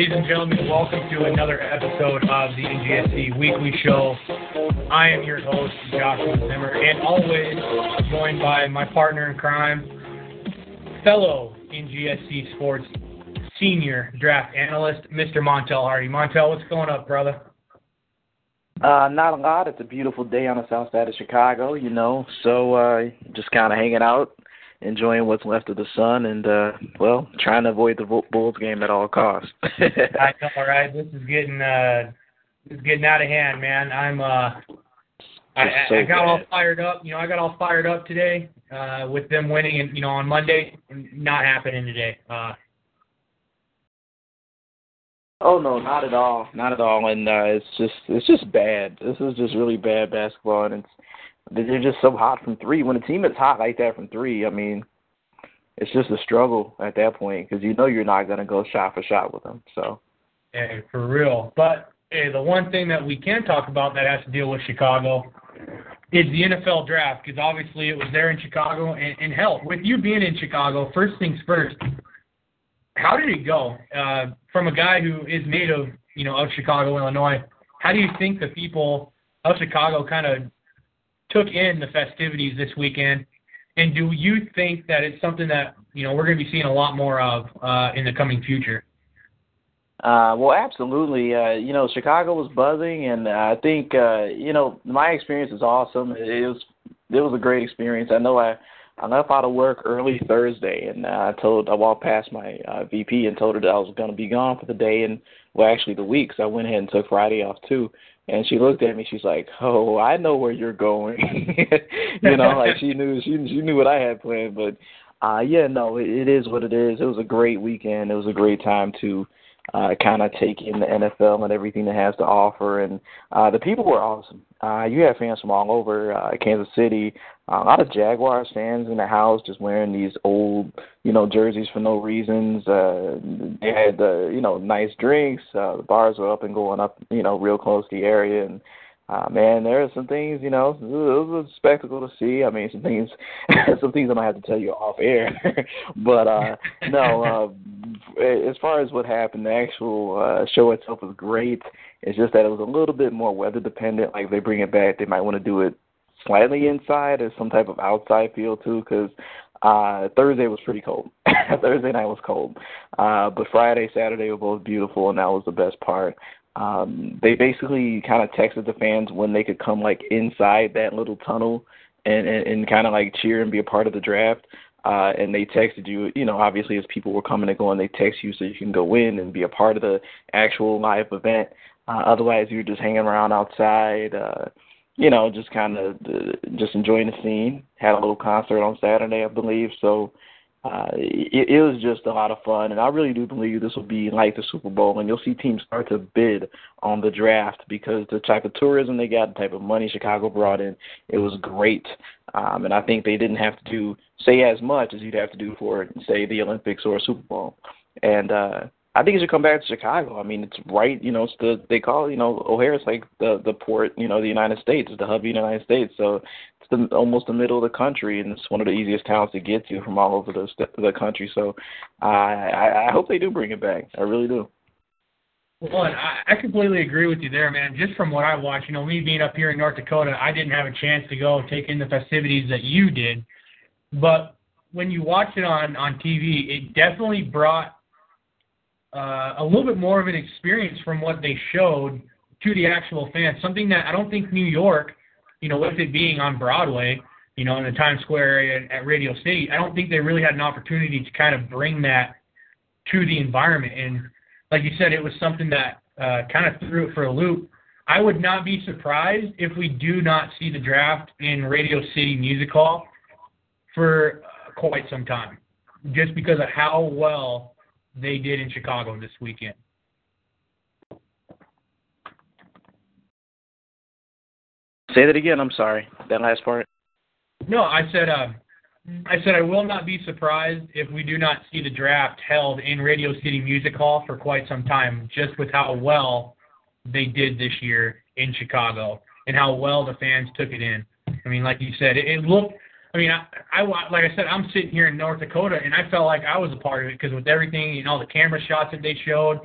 Ladies and gentlemen, welcome to another episode of the NGSC Weekly Show. I am your host, Joshua Zimmer, and always joined by my partner in crime, fellow NGSC Sports senior draft analyst, Mr. Montel Hardy. Montel, what's going up, brother? Uh, not a lot. It's a beautiful day on the south side of Chicago, you know. So uh, just kind of hanging out, enjoying what's left of the sun, and uh, well, trying to avoid the Bulls game at all costs. I know, all right. This is getting uh, this is getting out of hand, man. I'm uh, I, so I got all fired up. You know, I got all fired up today uh, with them winning, and you know, on Monday, not happening today. Uh, Oh no, not at all, not at all. And uh, it's just it's just bad. This is just really bad basketball, and it's they're just so hot from three. When a team is hot like that from three, I mean, it's just a struggle at that point because you know you're not going to go shot for shot with them. So Hey, for real. But hey, the one thing that we can talk about that has to deal with Chicago is the NFL draft because obviously it was there in Chicago. And, and hell, with you being in Chicago, first things first, how did it go? Uh, from a guy who is native, you know of Chicago, Illinois, how do you think the people of Chicago kind of took in the festivities this weekend? And do you think that it's something that you know we're going to be seeing a lot more of uh, in the coming future? Uh, well, absolutely. Uh, you know, Chicago was buzzing, and I think uh, you know my experience is awesome. It was it was a great experience. I know I I left out of work early Thursday, and uh, I told I walked past my uh, VP and told her that I was going to be gone for the day, and well, actually the week. So I went ahead and took Friday off too. And she looked at me. She's like, "Oh, I know where you're going." you know, like she knew she she knew what I had planned. But uh, yeah, no, it, it is what it is. It was a great weekend. It was a great time to uh, kind of take in the NFL and everything it has to offer. And uh, the people were awesome. Uh, you have fans from all over uh, Kansas City. Uh, a lot of Jaguars fans in the house just wearing these old, you know, jerseys for no reasons. Uh, they had, uh, you know, nice drinks. Uh, the bars were up and going up, you know, real close to the area. And uh, man, there are some things, you know, it was a spectacle to see. I mean, some things, some things I'm gonna have to tell you off air. but uh, no, uh, as far as what happened, the actual uh, show itself was great. It's just that it was a little bit more weather dependent. Like if they bring it back, they might want to do it slightly inside or some type of outside feel too, because uh, Thursday was pretty cold. Thursday night was cold, uh, but Friday, Saturday were both beautiful, and that was the best part um, they basically kind of texted the fans when they could come like inside that little tunnel and and, and kind of like cheer and be a part of the draft. Uh, and they texted you, you know, obviously as people were coming and going, they text you so you can go in and be a part of the actual live event. Uh, otherwise, you're just hanging around outside, uh, you know, just kind of uh, just enjoying the scene. Had a little concert on Saturday, I believe. So uh, it, it was just a lot of fun, and I really do believe this will be like the Super Bowl, and you'll see teams start to bid on the draft because the type of tourism they got, the type of money Chicago brought in, it was great. Um, and I think they didn't have to do say as much as you'd have to do for say the Olympics or a Super Bowl. And uh, I think it should come back to Chicago. I mean, it's right. You know, it's the they call you know O'Hare's like the the port. You know, the United States is the hub of the United States. So it's the, almost the middle of the country, and it's one of the easiest towns to get to from all over the the country. So uh, I I hope they do bring it back. I really do. Well, I, I completely agree with you there, man. Just from what I watched, you know, me being up here in North Dakota, I didn't have a chance to go take in the festivities that you did. But when you watch it on on TV, it definitely brought uh, a little bit more of an experience from what they showed to the actual fans, something that I don't think New York, you know, with it being on Broadway, you know, in the Times Square area at Radio City, I don't think they really had an opportunity to kind of bring that to the environment. And like you said, it was something that uh, kind of threw it for a loop. I would not be surprised if we do not see the draft in Radio City Music Hall for quite some time, just because of how well they did in Chicago this weekend. Say that again. I'm sorry. That last part. No, I said. Uh, I said I will not be surprised if we do not see the draft held in Radio City Music Hall for quite some time, just with how well they did this year in Chicago and how well the fans took it in. I mean, like you said, it, it looked. I mean, I, I like I said, I'm sitting here in North Dakota, and I felt like I was a part of it because with everything, you know, the camera shots that they showed,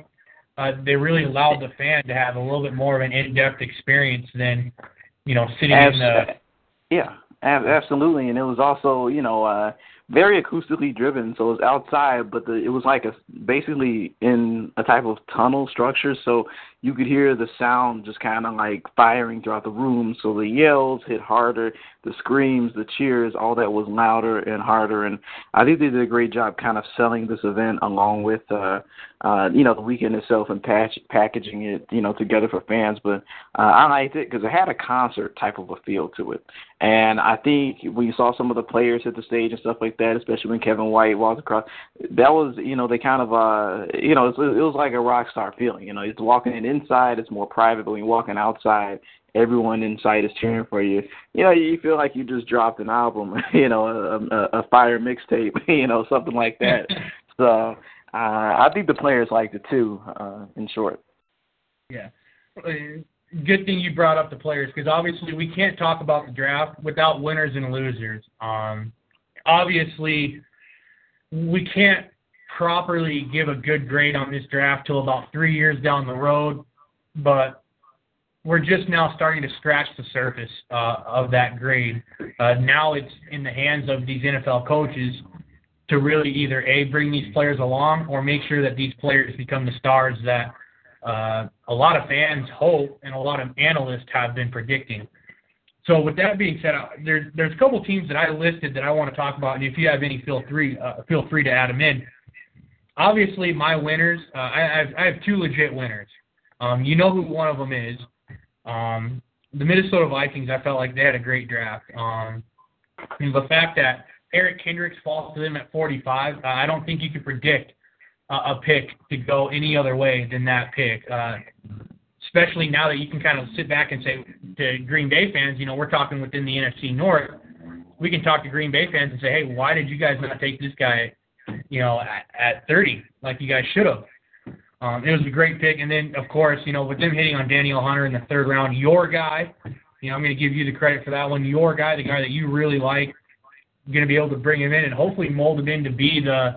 uh, they really allowed the fan to have a little bit more of an in-depth experience than, you know, sitting in the. Yeah, ab- absolutely, and it was also, you know, uh, very acoustically driven. So it was outside, but the, it was like a basically in a type of tunnel structure. So you could hear the sound just kind of like firing throughout the room. So the yells hit harder, the screams, the cheers, all that was louder and harder. And I think they did a great job kind of selling this event along with, uh, uh, you know, the weekend itself and patch, packaging it, you know, together for fans. But uh, I liked it because it had a concert type of a feel to it. And I think when you saw some of the players hit the stage and stuff like that, especially when Kevin White walked across, that was, you know, they kind of, uh, you know, it was, it was like a rock star feeling. You know, he's walking in inside, it's more private, but when you're walking outside, everyone inside is cheering for you. You know, you feel like you just dropped an album, you know, a, a, a fire mixtape, you know, something like that. so uh, I think the players liked it too. Uh, in short. Yeah. Uh, Good thing you brought up the players because obviously we can't talk about the draft without winners and losers. Um, obviously, we can't properly give a good grade on this draft till about three years down the road, but we're just now starting to scratch the surface uh, of that grade. Uh, now it's in the hands of these NFL coaches to really either a bring these players along or make sure that these players become the stars that uh, a lot of fans hope and a lot of analysts have been predicting. So with that being said, uh, there's there's a couple teams that I listed that I want to talk about, and if you have any, feel free uh, feel free to add them in. Obviously, my winners, uh, I, I have I have two legit winners. Um, you know who one of them is. Um, the Minnesota Vikings. I felt like they had a great draft. Um, and the fact that Eric Kendricks falls to them at 45, uh, I don't think you could predict uh, a pick to go any other way than that pick. Uh, especially now that you can kind of sit back and say to Green Bay fans, you know, we're talking within the NFC North. We can talk to Green Bay fans and say, hey, why did you guys not take this guy, you know, at, at 30 like you guys should have? Um, it was a great pick. And then, of course, you know, with them hitting on Daniel Hunter in the third round, your guy, you know, I'm going to give you the credit for that one. Your guy, the guy that you really like, going to be able to bring him in and hopefully mold him in to be the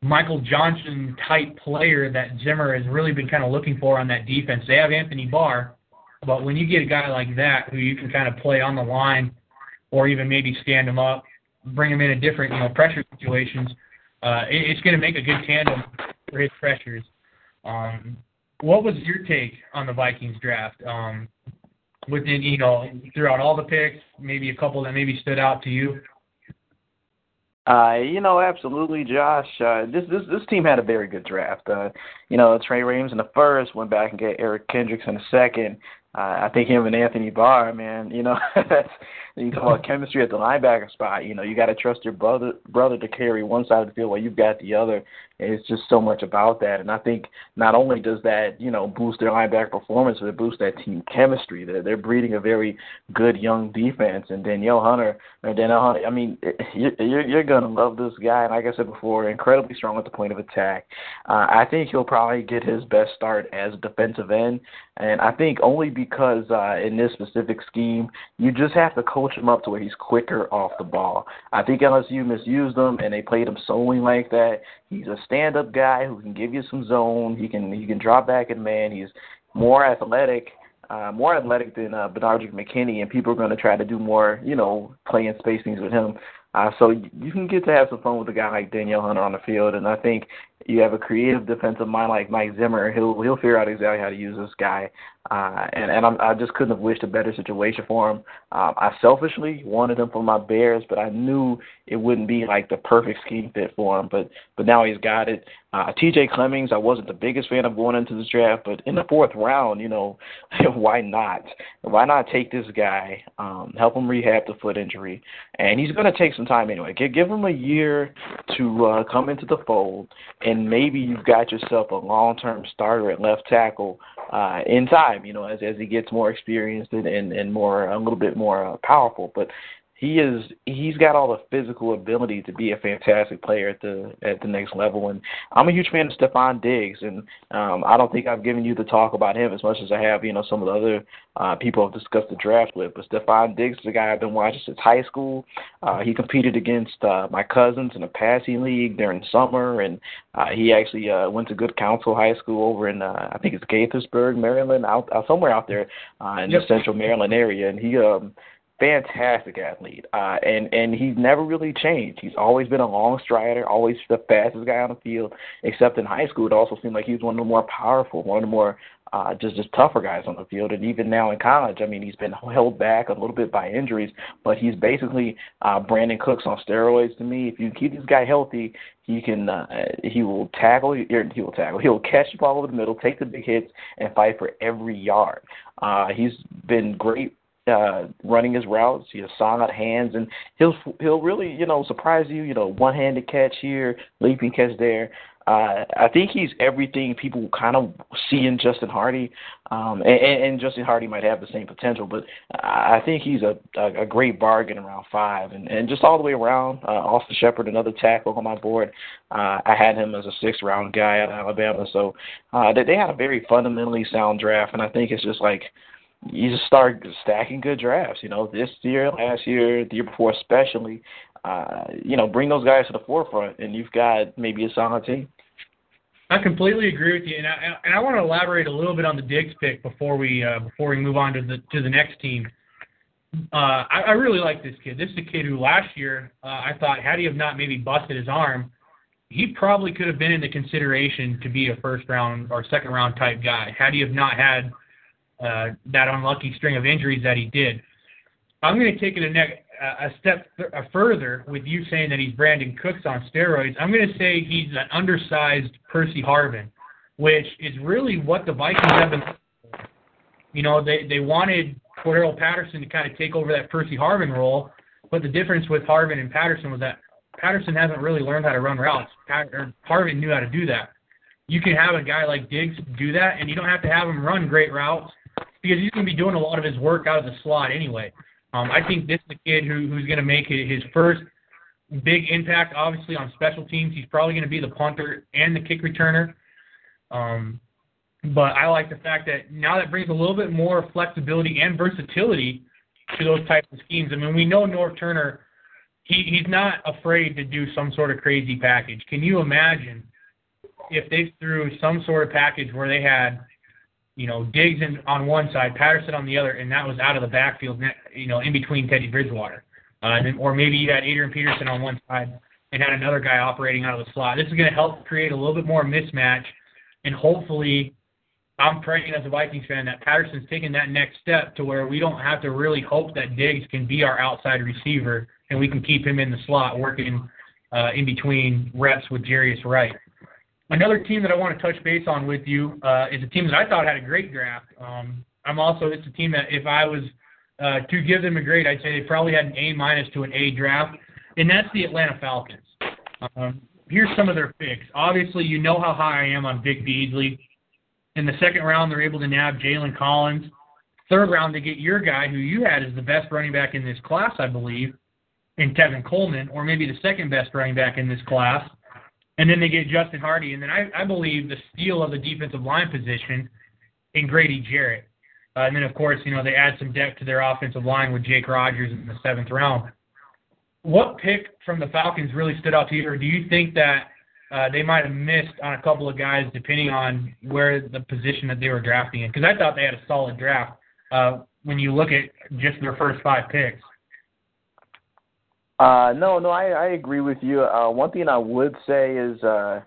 Michael Johnson type player that Zimmer has really been kind of looking for on that defense. They have Anthony Barr, but when you get a guy like that who you can kind of play on the line or even maybe stand him up, bring him in a different, you know, pressure situations, uh, it, it's going to make a good tandem for his pressures. Um, what was your take on the Vikings draft? Um, within, you know, throughout all the picks, maybe a couple that maybe stood out to you? Uh, you know, absolutely, Josh. Uh, this this this team had a very good draft. Uh, you know, Trey Williams in the first, went back and get Eric Kendricks in the second. Uh, I think him and Anthony Barr, man, you know, you talk about chemistry at the linebacker spot. You know, you got to trust your brother brother to carry one side of the field while you've got the other. It's just so much about that, and I think not only does that you know boost their linebacker performance, but it boosts that team chemistry. They're they're breeding a very good young defense, and Danielle Hunter or Danielle Hunter. I mean, you're you're, you're gonna love this guy, and like I said before, incredibly strong at the point of attack. Uh, I think he'll probably get his best start as a defensive end, and I think only because uh, in this specific scheme, you just have to coach him up to where he's quicker off the ball. I think LSU misused him, and they played him solely like that. He's a stand-up guy who can give you some zone. He can he can drop back in man. He's more athletic, uh, more athletic than uh, Benardrick McKinney, and people are going to try to do more, you know, playing spacings with him. Uh, so you can get to have some fun with a guy like Danielle Hunter on the field, and I think you have a creative defensive mind like Mike Zimmer, he'll he'll figure out exactly how to use this guy. Uh, and and I'm, I just couldn't have wished a better situation for him. Um, I selfishly wanted him for my Bears, but I knew it wouldn't be like the perfect scheme fit for him. But but now he's got it. Uh, T.J. Clemmings, I wasn't the biggest fan of going into this draft, but in the fourth round, you know, why not? Why not take this guy, um, help him rehab the foot injury, and he's going to take some time anyway. Give, give him a year to uh, come into the fold, and maybe you've got yourself a long-term starter at left tackle uh, in time. You know, as as he gets more experienced and and, and more a little bit more uh, powerful, but he is he's got all the physical ability to be a fantastic player at the at the next level and I'm a huge fan of Stefon Diggs and um I don't think I've given you the talk about him as much as I have, you know, some of the other uh people I've discussed the draft with. But Stefon Diggs is a guy I've been watching since high school. Uh he competed against uh my cousins in a passing league during summer and uh he actually uh went to Good Counsel High School over in uh I think it's Gaithersburg, Maryland, out, out somewhere out there uh in yep. the central Maryland area and he um fantastic athlete, uh, and and he's never really changed. He's always been a long strider, always the fastest guy on the field. Except in high school, it also seemed like he was one of the more powerful, one of the more uh, just just tougher guys on the field. And even now in college, I mean, he's been held back a little bit by injuries, but he's basically uh, Brandin Cooks on steroids to me. If you keep this guy healthy, he can uh, he will tackle he will tackle he'll catch the ball over the middle, take the big hits, and fight for every yard. Uh, he's been great uh, running his routes. He has solid hands, and he'll he'll really you know surprise you. You know, one handed catch here, leaping catch there. Uh, I think he's everything people kind of see in Justin Hardy, um, and, and Justin Hardy might have the same potential, but I think he's a, a, a great bargain around five, and, and just all the way around. Uh, Austin Shepherd, another tackle on my board. Uh, I had him as a sixth round guy at Alabama, so uh, they, they had a very fundamentally sound draft, and I think it's just like you just start stacking good drafts. You know, this year, last year, the year before, especially. Uh, you know, bring those guys to the forefront, and you've got maybe a solid team. I completely agree with you, and I and I want to elaborate a little bit on the Diggs pick before we uh, before we move on to the to the next team. Uh, I, I really like this kid. This is a kid who last year uh, I thought had he have not maybe busted his arm, he probably could have been in the consideration to be a first round or second round type guy had he have not had uh, that unlucky string of injuries that he did. I'm going to take it a, ne- a step th- a further with you saying that he's Brandin Cooks on steroids. I'm going to say he's an undersized Percy Harvin, which is really what the Vikings have been. You know, they they wanted Cordarrelle Patterson to kind of take over that Percy Harvin role, but the difference with Harvin and Patterson was that Patterson hasn't really learned how to run routes. Pat, Harvin knew how to do that. You can have a guy like Diggs do that, and you don't have to have him run great routes because he's going to be doing a lot of his work out of the slot anyway. Um, I think this is a kid who, who's going to make his first big impact, obviously, on special teams. He's probably going to be the punter and the kick returner. Um, but I like the fact that now that brings a little bit more flexibility and versatility to those types of schemes. I mean, we know Norv Turner, he, he's not afraid to do some sort of crazy package. Can you imagine if they threw some sort of package where they had you know, Diggs in, on one side, Patterson on the other, and that was out of the backfield, you know, in between Teddy Bridgewater. Uh, and or maybe you had Adrian Peterson on one side and had another guy operating out of the slot. This is going to help create a little bit more mismatch, and hopefully, I'm praying as a Vikings fan that Patterson's taking that next step to where we don't have to really hope that Diggs can be our outside receiver and we can keep him in the slot working uh, in between reps with Jarius Wright. Another team that I want to touch base on with you uh, is a team that I thought had a great draft. Um, I'm also it's a team that if I was uh, to give them a grade, I'd say they probably had an A minus to an A draft, and that's the Atlanta Falcons. Um, here's some of their picks. Obviously, you know how high I am on Vic Beasley. In the second round, they're able to nab Jalen Collins. Third round, they get your guy, who you had as the best running back in this class, I believe, in Tevin Coleman, or maybe the second best running back in this class. And then they get Justin Hardy, and then I, I believe the steal of the defensive line position in Grady Jarrett. Uh, and then, of course, you know, they add some depth to their offensive line with Jake Rogers in the seventh round. What pick from the Falcons really stood out to you, or do you think that uh, they might have missed on a couple of guys depending on where the position that they were drafting in? Because I thought they had a solid draft uh, when you look at just their first five picks. Uh, no, no, I, I agree with you. Uh, one thing I would say is uh,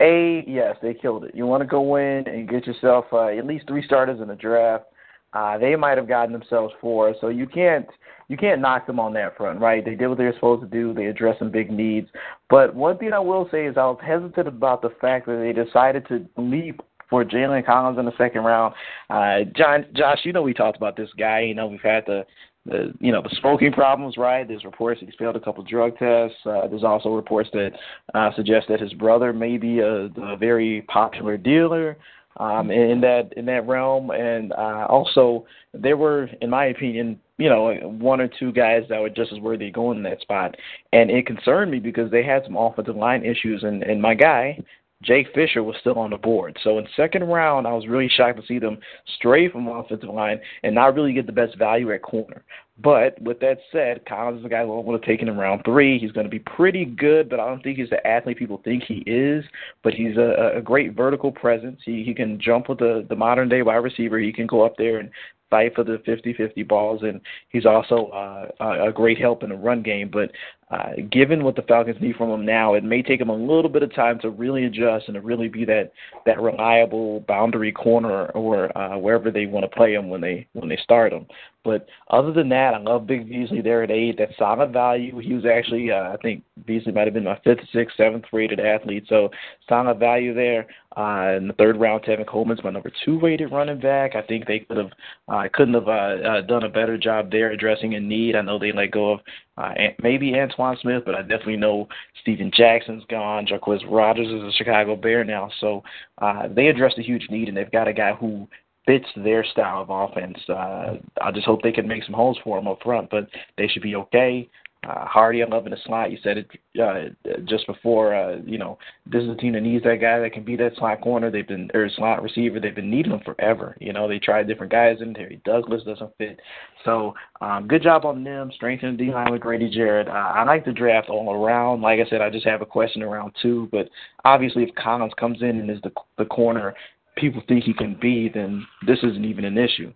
A, yes, they killed it. You want to go in and get yourself uh, at least three starters in the draft. Uh, they might have gotten themselves four, so you can't you can't knock them on that front, right? They did what they were supposed to do. They addressed some big needs. But one thing I will say is I was hesitant about the fact that they decided to leap for Jalen Collins in the second round. Uh, John, Josh, you know we talked about this guy. You know we've had the the you know the smoking problems, right? There's reports that he's failed a couple drug tests. Uh, there's also reports that uh, suggest that his brother may be a, a very popular dealer um, in that in that realm, and uh, also there were, in my opinion, you know, one or two guys that were just as worthy going in that spot, and it concerned me because they had some offensive line issues, and and my guy Jake Fisher was still on the board. So in second round, I was really shocked to see them stray from offensive line and not really get the best value at corner. But with that said, Collins is a guy who would have taken in round three. He's going to be pretty good, but I don't think he's the athlete people think he is. But he's a, a great vertical presence. He he can jump with the the modern day wide receiver. He can go up there and fight for the 50-50 balls, and he's also uh, a great help in the run game. But uh, given what the Falcons need from him now, it may take him a little bit of time to really adjust and to really be that that reliable boundary corner or uh, wherever they want to play him when they when they start him. But other than that, I love Vic Beasley there at eight. That's solid value. He was actually, uh, I think Beasley might have been my fifth, sixth, seventh rated athlete. So solid value there. Uh, in the third round, Tevin Coleman's my number two rated running back. I think they could have, uh, couldn't have uh, uh, done a better job there addressing a need. I know they let go of uh, maybe Antowain Smith, but I definitely know Steven Jackson's gone. Jacquizz Rodgers is a Chicago Bear now, so uh, they addressed a huge need, and they've got a guy who fits their style of offense. Uh, I just hope they can make some holes for him up front, but they should be okay. Uh, Hardy, I love in the slot. You said it uh, just before. Uh, you know, this is a team that needs that guy that can be that slot corner. They've been or slot receiver. They've been needing him forever. You know, they tried different guys in there. Douglas doesn't fit. So, um, good job on them. Strengthening the D line with Grady Jarrett. Uh, I like the draft all around. Like I said, I just have a question around two. But obviously, if Collins comes in and is the the corner people think he can be, then this isn't even an issue.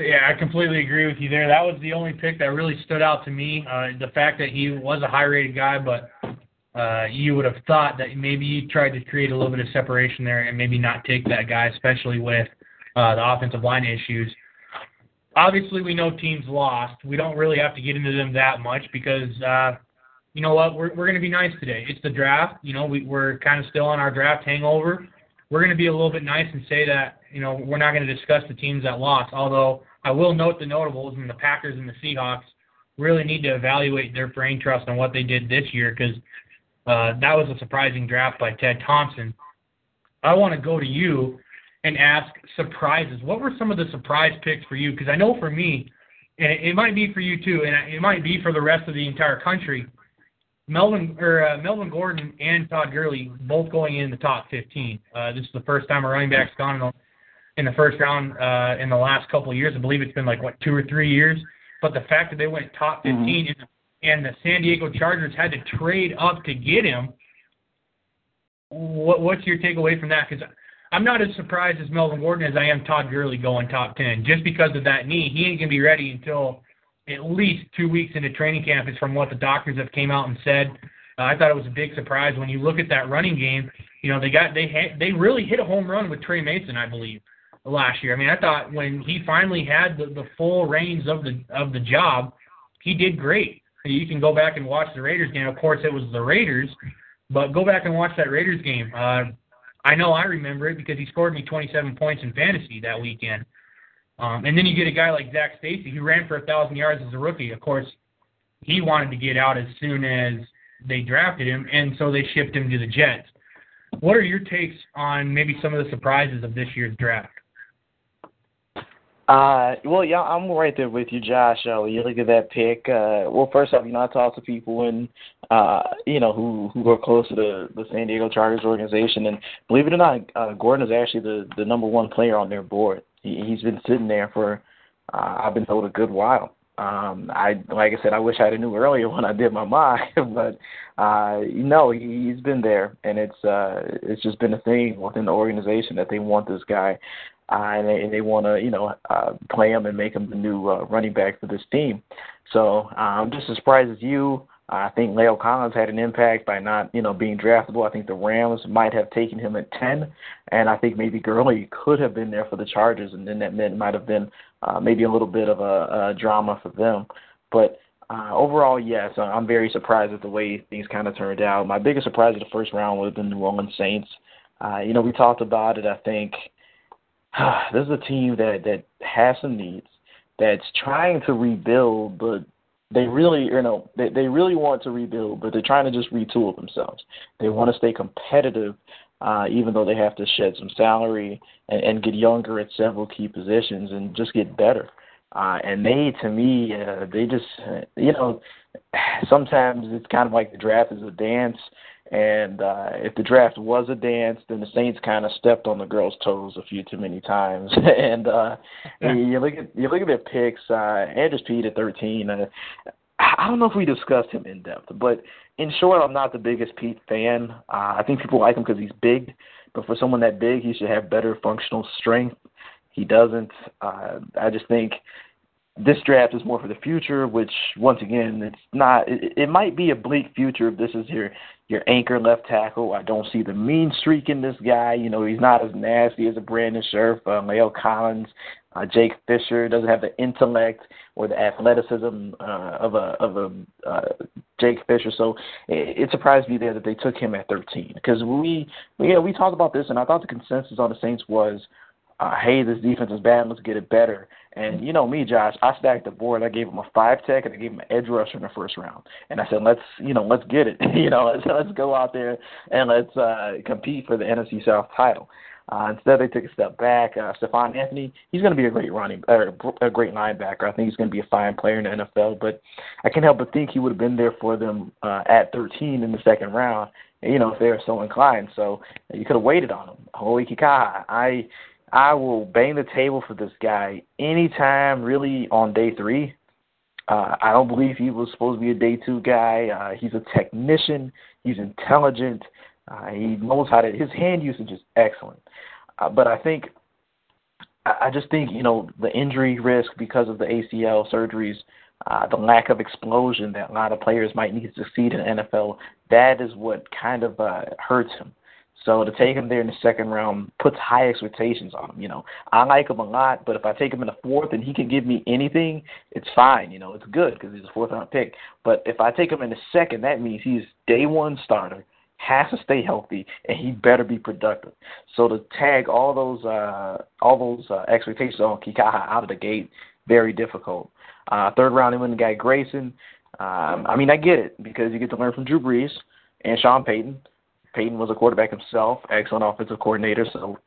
Yeah, I completely agree with you there. That was the only pick that really stood out to me. Uh, the fact that he was a high rated guy, but uh, you would have thought that maybe you tried to create a little bit of separation there and maybe not take that guy, especially with uh, the offensive line issues. Obviously, we know teams lost. We don't really have to get into them that much because, uh, you know what, we're, we're going to be nice today. It's the draft. You know, we, we're kind of still on our draft hangover we're going to be a little bit nice and say that you know we're not going to discuss the teams that lost. Although I will note the notables and the Packers and the Seahawks really need to evaluate their brain trust on what they did this year because uh, that was a surprising draft by Ted Thompson. I want to go to you and ask surprises. What were some of the surprise picks for you? Because I know for me, and it might be for you too, and it might be for the rest of the entire country. Melvin or uh, Melvin Gordon and Todd Gurley both going in the top 15. Uh, this is the first time a running back's gone in the, first round uh, in the last couple of years. I believe it's been like what two or three years. But the fact that they went top 15 mm-hmm. and, and the San Diego Chargers had to trade up to get him. What, what's your takeaway from that? Because I'm not as surprised as Melvin Gordon as I am Todd Gurley going top 10 just because of that knee. He ain't gonna be ready until at least two weeks into training camp is from what the doctors have came out and said. Uh, I thought it was a big surprise when you look at that running game. You know, they got they had, they really hit a home run with Tre Mason, I believe, last year. I mean, I thought when he finally had the, the full reins of the of the job, he did great. You can go back and watch the Raiders game. Of course, it was the Raiders, but go back and watch that Raiders game. Uh, I know I remember it because he scored me 27 points in fantasy that weekend. Um, and then you get a guy like Zach Stacy who ran for a thousand yards as a rookie. Of course, he wanted to get out as soon as they drafted him, and so they shipped him to the Jets. What are your takes on maybe some of the surprises of this year's draft? Uh, well, yeah, I'm right there with you, Josh. Uh, you look at that pick. Uh, well, first off, you know, I talk to people and uh, you know who who are close to the the San Diego Chargers organization, and believe it or not, uh, Gordon is actually the the number one player on their board. He, he's been sitting there for uh, I've been told a good while. Um, I like I said, I wish I had knew earlier when I did my mock, but uh, you know he, he's been there, and it's uh, it's just been a thing within the organization that they want this guy, uh, and they, and they want to you know uh, play him and make him the new uh, running back for this team. So uh, I'm just as surprised as you. I think La'el Collins had an impact by not, you know, being draftable. I think the Rams might have taken him at 10, and I think maybe Gurley could have been there for the Chargers, and then that meant might have been uh, maybe a little bit of a, a drama for them. But uh, overall, yes, I'm very surprised at the way things kind of turned out. My biggest surprise of the first round have been New Orleans Saints. Uh, you know, we talked about it. I think this is a team that that has some needs, that's trying to rebuild, but they really, you know, they they really want to rebuild, but they're trying to just retool themselves. They want to stay competitive, uh, even though they have to shed some salary and, and get younger at several key positions and just get better. Uh, and they, to me, uh, they just, uh, you know, sometimes it's kind of like the draft is a dance. And uh, if the draft was a dance, then the Saints kind of stepped on the girls' toes a few too many times. and uh, yeah. you look at you look at their picks. Uh, Andrus Peat at 13. Uh, I don't know if we discussed him in depth, but in short, I'm not the biggest Peat fan. Uh, I think people like him because he's big, but for someone that big, he should have better functional strength. He doesn't. Uh, I just think this draft is more for the future, which once again, it's not. It, it might be a bleak future if this is your your anchor left tackle. I don't see the mean streak in this guy. You know, he's not as nasty as a Brandon Scherff, uh, La'el Collins, uh, Jake Fisher. Doesn't have the intellect or the athleticism uh, of a of a uh, Jake Fisher. So it, it surprised me there that they took him at 13 because we yeah we talked about this and I thought the consensus on the Saints was uh, hey, this defense is bad, let's get it better. And you know me, Josh, I stacked the board. I gave him a five tech and I gave him an edge rusher in the first round. And I said, let's you know, let's get it. you know, let's let's go out there and let's uh, compete for the NFC South title. Uh, instead, they took a step back. Uh, Stephone Anthony, he's going to be a great running, or a great linebacker. I think he's going to be a fine player in the NFL. But I can't help but think he would have been there for them uh, at 13 in the second round. You know, if they were so inclined. So you could have waited on him. Hau'oli Kikaha. I I will bang the table for this guy anytime, really, on day three. Uh, I don't believe he was supposed to be a day two guy. Uh, he's a technician. He's intelligent. Uh, he knows how to. His hand usage is excellent. Uh, but I think, I just think you know the injury risk because of the ACL surgeries, uh, the lack of explosion that a lot of players might need to succeed in NFL. That is what kind of uh, hurts him. So to take him there in the second round puts high expectations on him. You know, I like him a lot, but if I take him in the fourth and he can give me anything, it's fine. You know, it's good because he's a fourth round pick. But if I take him in the second, that means he's day one starter, has to stay healthy, and he better be productive. So to tag all those uh, all those uh, expectations on Kikaha out of the gate, very difficult. Uh, third round, he went the guy Grayson. Um, I mean, I get it because you get to learn from Drew Brees and Sean Payton. Payton was a quarterback himself, excellent offensive coordinator, so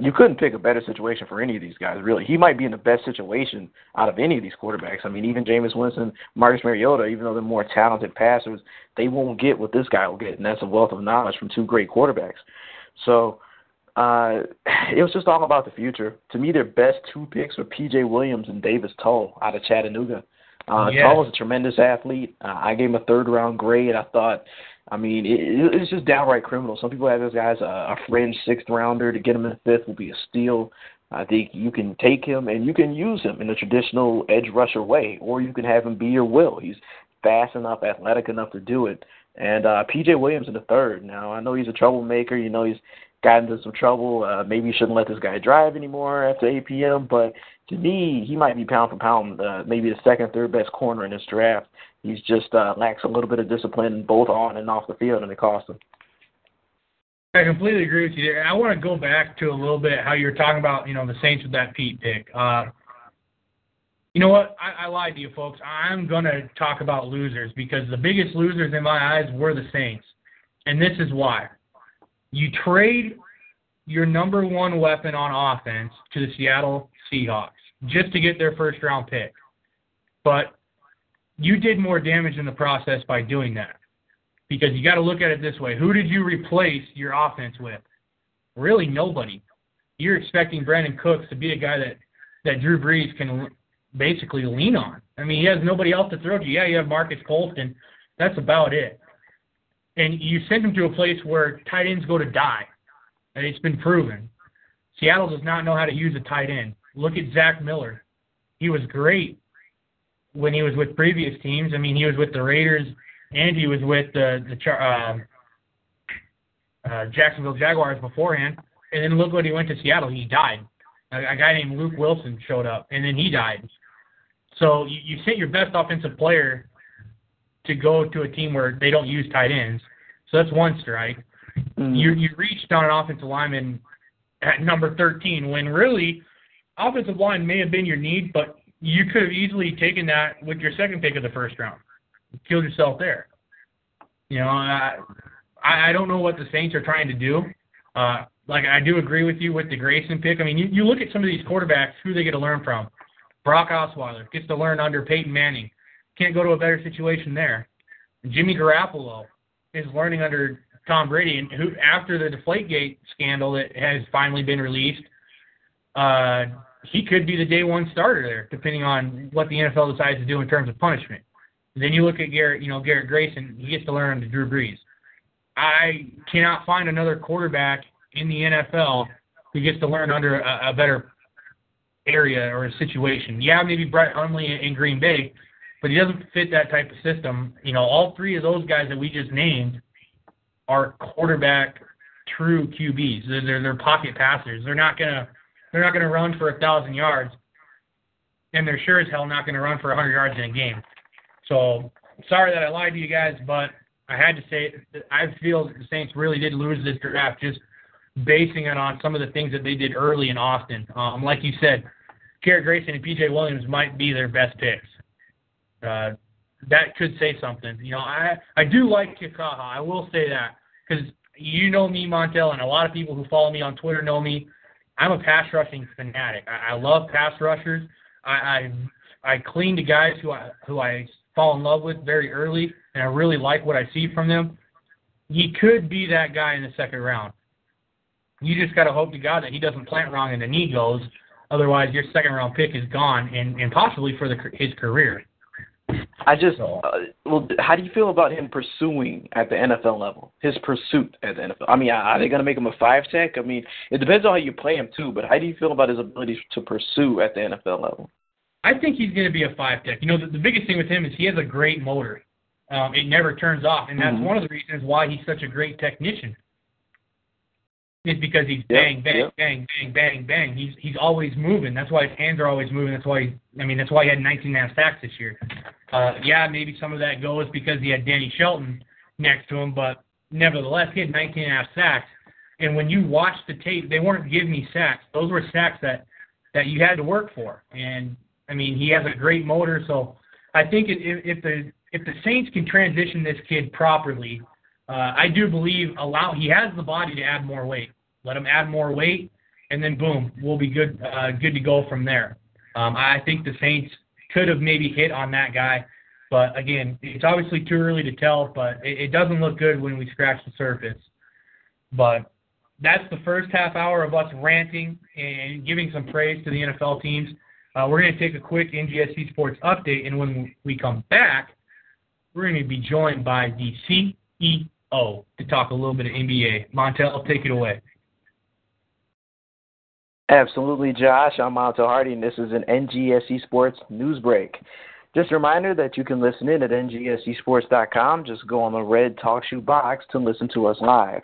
you couldn't pick a better situation for any of these guys, really. He might be in the best situation out of any of these quarterbacks. I mean, even Jameis Winston, Marcus Mariota, even though they're more talented passers, they won't get what this guy will get, and that's a wealth of knowledge from two great quarterbacks. So uh, it was just all about the future. To me, their best two picks were P.J. Williams and Davis Tull out of Chattanooga. Uh, yes. Was a tremendous athlete. Uh, I gave him a third round grade. I thought I mean, it, it's just downright criminal. Some people have this guy as a, a fringe sixth rounder. To get him in the fifth will be a steal. I think you can take him and you can use him in the traditional edge rusher way, or you can have him be your will. He's fast enough, athletic enough to do it. And uh, PJ Williams in the third. Now I know he's a troublemaker. You know he's gotten into some trouble. Uh, maybe you shouldn't let this guy drive anymore after 8 p.m. But to me, he might be pound for pound, uh, maybe the second, third best corner in this draft. He's just uh, lacks a little bit of discipline both on and off the field, and it costs him. I completely agree with you there. I want to go back to a little bit how you're talking about, you know, the Saints with that Peat pick. Uh, you know what? I, I lied to you, folks. I'm going to talk about losers because the biggest losers in my eyes were the Saints. And this is why. You trade your number one weapon on offense to the Seattle Seahawks just to get their first round pick. But you did more damage in the process by doing that. Because you got to look at it this way who did you replace your offense with? Really, nobody. You're expecting Brandin Cooks to be a guy that, that Drew Brees can basically lean on. I mean, he has nobody else to throw to. Yeah, you have Marques Colston. That's about it. And you send him to a place where tight ends go to die. And it's been proven. Seattle does not know how to use a tight end. Look at Zach Miller. He was great when he was with previous teams. I mean, he was with the Raiders and he was with the the uh, uh, Jacksonville Jaguars beforehand. And then look what he went to Seattle. He died. A, a guy named Luke Wilson showed up, and then he died. So you, you sent your best offensive player to go to a team where they don't use tight ends. So that's one strike. Mm-hmm. You you reached on an offensive lineman at number 13 when really offensive line may have been your need, but you could have easily taken that with your second pick of the first round. Killed yourself there. You know, I I don't know what the Saints are trying to do. Uh, like I do agree with you with the Grayson pick. I mean, you, you look at some of these quarterbacks, who they get to learn from. Brock Osweiler gets to learn under Peyton Manning. Can't go to a better situation there. Jimmy Garoppolo is learning under Tom Brady, and who after the Deflategate scandal that has finally been released, uh, he could be the day one starter there, depending on what the NFL decides to do in terms of punishment. Then you look at Garrett, you know Garrett Grayson, he gets to learn under Drew Brees. I cannot find another quarterback in the NFL who gets to learn under a, a better area or a situation. Yeah, maybe Brett Hundley in Green Bay, but he doesn't fit that type of system. You know, all three of those guys that we just named are quarterback true QBs. They're they're, they're pocket passers. They're not gonna they're not gonna run for a thousand yards, and they're sure as hell not gonna run for a hundred yards in a game. So sorry that I lied to you guys, but I had to say it. I feel that the Saints really did lose this draft just basing it on some of the things that they did early in Austin. Um, like you said, Garrett Grayson and PJ Williams might be their best picks. Uh, that could say something. You know, I I do like Kikaha. I will say that because you know me, Montel, and a lot of people who follow me on Twitter know me. I'm a pass rushing fanatic. I, I love pass rushers. I, I I cling to guys who I who I fall in love with very early, and I really like what I see from them. He could be that guy in the second round. You just got to hope to God that he doesn't plant wrong and the knee goes. Otherwise, your second round pick is gone, and, and possibly for the, his career. I just, uh, well, how do you feel about him pursuing at the NFL level? His pursuit at the NFL. I mean, are they going to make him a five tech? I mean, it depends on how you play him too. But how do you feel about his ability to pursue at the NFL level? I think he's going to be a five tech. You know, the, the biggest thing with him is he has a great motor. Um, it never turns off, and that's mm-hmm. one of the reasons why he's such a great technician. Is because he's bang, bang, yep. bang, bang, bang, bang. He's he's always moving. That's why his hands are always moving. That's why he, I mean that's why he had 19 and a half sacks this year. Uh, yeah, maybe some of that goes because he had Danny Shelton next to him, but nevertheless he had 19 and a half sacks. And when you watch the tape, they weren't giving me sacks. Those were sacks that that you had to work for. And I mean he has a great motor, so I think if, if the if the Saints can transition this kid properly, uh, I do believe allow he has the body to add more weight. Let him add more weight, and then boom, we'll be good uh, good to go from there. Um, I think the Saints could have maybe hit on that guy, but again, it's obviously too early to tell. But it, it doesn't look good when we scratch the surface. But that's the first half hour of us ranting and giving some praise to the NFL teams. Uh, we're going to take a quick NGSC Sports update, and when we come back, we're going to be joined by the CEO to talk a little bit of NBA. Montel, take it away. Absolutely, Josh. I'm Montel Hardy, and this is an NGSC Sports news break. Just a reminder that you can listen in at ngscsports.com. Just go on the red talk shoe box to listen to us live.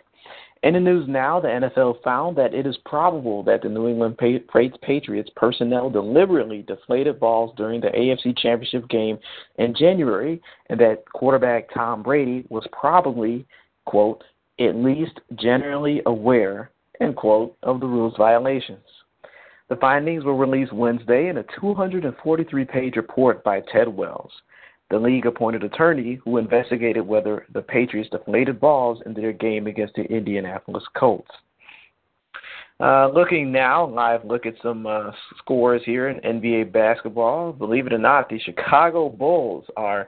In the news now, the NFL found that it is probable that the New England Patriots personnel deliberately deflated balls during the AFC Championship game in January, and that quarterback Tom Brady was probably, quote, at least generally aware, end quote, of the rules violations. The findings were released Wednesday in a 243 page report by Ted Wells the league appointed attorney who investigated whether the Patriots deflated balls in their game against the Indianapolis Colts. Uh, looking now, live look at some uh, scores here in NBA basketball. Believe it or not, the Chicago Bulls are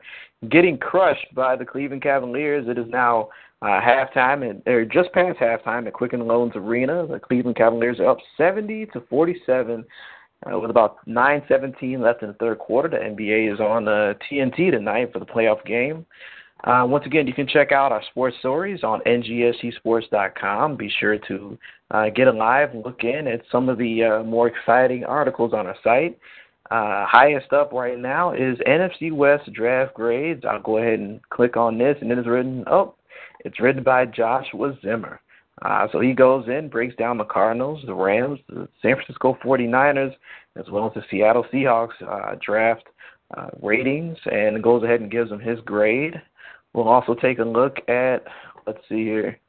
getting crushed by the Cleveland Cavaliers. It is now uh, halftime, and they're just past halftime at Quicken Loans Arena. The Cleveland Cavaliers are up 70 to 47 uh, with about 9:17 left in the third quarter, the NBA is on uh, TNT tonight for the playoff game. Uh, once again, you can check out our sports stories on ngscsports.com. Be sure to uh, get a live look in at some of the uh, more exciting articles on our site. Uh, highest up right now is NFC West draft grades. I'll go ahead and click on this, and it is written. Oh, it's written by Joshua Zimmer. Uh, so he goes in, breaks down the Cardinals, the Rams, the San Francisco 49ers, as well as the Seattle Seahawks uh, draft uh, ratings, and goes ahead and gives them his grade. We'll also take a look at, let's see here,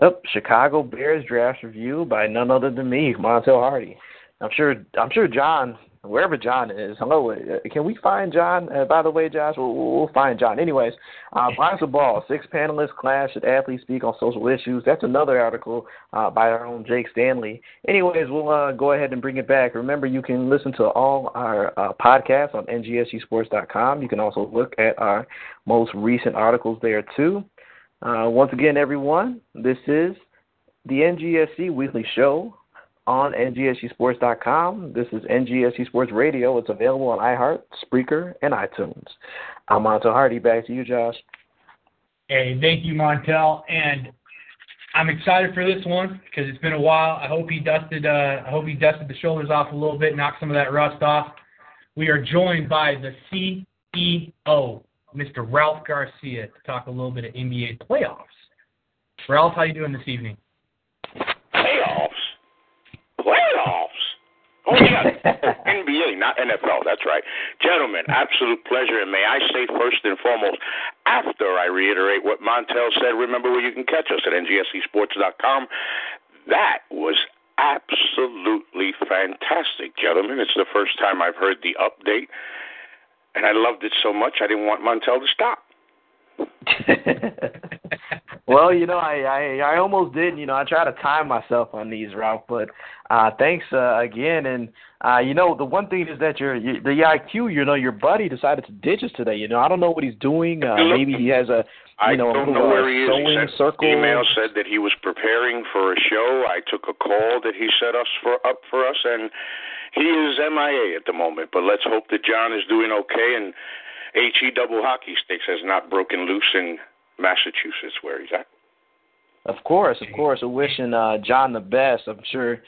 oh, Chicago Bears draft review by none other than me, Montel Hardy. I'm sure, I'm sure John wherever John is. Hello, uh, can we find John? Uh, by the way, Josh, we'll, we'll find John. Anyways, uh, Bias the Ball, six panelists clash at athletes speak on social issues. That's another article uh, by our own Jake Stanley. Anyways, we'll uh, go ahead and bring it back. Remember, you can listen to all our uh, podcasts on ngscsports.com. You can also look at our most recent articles there too. Uh, once again, everyone, this is the NGSC Weekly Show on ngscsports.com. This is NGSC Sports Radio. It's available on iHeart, Spreaker, and iTunes. I'm Montel Hardy. Back to you, Josh. Hey, thank you, Montel. And I'm excited for this one because it's been a while. I hope he dusted. Uh, I hope he dusted the shoulders off a little bit, knocked some of that rust off. We are joined by the CEO, Mr. Ralph Garcia, to talk a little bit of NBA playoffs. Ralph, how you doing this evening? Playoffs. Oh NBA, not NFL. That's right, gentlemen. Absolute pleasure, and may I say first and foremost, after I reiterate what Montel said, remember where you can catch us at ngscsports.com. That was absolutely fantastic, gentlemen. It's the first time I've heard the update, and I loved it so much I didn't want Montel to stop. well, you know, I, I I almost did. You know, I try to time myself on these, Ralph. But uh, thanks uh, again. And uh, you know, the one thing is that your, your the IQ. You know, your buddy decided to ditch us today. You know, I don't know what he's doing. Uh, maybe he has a you know, I don't know where he is. He sent circle. email said that he was preparing for a show. I took a call that he set us for up for us, and he is MIA at the moment. But let's hope that John is doing okay and HE double hockey sticks has not broken loose in Massachusetts, where he's at. Of course, of course. We're wishing uh, John the best. I'm sure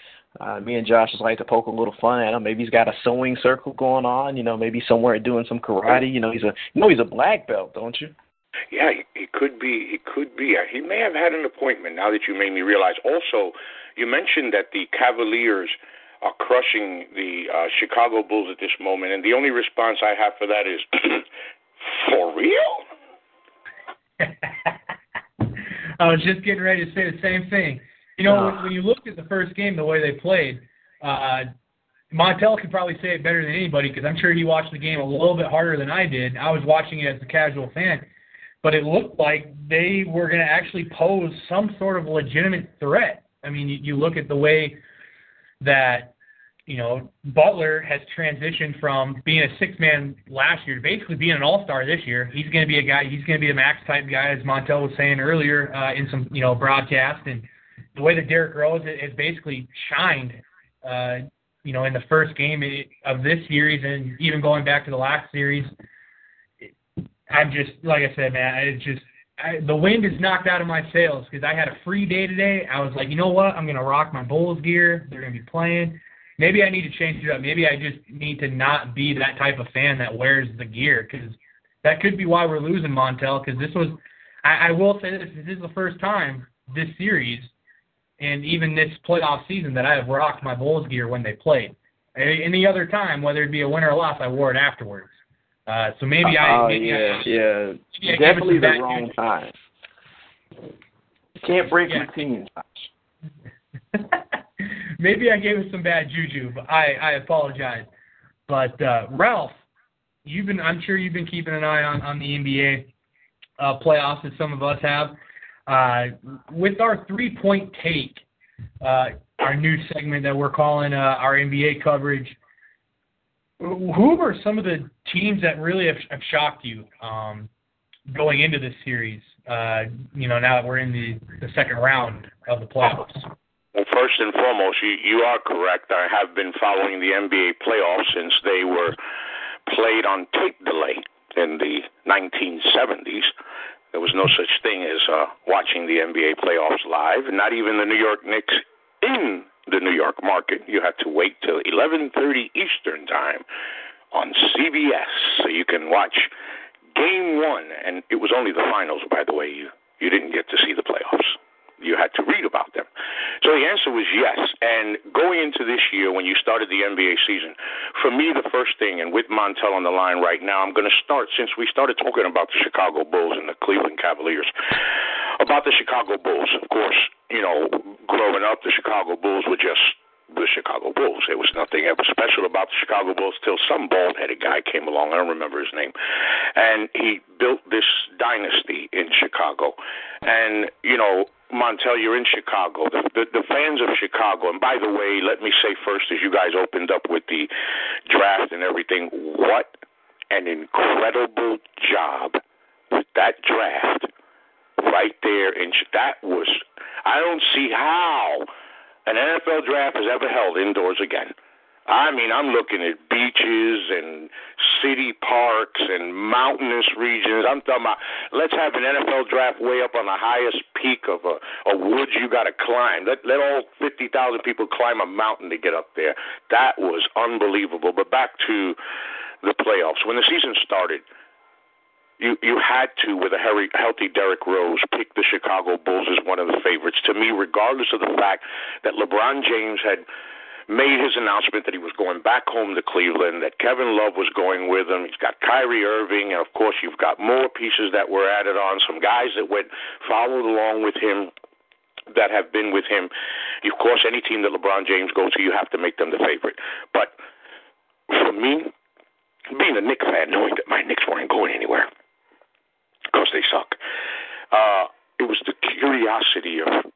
uh, me and Josh just like to poke a little fun at him. Maybe he's got a sewing circle going on. You know, maybe somewhere doing some karate. You know, he's a you know he's a black belt, don't you? Yeah, he, he could be. He could be. He may have had an appointment. Now that you made me realize. Also, you mentioned that the Cavaliers are crushing the uh, Chicago Bulls at this moment, and the only response I have for that is, for real? I was just getting ready to say the same thing. You know, when, when you looked at the first game, the way they played, uh, Montel could probably say it better than anybody because I'm sure he watched the game a little bit harder than I did. I was watching it as a casual fan, but it looked like they were going to actually pose some sort of legitimate threat. I mean, you, you look at the way that you know, Butler has transitioned from being a six man last year to basically being an all star this year. He's going to be a guy. He's going to be a max type guy, as Montel was saying earlier uh, in some you know broadcast. And the way that Derrick Rose has basically shined, uh, you know, in the first game of this series and even going back to the last series. I'm just like I said, man. It's just I, the wind is knocked out of my sails because I had a free day today. I was like, you know what? I'm going to rock my Bulls gear. They're going to be playing maybe I need to change it up. Maybe I just need to not be that type of fan that wears the gear because that could be why we're losing Montel. Because this was, I, I will say this: this is the first time this series and even this playoff season that I have rocked my Bulls gear when they played. Any other time, whether it be a win or a loss, I wore it afterwards. Uh, so maybe I. Oh maybe yeah, I, yeah. maybe Definitely the wrong time. Can't break Yeah. routine. Maybe I gave it some bad juju, but I, I apologize. But uh, Ralph, you've been I'm sure you've been keeping an eye on, on the NBA uh, playoffs as some of us have. Uh, with our three point take, uh, our new segment that we're calling uh, our NBA coverage, who are some of the teams that really have, have shocked you um, going into this series? Uh, you know, now that we're in the, the second round of the playoffs. Well, first and foremost, you, you are correct. I have been following the NBA playoffs since they were played on tape delay in the 1970s. There was no such thing as uh, watching the NBA playoffs live, not even the New York Knicks in the New York market. You had to wait till 11:30 Eastern time on CBS, so you can watch Game One, and it was only the finals, by the way. You you didn't get to see the playoffs. You had to read about them. So the answer was yes. And going into this year, when you started the NBA season, for me, the first thing, and with Montel on the line right now, I'm going to start since we started talking about the Chicago Bulls and the Cleveland Cavaliers. About the Chicago Bulls, of course, you know, growing up, the Chicago Bulls were just the Chicago Bulls. There was nothing ever special about the Chicago Bulls till some bald headed guy came along. I don't remember his name. And he built this dynasty in Chicago. And, you know, Montel, you're in Chicago. The, the, the fans of Chicago, and by the way, let me say first, as you guys opened up with the draft and everything, what an incredible job with that draft right there. And that was, I don't see how an NFL draft has ever held indoors again. I mean, I'm looking at beaches and city parks and mountainous regions. I'm talking about let's have an NFL draft way up on the highest peak of a, a woods you got to climb. Let let all 50,000 people climb a mountain to get up there. That was unbelievable. But back to the playoffs. When the season started, you you had to with a healthy Derrick Rose pick the Chicago Bulls as one of the favorites. To me, regardless of the fact that LeBron James had made his announcement that he was going back home to Cleveland, that Kevin Love was going with him. He's got Kyrie Irving, and of course, you've got more pieces that were added on, some guys that went followed along with him that have been with him. Of course, any team that LeBron James goes to, you have to make them the favorite. But for me, being a Knicks fan, knowing that my Knicks weren't going anywhere because they suck, uh, it was the curiosity of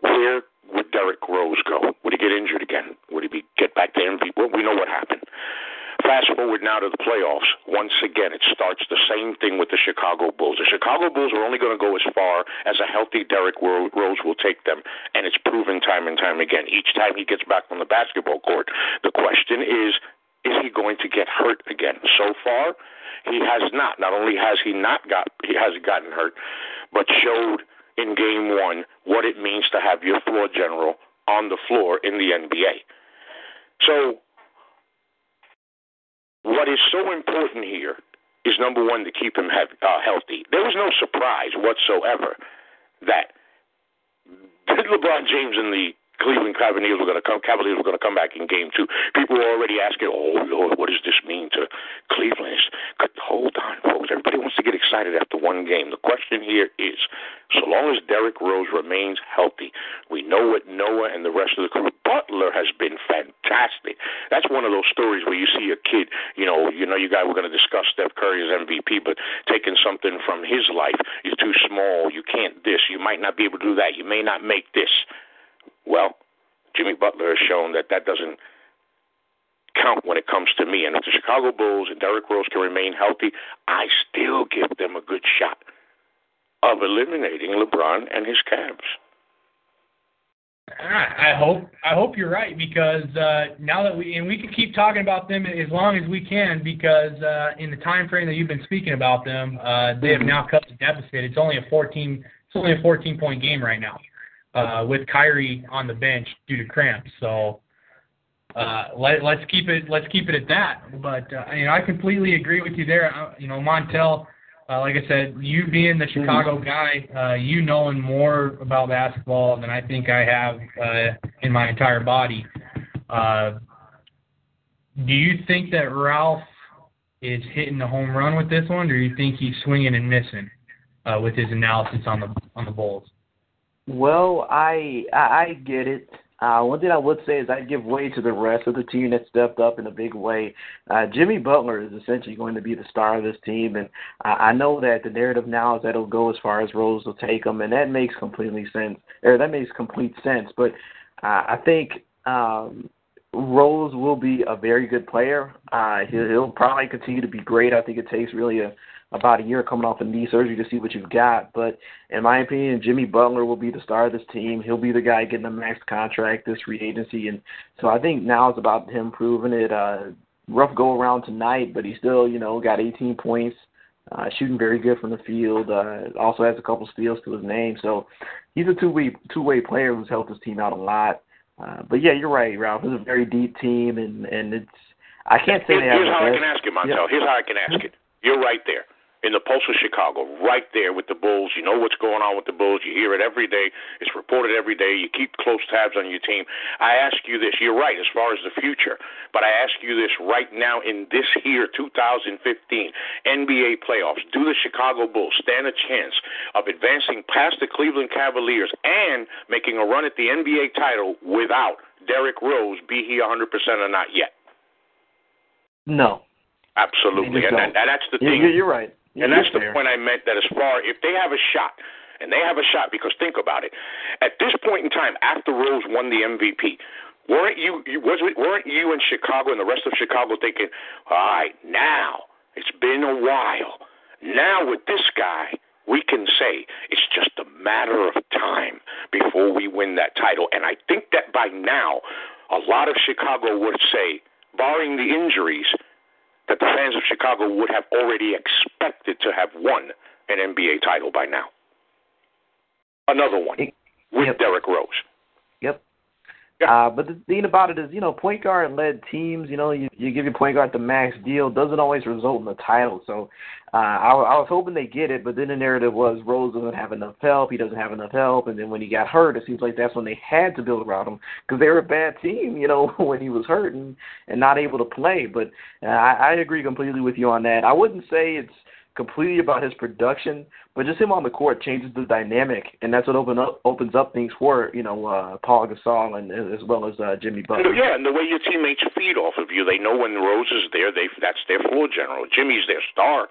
where would Derrick Rose go? Would he get injured again? Would he be get back to MVP? Well, we know what happened. Fast forward now to the playoffs. Once again, it starts the same thing with the Chicago Bulls. The Chicago Bulls are only going to go as far as a healthy Derrick Rose will take them, and it's proven time and time again. Each time he gets back on the basketball court, the question is, is he going to get hurt again? So far, he has not. Not only has he not got, he has gotten hurt, but showed in game one what it means to have your floor general on the floor in the NBA. So, what is so important here is number one, to keep him have, uh, healthy. There was no surprise whatsoever that did LeBron James and the Cleveland Cavaliers were going to come. Cavaliers were going to come back in Game Two. People were already asking, "Oh Lord, what does this mean to Cleveland?" Hold on, folks. Everybody wants to get excited after one game. The question here is, so long as Derrick Rose remains healthy, we know what Noah and the rest of the crew. Butler has been fantastic. That's one of those stories where you see a kid. You know, you know, you guys were going to discuss Steph Curry as MVP, but taking something from his life. You're too small. You can't this. You might not be able to do that. You may not make this. Well, Jimmy Butler has shown that that doesn't count when it comes to me. And if the Chicago Bulls and Derrick Rose can remain healthy, I still give them a good shot of eliminating LeBron and his Cavs. I hope I hope you're right because uh, now that we and we can keep talking about them as long as we can because uh, in the time frame that you've been speaking about them, uh, they have now cut the deficit. It's only a 14 it's only a 14 point game right now uh, with Kyrie on the bench due to cramps. So uh, let, let's keep it let's keep it at that. But uh, you know, I completely agree with you there. Uh, you know, Montel, uh, like I said, you being the Chicago guy, uh, you knowing more about basketball than I think I have uh, in my entire body. Uh, do you think that Ralph is hitting the home run with this one, or do you think he's swinging and missing uh, with his analysis on the on the Bulls? Well, I I, get it. Uh, one thing I would say is I give way to the rest of the team that stepped up in a big way. Uh, Jimmy Butler is essentially going to be the star of this team, and I, I know that the narrative now is that it'll go as far as Rose will take him, and that makes completely sense, or that makes complete sense. But uh, I think um, Rose will be a very good player. Uh, he'll, he'll probably continue to be great. I think it takes really a about a year coming off of knee surgery to see what you've got. But in my opinion, Jimmy Butler will be the star of this team. He'll be the guy getting a max contract this free agency, and so I think now it's about him proving it. Uh, rough go around tonight, but he still, you know, got 18 points, uh, shooting very good from the field. Uh, also has a couple steals to his name, so he's a two-way two-way player who's helped his team out a lot. Uh, but yeah, you're right, Ralph. It's a very deep team, and and it's I can't say they have Here's the how I can ask it, Montel. Here's how I can ask it. You're right there in the pulse of Chicago, right there with the Bulls. You know what's going on with the Bulls. You hear it every day. It's reported every day. You keep close tabs on your team. I ask you this. You're right as far as the future, but I ask you this right now in this year, 2015 NBA playoffs. Do the Chicago Bulls stand a chance of advancing past the Cleveland Cavaliers and making a run at the NBA title without Derrick Rose, be he 100% or not yet? No, Absolutely, and, that's the thing. you're, you're right. And that's the point I meant that as far if they have a shot, and they have a shot because think about it. At this point in time, after Rose won the MVP, weren't you, you was weren't you in Chicago and the rest of Chicago thinking, all right, now it's been a while. Now with this guy, we can say it's just a matter of time before we win that title. And I think that by now, a lot of Chicago would say, barring the injuries, that the fans of Chicago would have already expected to have won an NBA title by now. Another one It- with yep. Derrick Rose. Uh, but the thing about it is, you know, point guard led teams, you know, you, you give your point guard the max deal, doesn't always result in the title. So uh, I, I was hoping they get it, but then the narrative was Rose doesn't have enough help, he doesn't have enough help, and then when he got hurt, it seems like that's when they had to build around him because they were a bad team, you know, when he was hurt and, and not able to play. But uh, I, I agree completely with you on that. I wouldn't say it's completely about his production, but just him on the court changes the dynamic, and that's what open up opens up things for you know uh, Paul Gasol and as well as uh, Jimmy Butler. Yeah, and the way your teammates feed off of you, they know when Rose is there, they that's their floor general. Jimmy's their star,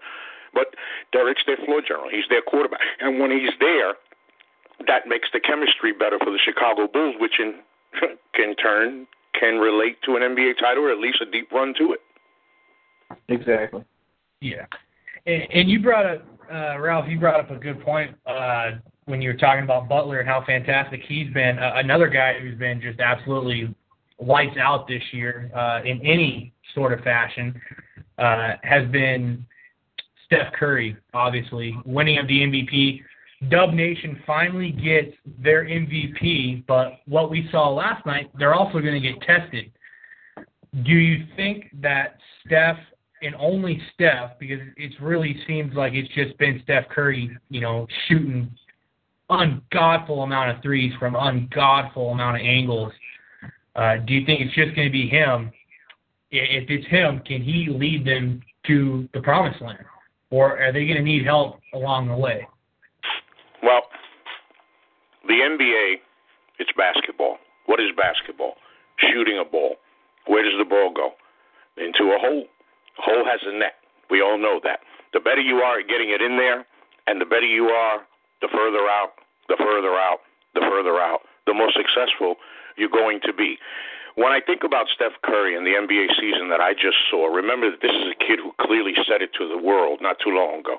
but Derrick's their floor general. He's their quarterback, and when he's there, that makes the chemistry better for the Chicago Bulls, which in can turn can relate to an NBA title or at least a deep run to it. Exactly. Yeah. And, and you brought up, uh, Ralph, you brought up a good point uh, when you were talking about Butler and how fantastic he's been. Uh, another guy who's been just absolutely lights out this year uh, in any sort of fashion uh, has been Steph Curry, obviously, winning of the MVP. Dub Nation finally gets their MVP, but what we saw last night, they're also going to get tested. Do you think that Steph and only Steph, because it really seems like it's just been Steph Curry, you know, shooting ungodful amount of threes from ungodful amount of angles. Uh, do you think it's just going to be him? If it's him, can he lead them to the promised land, or are they going to need help along the way? Well, the NBA, it's basketball. What is basketball? Shooting a ball. Where does the ball go? Into a hole. Hole has a net. We all know that. The better you are at getting it in there, and the better you are, the further out, the further out, the further out, the more successful you're going to be. When I think about Steph Curry and the NBA season that I just saw, remember that this is a kid who clearly said it to the world not too long ago.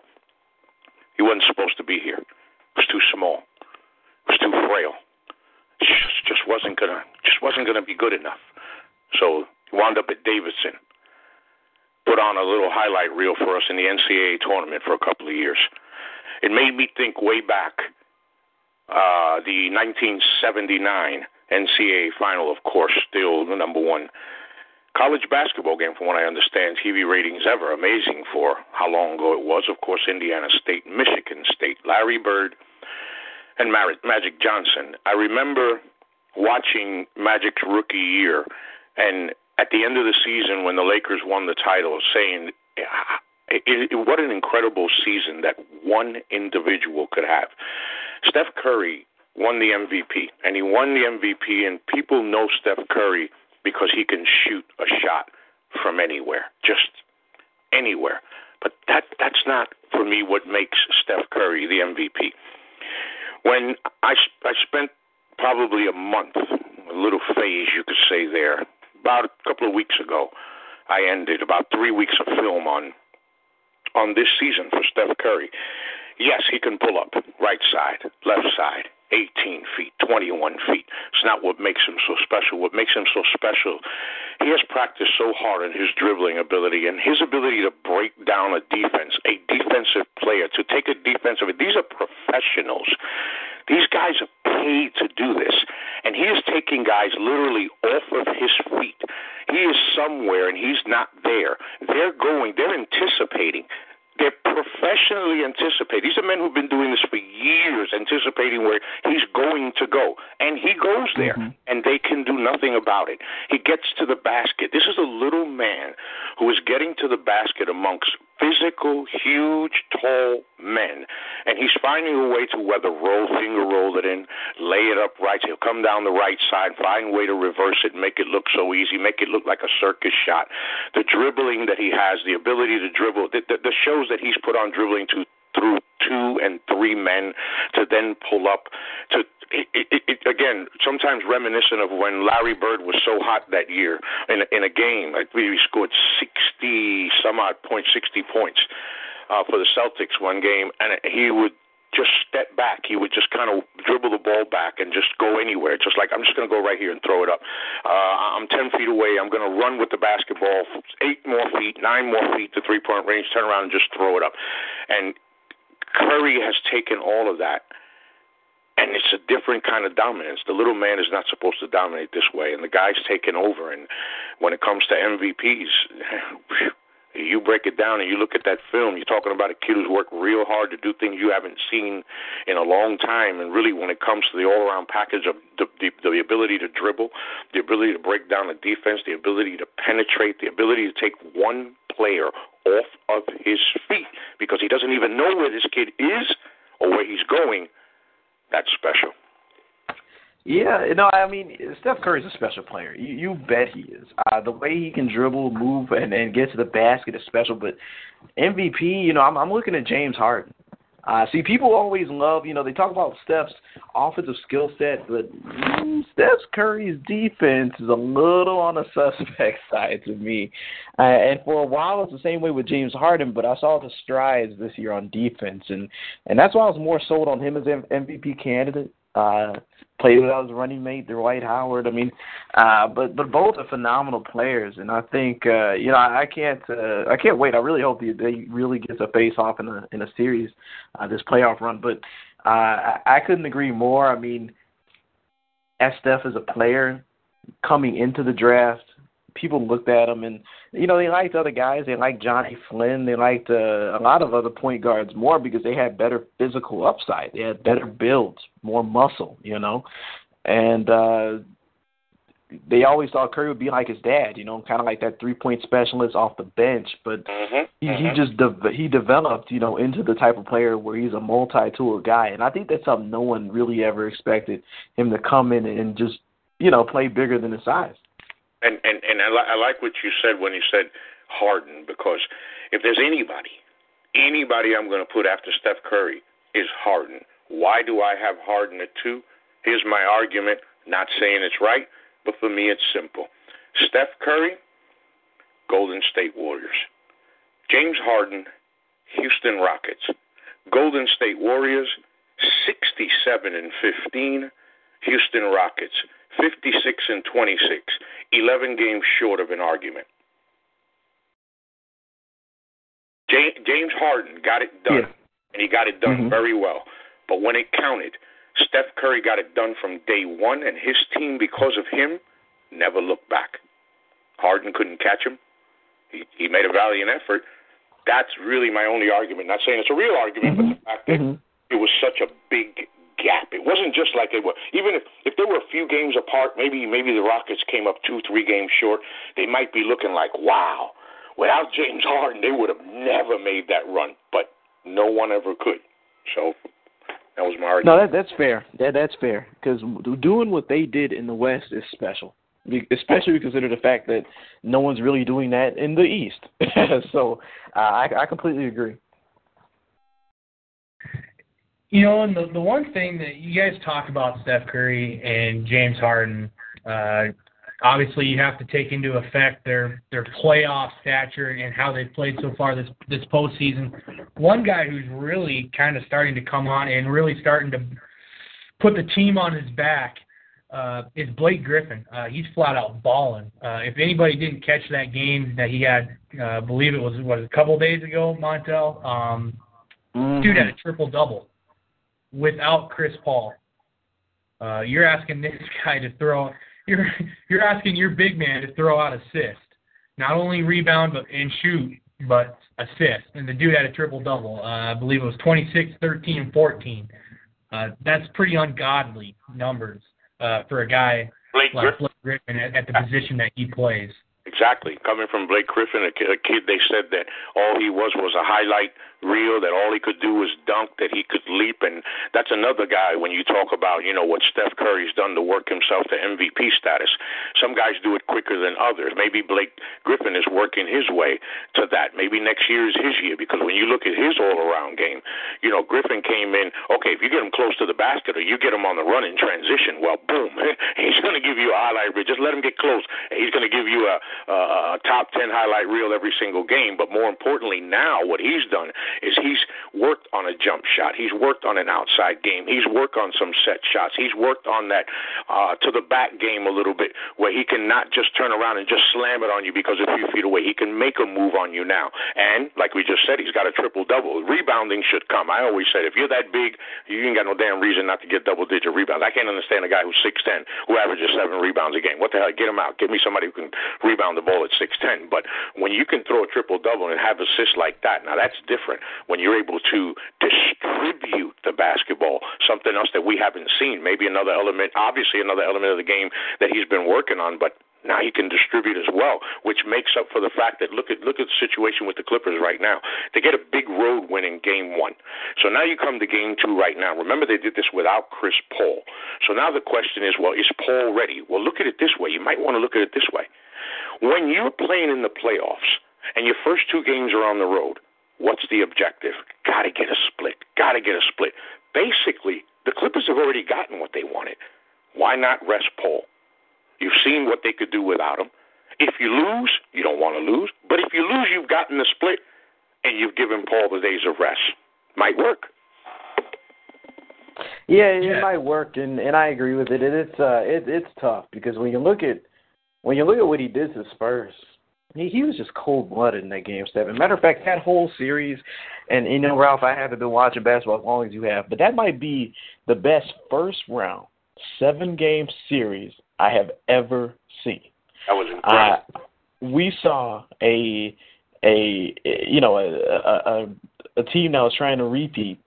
He wasn't supposed to be here. It was too small. It was too frail. Just, just wasn't gonna just wasn't gonna be good enough. So he wound up at Davidson. Put on a little highlight reel for us in the NCAA tournament for a couple of years. It made me think way back uh, the 1979 NCAA final, of course, still the number one college basketball game, from what I understand, TV ratings ever. Amazing for how long ago it was. Of course, Indiana State, Michigan State, Larry Bird, and Magic Johnson. I remember watching Magic's rookie year, and at the end of the season, when the Lakers won the title, saying, "Ah, it, it, "What an incredible season that one individual could have." Steph Curry won the MVP, and he won the MVP, and people know Steph Curry because he can shoot a shot from anywhere, just anywhere. But that that's not for me what makes Steph Curry the MVP. When I I spent probably a month, a little phase you could say there, about a couple of weeks ago, I ended about three weeks of film on on this season for Steph Curry. Yes, he can pull up right side, left side, 18 feet, 21 feet. It's not what makes him so special. What makes him so special, he has practiced so hard in his dribbling ability and his ability to break down a defense, a defensive player, to take a defensive. These are professionals. These guys are paid to do this. And he is taking guys literally off of his feet. He is somewhere and he's not there. They're going, they're anticipating they're professionally anticipating. These are men who've been doing this for years, anticipating where he's going to go. And he goes there, mm-hmm. and they can do nothing about it. He gets to the basket. This is a little man who is getting to the basket amongst physical, huge, tall men. And he's finding a way to whether roll, finger roll it in, lay it up right. He'll come down the right side, find a way to reverse it, make it look so easy, make it look like a circus shot. The dribbling that he has, the ability to dribble, the, the, the shows that he's put on dribbling to through two and three men to then pull up to it, it, it, again sometimes reminiscent of when Larry Bird was so hot that year in in a game. I believe he scored sixty some odd points, sixty points uh, for the Celtics one game, and he would just step back. He would just kind of dribble the ball back and just go anywhere. Just like I'm just going to go right here and throw it up. Uh, I'm 10 feet away. I'm going to run with the basketball eight more feet, nine more feet to three point range, turn around and just throw it up. And Curry has taken all of that and it's a different kind of dominance. The little man is not supposed to dominate this way, and the guy's taken over. And when it comes to MVPs, you break it down and you look at that film, you're talking about a kid who's worked real hard to do things you haven't seen in a long time. And really, when it comes to the all-around package of the, the, the ability to dribble, the ability to break down the defense, the ability to penetrate, the ability to take one player off of his feet because he doesn't even know where this kid is or where he's going, that's special. Yeah, no, I mean Steph Curry's a special player. You, you bet he is. Uh, the way he can dribble, move, and, and get to the basket is special. But MVP, you know, I'm, I'm looking at James Harden. Uh, see, people always love, you know, they talk about Steph's offensive skill set, but mm, Steph Curry's defense is a little on the suspect side to me. Uh, and for a while, it's the same way with James Harden, but I saw the strides this year on defense, and and that's why I was more sold on him as an MVP candidate. Uh, played with his running mate, Dwight Howard. I mean, uh, but but both are phenomenal players, and I think uh, you know I, I can't uh, I can't wait. I really hope they, they really get a face off in a in a series uh, this playoff run. But uh, I, I couldn't agree more. I mean, as Steph as a player coming into the draft, people looked at him and you know they liked other guys. They liked Jonny Flynn. They liked uh, a lot of other point guards more because they had better physical upside. They had better builds, more muscle. You know, and uh, they always thought Curry would be like his dad. You know, kind of like that three point specialist off the bench. But mm-hmm, he, mm-hmm. he just de- he developed you know into the type of player where he's a multi tool guy. And I think that's something no one really ever expected him to come in and just you know play bigger than his size. And and and I, li- I like what you said when you said Harden because if there's anybody, anybody I'm going to put after Steph Curry is Harden. Why do I have Harden at two? Here's my argument. Not saying it's right, but for me it's simple. Steph Curry, Golden State Warriors. James Harden, Houston Rockets. Golden State Warriors, 67 and 15. Houston Rockets, 56 and 26, 11 games short of an argument. James Harden got it done, yeah. and he got it done mm-hmm. very well. But when it counted, Steph Curry got it done from day one, and his team, because of him, never looked back. Harden couldn't catch him. He, he made a valiant effort. That's really my only argument. Not saying it's a real argument, mm-hmm. but the fact that mm-hmm. it was such a big gap. It wasn't just like they were. Even if if they were a few games apart, maybe maybe the Rockets came up two three games short. They might be looking like wow. Without James Harden, they would have never made that run. But no one ever could. So that was my argument. No, that, that's fair. That that's fair because doing what they did in the West is special, especially consider the fact that no one's really doing that in the East. so uh, I, I completely agree. You know, and the the one thing that you guys talk about Steph Curry and James Harden, uh, obviously you have to take into effect their their playoff stature and how they've played so far this this postseason. One guy who's really kind of starting to come on and really starting to put the team on his back uh, is Blake Griffin. Uh, he's flat out balling. Uh, if anybody didn't catch that game that he had, uh, I believe it was what a couple days ago, Montel. Um, mm-hmm. Dude had a triple double without Chris Paul. Uh, you're asking this guy to throw. You're you're asking your big man to throw out assist, not only rebound but and shoot, but assist. And the dude had a triple double. Uh, I believe it was 26, 13, and 14. Uh, that's pretty ungodly numbers uh, for a guy Blake like Griffin. Blake Griffin at, at the position that he plays. Exactly. Coming from Blake Griffin, a kid, a kid they said that all he was was a highlight reel, that all he could do was dunk, that he could leap. And that's another guy when you talk about, you know, what Steph Curry's done to work himself to MVP status. Some guys do it quicker than others. Maybe Blake Griffin is working his way to that. Maybe next year is his year because when you look at his all around game, you know, Griffin came in, okay, if you get him close to the basket or you get him on the run in transition, well, boom, he's going to give you a highlight reel. Just let him get close. He's going to give you a, a top 10 highlight reel every single game. But more importantly, now what he's done is he's worked on a jump shot. He's worked on an outside game. He's worked on some set shots. He's worked on that uh, to the back game a little bit where he can not just turn around and just slam it on you because a few feet away. He can make a move on you now. And like we just said, he's got a triple double. Rebounding should come. I always said if you're that big, you ain't got no damn reason not to get double digit rebounds. I can't understand a guy who's 6'10 who averages seven rebounds a game. What the hell? Get him out. Give me somebody who can rebound the ball at 6'10. But when you can throw a triple double and have assists like that, now that's different. When you're able to distribute the basketball, something else that we haven't seen. Maybe another element, obviously another element of the game that he's been working on, but now he can distribute as well, which makes up for the fact that look at look at the situation with the Clippers right now. They get a big road win in game one. So now you come to game two right now. Remember they did this without Chris Paul. So now the question is, well, is Paul ready? Well look at it this way. You might want to look at it this way. When you're playing in the playoffs and your first two games are on the road, what's the objective? Gotta get a split. Gotta get a split. Basically, the Clippers have already gotten what they wanted. Why not rest Paul? You've seen what they could do without him. If you lose, you don't want to lose. But if you lose, you've gotten the split and you've given Paul the days of rest. Might work. Yeah, it Yeah. might work, and and I agree with it. it it's uh, it, it's tough because when you look at when you look at what he did to Spurs, he he was just cold blooded in that game seven. Matter of fact, that whole series, and you know, Ralph, I haven't been watching basketball as long as you have, but that might be the best first round seven game series I have ever seen. That was Uh, we saw a a you know a, a a a team that was trying to repeat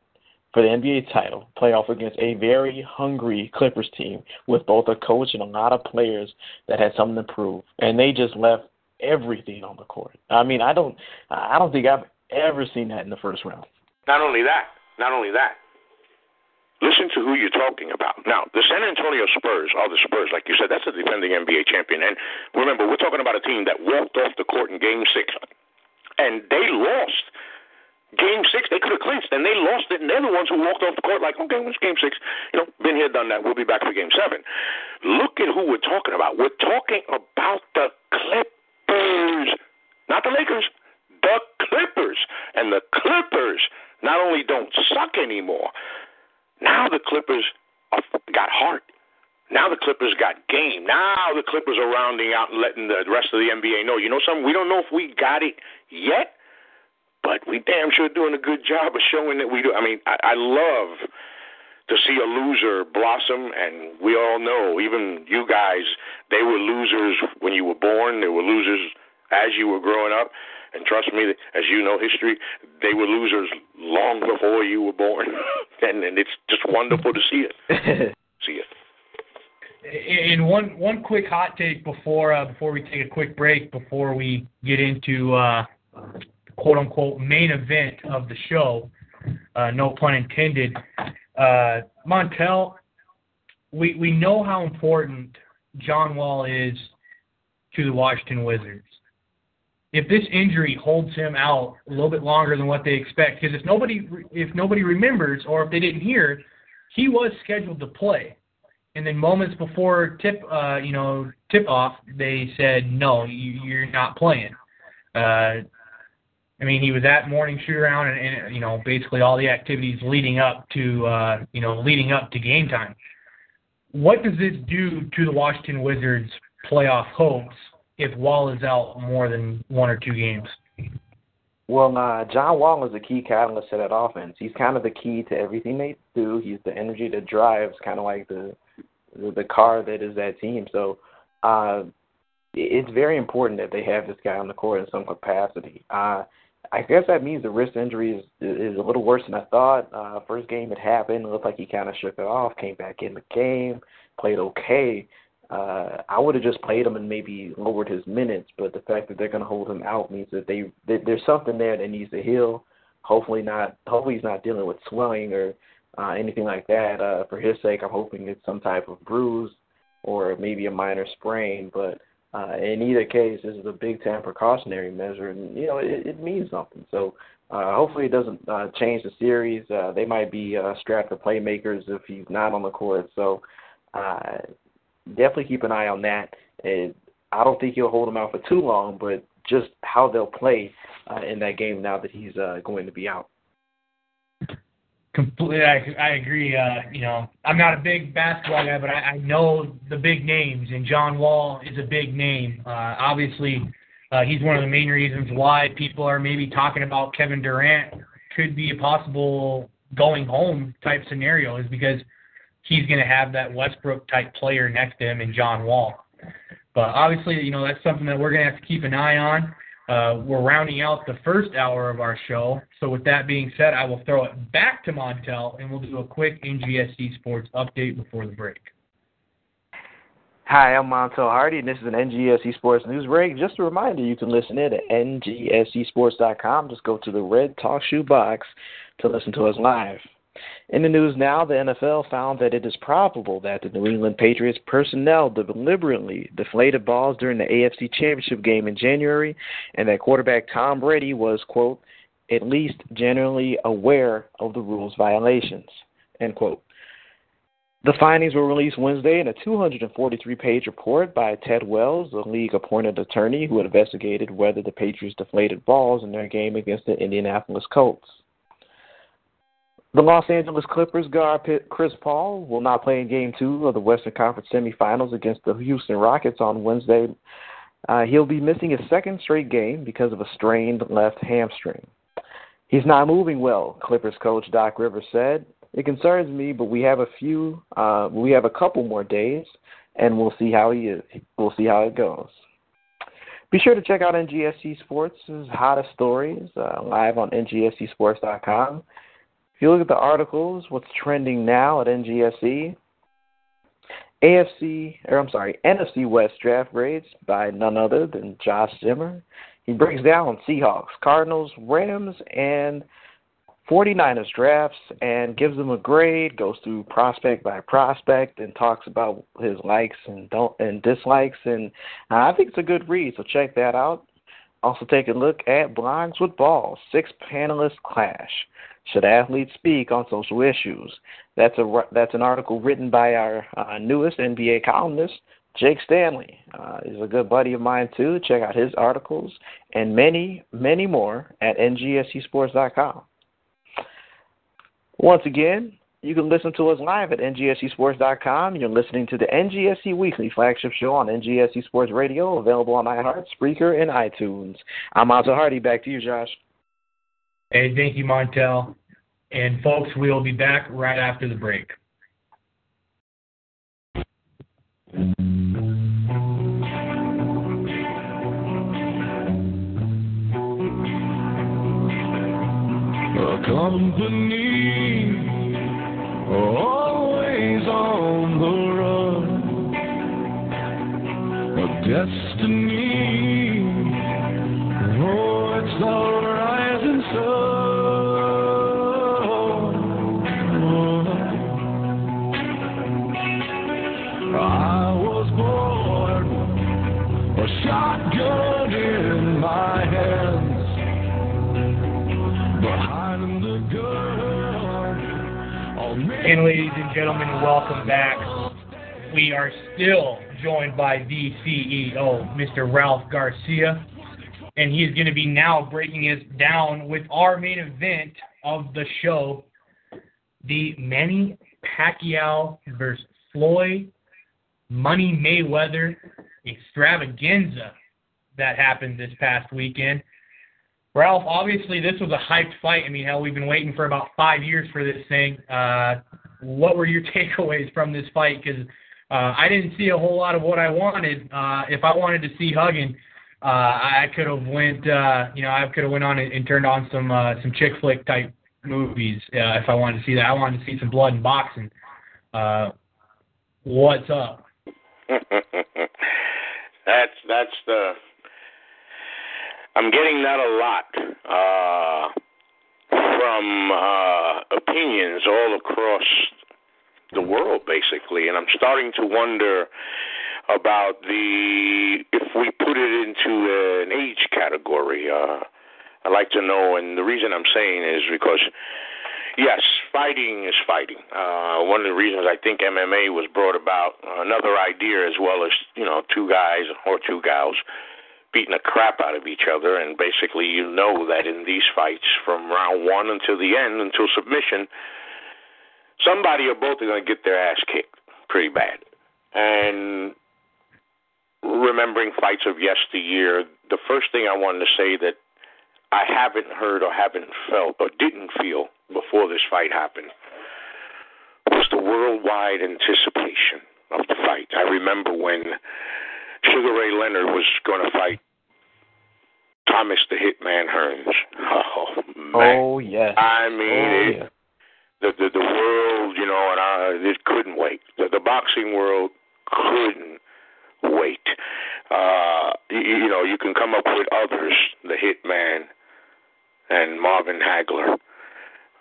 for the NBA title play off against a very hungry Clippers team with both a coach and a lot of players that had something to prove, and they just left everything on the court. I mean, I don't I don't think I've ever seen that in the first round. Not only that, not only that. Listen to who you're talking about. Now, the San Antonio Spurs are the Spurs, like you said. That's a defending NBA champion. And remember, we're talking about a team that walked off the court in Game Six, and they lost. Game six, they could have clinched, and they lost it, and they're the ones who walked off the court like, okay, it's game six. You know, been here, done that. We'll be back for game seven. Look at who we're talking about. We're talking about the Clippers, not the Lakers, the Clippers. And the Clippers not only don't suck anymore, now the Clippers are, got heart. Now the Clippers got game. Now the Clippers are rounding out and letting the rest of the NBA know. You know something? We don't know if we got it yet, but we damn sure doing a good job of showing that we do. I mean, I, I love to see a loser blossom, and we all know, even you guys, they were losers when you were born. They were losers as you were growing up. And trust me, as you know history, they were losers long before you were born. and, and it's just wonderful to see it. See it. And one one quick hot take before uh, before we take a quick break before we get into uh, quote unquote main event of the show. Uh, no pun intended. Uh, Montel, we we know how important John Wall is to the Washington Wizards. If this injury holds him out a little bit longer than what they expect, because if nobody if nobody remembers or if they didn't hear, he was scheduled to play and then moments before tip uh you know tip off they said no you, you're not playing uh i mean he was at morning shoot around and, and you know basically all the activities leading up to uh you know leading up to game time what does this do to the washington wizards playoff hopes if wall is out more than one or two games Well, uh, John Wall is the key catalyst to that offense. He's kind of the key to everything they do. He's the energy that drives, kind of like the the, the car that is that team. So uh, it's very important that they have this guy on the court in some capacity. Uh, I guess that means the wrist injury is is a little worse than I thought. Uh, first game it happened, it looked like he kind of shook it off, came back in the game, played okay. Uh, I would have just played him and maybe lowered his minutes, but the fact that they're going to hold him out means that they that there's something there that needs to heal. Hopefully not. Hopefully he's not dealing with swelling or uh, anything like that. Uh, for his sake, I'm hoping it's some type of bruise or maybe a minor sprain. But uh, in either case, this is a big time precautionary measure, and you know it, it means something. So uh, hopefully it doesn't uh, change the series. Uh, they might be uh, strapped for playmakers if he's not on the court. So uh, definitely keep an eye on that. And I don't think he'll hold him out for too long, but just how they'll play uh, in that game now that he's uh, going to be out. Completely, I, I agree. Uh, you know, I'm not a big basketball guy, but I, I know the big names, and John Wall is a big name. Uh, obviously, uh, he's one of the main reasons why people are maybe talking about Kevin Durant could be a possible going home type scenario, is because he's going to have that Westbrook type player next to him in John Wall. But obviously, you know, that's something that we're going to have to keep an eye on. Uh, we're rounding out the first hour of our show. So, with that being said, I will throw it back to Montel and we'll do a quick NGSC Sports update before the break. Hi, I'm Montel Hardy, and this is an NGSC Sports News Break. Just a reminder, you can listen in at ngscsports.com. Just go to the red TalkShoe box to listen to us live. In the news now, the NFL found that it is probable that the New England Patriots personnel deliberately deflated balls during the AFC Championship game in January, and that quarterback Tom Brady was, quote, at least generally aware of the rules violations, end quote. The findings were released Wednesday in a 243 page report by Ted Wells, the league appointed attorney who investigated whether the Patriots deflated balls in their game against the Indianapolis Colts. The Los Angeles Clippers guard Chris Paul will not play in Game 2 of the Western Conference semifinals against the Houston Rockets on Wednesday. Uh, he'll be missing his second straight game because of a strained left hamstring. He's not moving well, Clippers coach Doc Rivers said. It concerns me, but we have a few, uh, we have a couple more days, and we'll see how he is. We'll see how it goes. Be sure to check out NGSC Sports' hottest stories uh, live on ngscsports.com. If you look at the articles, what's trending now at NGSC, AFC, or I'm sorry, NFC West draft grades by none other than Josh Zimmer. He breaks down Seahawks, Cardinals, Rams, and 49ers drafts and gives them a grade, goes through prospect by prospect, and talks about his likes and don't and dislikes. And I think it's a good read, so check that out. Also, take a look at Blinds with Balls, six panelists clash. Should athletes speak on social issues? That's a that's an article written by our uh, newest NBA columnist, Jake Stanley. Uh, he's a good buddy of mine too. Check out his articles and many many more at ngscsports.com. Once again, you can listen to us live at ngscsports.com. You're listening to the NGSC Weekly flagship show on NGSC Sports Radio, available on iHeart, Spreaker, and iTunes. I'm Montel Hardy. Back to you, Josh. Hey, thank you, Montel. And folks, we will be back right after the break. A company destiny, oh, it's the rising sun. I was born a shotgun in my hands, behind the gun. And ladies and gentlemen, welcome back. We are still joined by the CEO, Mr. Ralph Garcia, and he is going to be now breaking us down with our main event of the show, the Manny Pacquiao versus Floyd Money Mayweather extravaganza that happened this past weekend. Ralph, obviously this was a hyped fight. I mean, hell, we've been waiting for about five years for this thing. Uh, what were your takeaways from this fight? Because uh, I didn't see a whole lot of what I wanted. Uh, if I wanted to see hugging, uh, I could have went, uh, you know, I could have went on and, and turned on some uh, some chick flick type movies uh, if I wanted to see that. I wanted to see some blood and boxing. Uh, what's up? that's that's the. I'm getting that a lot uh, from uh, opinions all across the world, basically, and I'm starting to wonder about the if we put it into an age category. Uh, I'd like to know, and the reason I'm saying is because Yes, fighting is fighting. Uh, one of the reasons I think MMA was brought about, another idea as well as you know two guys or two gals beating the crap out of each other, and basically you know that in these fights from round one until the end, until submission, somebody or both are going to get their ass kicked pretty bad. And remembering fights of yesteryear, the first thing I wanted to say that I haven't heard or haven't felt or didn't feel before this fight happened was the worldwide anticipation of the fight. I remember when Sugar Ray Leonard was going to fight Thomas the Hitman Hearns. Oh man! Oh yeah. I mean, oh, it, yeah. The the the world, you know, and I it couldn't wait. The, the boxing world couldn't wait. Uh, you, you know, you can come up with others, the Hitman and Marvin Hagler.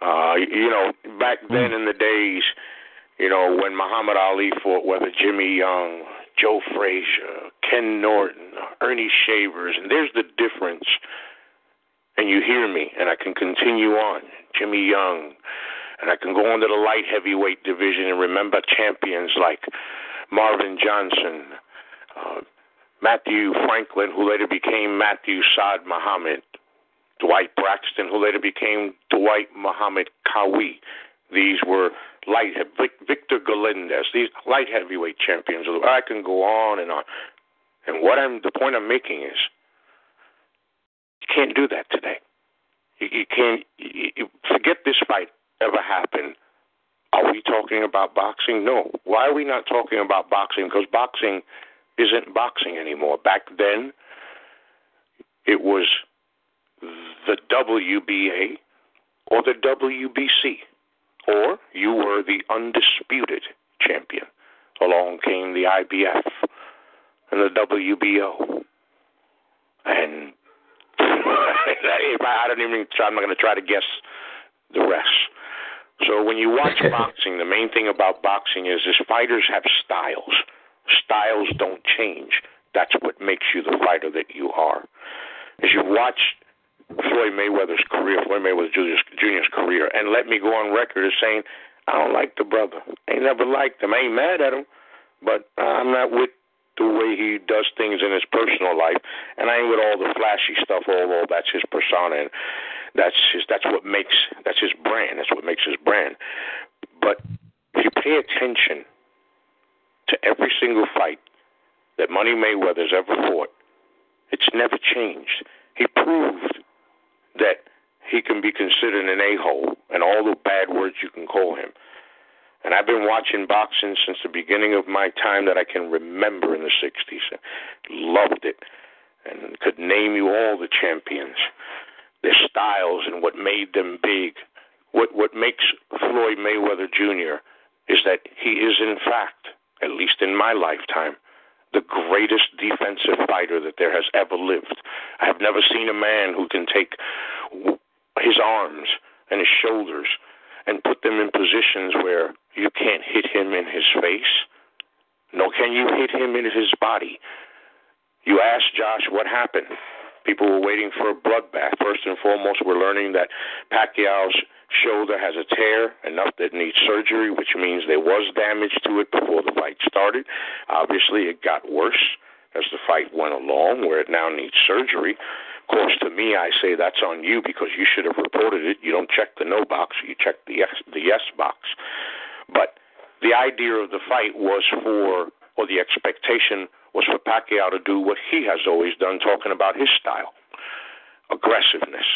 Uh, you know, back then in the days, you know, when Muhammad Ali fought, whether Jimmy Young, Joe Frazier, Ken Norton, Earnie Shavers, and there's the difference. And you hear me, and I can continue on. Jimmy Young, and I can go on to the light heavyweight division and remember champions like Marvin Johnson, uh, Matthew Franklin, who later became Matthew Saad Muhammad, Dwight Braxton, who later became Dwight Muhammad Qawi. These were light Victor Galindez, these light heavyweight champions. I can go on and on. And what I'm the point I'm making is, you can't do that today. You, you can't you, you, forget this fight ever happened. Are we talking about boxing? No. Why are we not talking about boxing? Because boxing isn't boxing anymore. Back then, it was the WBA or the WBC, or you were the undisputed champion. Along came the IBF and the WBO. And I don't even I'm not going to try to guess the rest. So when you watch boxing, the main thing about boxing is is fighters have styles. Styles don't change. That's what makes you the fighter that you are. As you watch Floyd Mayweather's career, Floyd Mayweather Jr.'s, Jr.'s career, and let me go on record as saying I don't like the brother. I ain't never liked him. I ain't mad at him, but I'm not with the way he does things in his personal life, and I ain't with all the flashy stuff. Although that's his persona, and that's his. That's what makes that's his brand. That's what makes his brand. But if you pay attention to every single fight that Money Mayweather's ever fought, it's never changed. He proved that he can be considered an a hole and all the bad words you can call him. And I've been watching boxing since the beginning of my time that I can remember in the 60s. Loved it and could name you all the champions, their styles, and what made them big. What, what makes Floyd Mayweather Jr. is that he is, in fact, at least in my lifetime, the greatest defensive fighter that there has ever lived. I have never seen a man who can take his arms and his shoulders and put them in positions where you can't hit him in his face, nor can you hit him in his body. You ask Josh what happened. People were waiting for a bloodbath. First and foremost, we're learning that Pacquiao's shoulder has a tear, enough that needs surgery, which means there was damage to it before the fight started. Obviously, it got worse as the fight went along, where it now needs surgery. Of course, to me, I say that's on you because you should have reported it. You don't check the no box, you check the yes, the yes box. But the idea of the fight was for, or the expectation was for Pacquiao to do what he has always done, talking about his style aggressiveness,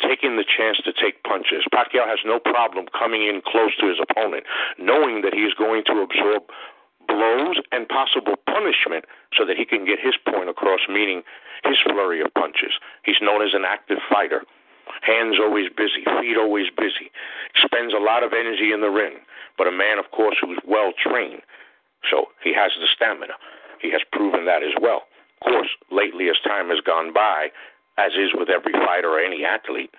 taking the chance to take punches. Pacquiao has no problem coming in close to his opponent, knowing that he's going to absorb blows and possible punishment so that he can get his point across, meaning his flurry of punches. He's known as an active fighter. Hands always busy, feet always busy. Spends a lot of energy in the ring, but a man, of course, who's well trained. So he has the stamina. He has proven that as well. Of course, lately, as time has gone by, as is with every fighter or any athlete,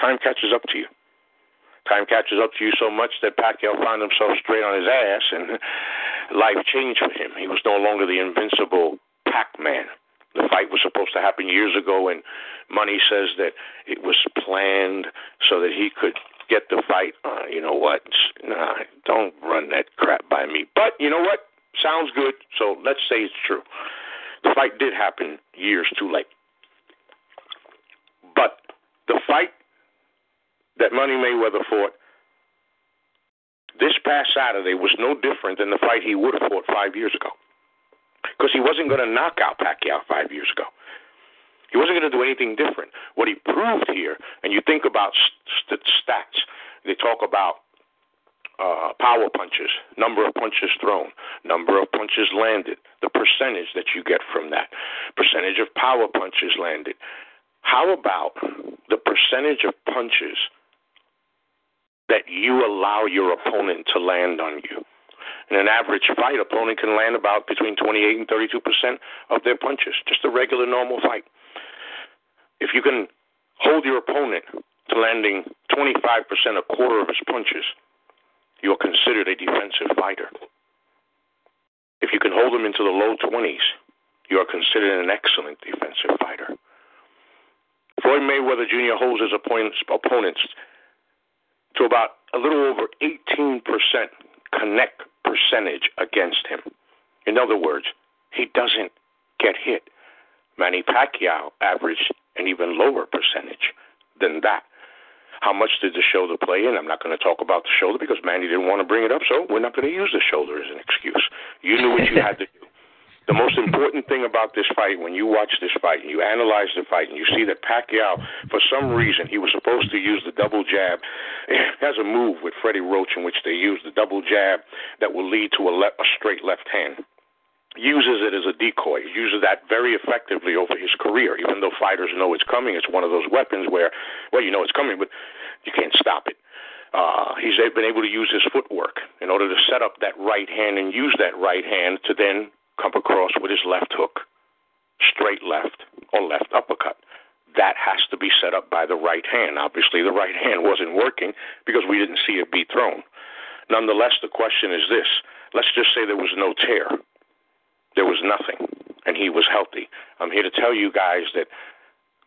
time catches up to you. Time catches up to you so much that Pacquiao found himself straight on his ass, and life changed for him. He was no longer the invincible Pac-Man. The fight was supposed to happen years ago, and Money says that it was planned so that he could get the fight. Uh, you know what? Nah, don't run that crap by me. But you know what? Sounds good, so let's say it's true. The fight did happen years too late. But the fight that Money Mayweather fought this past Saturday was no different than the fight he would have fought five years ago. Because he wasn't going to knock out Pacquiao five years ago. He wasn't going to do anything different. What he proved here, and you think about st- stats, they talk about uh, power punches, number of punches thrown, number of punches landed, the percentage that you get from that, percentage of power punches landed. How about the percentage of punches that you allow your opponent to land on you? In an average fight, opponent can land about between 28 and 32 percent of their punches, just a regular normal fight. If you can hold your opponent to landing 25 percent, a quarter of his punches, you are considered a defensive fighter. If you can hold them into the low 20s, you are considered an excellent defensive fighter. Floyd Mayweather Jr. holds his opponents, opponents to about a little over 18% connect percentage against him. In other words, he doesn't get hit. Manny Pacquiao averaged an even lower percentage than that. How much did the shoulder play in? I'm not going to talk about the shoulder because Manny didn't want to bring it up, so we're not going to use the shoulder as an excuse. You knew what you had to do. The most important thing about this fight, when you watch this fight and you analyze the fight and you see that Pacquiao, for some reason, he was supposed to use the double jab. Has a move with Freddie Roach in which they use the double jab that will lead to a, le- a straight left hand uses it as a decoy, uses that very effectively over his career, even though fighters know it's coming. It's one of those weapons where, well, you know it's coming, but you can't stop it. Uh, he's been able to use his footwork in order to set up that right hand and use that right hand to then come across with his left hook, straight left, or left uppercut. That has to be set up by the right hand. Obviously, the right hand wasn't working because we didn't see it be thrown. Nonetheless, the question is this let's just say there was no tear there was nothing, and he was healthy. I'm here to tell you guys that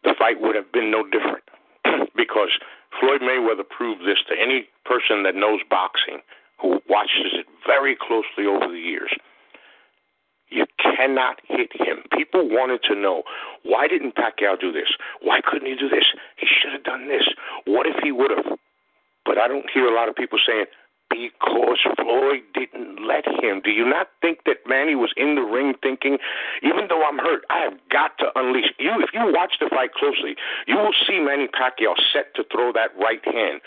the fight would have been no different because Floyd Mayweather proved this to any person that knows boxing who watches it very closely over the years. You cannot hit him. People wanted to know why didn't Pacquiao do this? Why couldn't he do this? He should have done this. What if he would have? But I don't hear a lot of people saying because Floyd didn't let him. Do you not think that Manny was in the ring thinking, even though I'm hurt, I have got to unleash you? If you watch the fight closely, you will see Manny Pacquiao set to throw that right hand.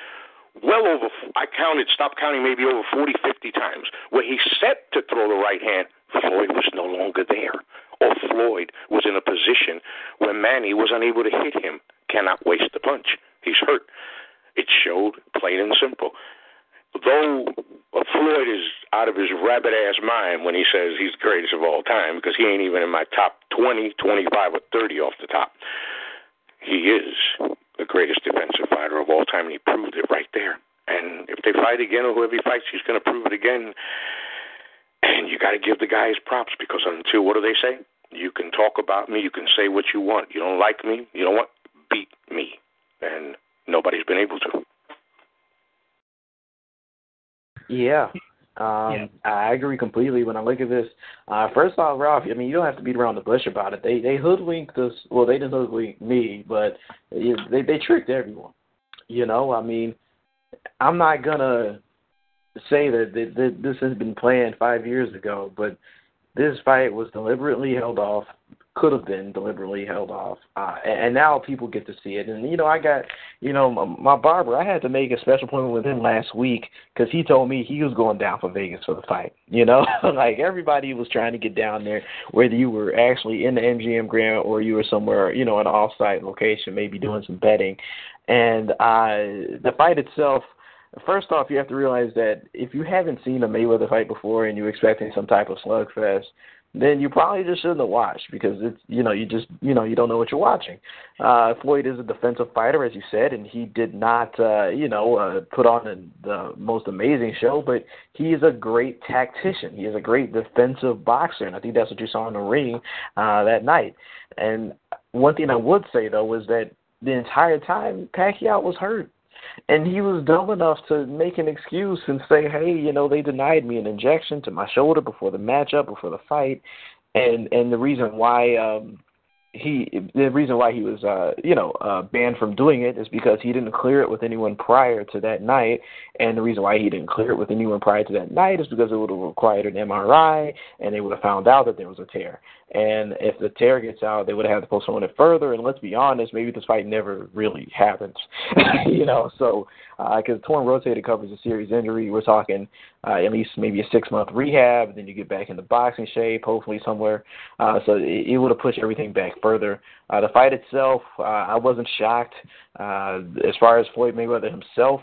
Well over, I counted, stop counting, maybe over 40, 50 times, where he set to throw the right hand. Floyd was no longer there. Or Floyd was in a position where Manny was unable to hit him. Cannot waste the punch. He's hurt. It showed plain and simple though Floyd is out of his rabbit ass mind when he says he's the greatest of all time because he ain't even in my top 20, 25, or 30 off the top. He is the greatest defensive fighter of all time, and he proved it right there. And if they fight again, or whoever he fights, he's going to prove it again. And you got to give the guy his props because until what do they say? You can talk about me, you can say what you want. You don't like me, you know what? Beat me. And nobody's been able to. Yeah. Um, yeah. I agree completely when I look at this. Uh, first off, Ralph, I mean, you don't have to beat around the bush about it. They they hoodwinked us. Well, they didn't hoodwink me, but they they tricked everyone. You know, I mean, I'm not gonna say that, that, that this has been planned five years ago, but this fight was deliberately held off could have been deliberately held off. Uh, and, now people get to see it. And you know, I got you know my, my barber. I had to make a special appointment with him last week because he told me he was going down for Vegas for the fight. You know, like everybody was trying to get down there, whether you were actually in the MGM Grand or you were somewhere, you know, an off-site location, maybe doing some betting. And uh, the fight itself. First off, you have to realize that if you haven't seen a Mayweather fight before and you're expecting some type of slugfest, then you probably just shouldn't have watched because it's you know you just you know you don't know what you're watching. Uh, Floyd is a defensive fighter, as you said, and he did not uh, you know uh, put on a, the most amazing show, but he is a great tactician. He is a great defensive boxer, and I think that's what you saw in the ring uh, that night. And one thing I would say though was that the entire time Pacquiao was hurt. And he was dumb enough to make an excuse and say, "Hey, you know, they denied me an injection to my shoulder before the matchup, before the fight, and and the reason why um he the reason why he was uh you know uh banned from doing it is because he didn't clear it with anyone prior to that night. And the reason why he didn't clear it with anyone prior to that night is because it would have required an MRI and they would have found out that there was a tear and if the tear gets out they would have to postpone it further and let's be honest maybe this fight never really happens you know so because uh, torn rotator cuff is a serious injury we're talking uh, at least maybe a six month rehab then you get back into boxing shape hopefully somewhere uh so it, it would have pushed everything back further. Uh, the fight itself, uh, I wasn't shocked. Uh, as far as Floyd Mayweather himself,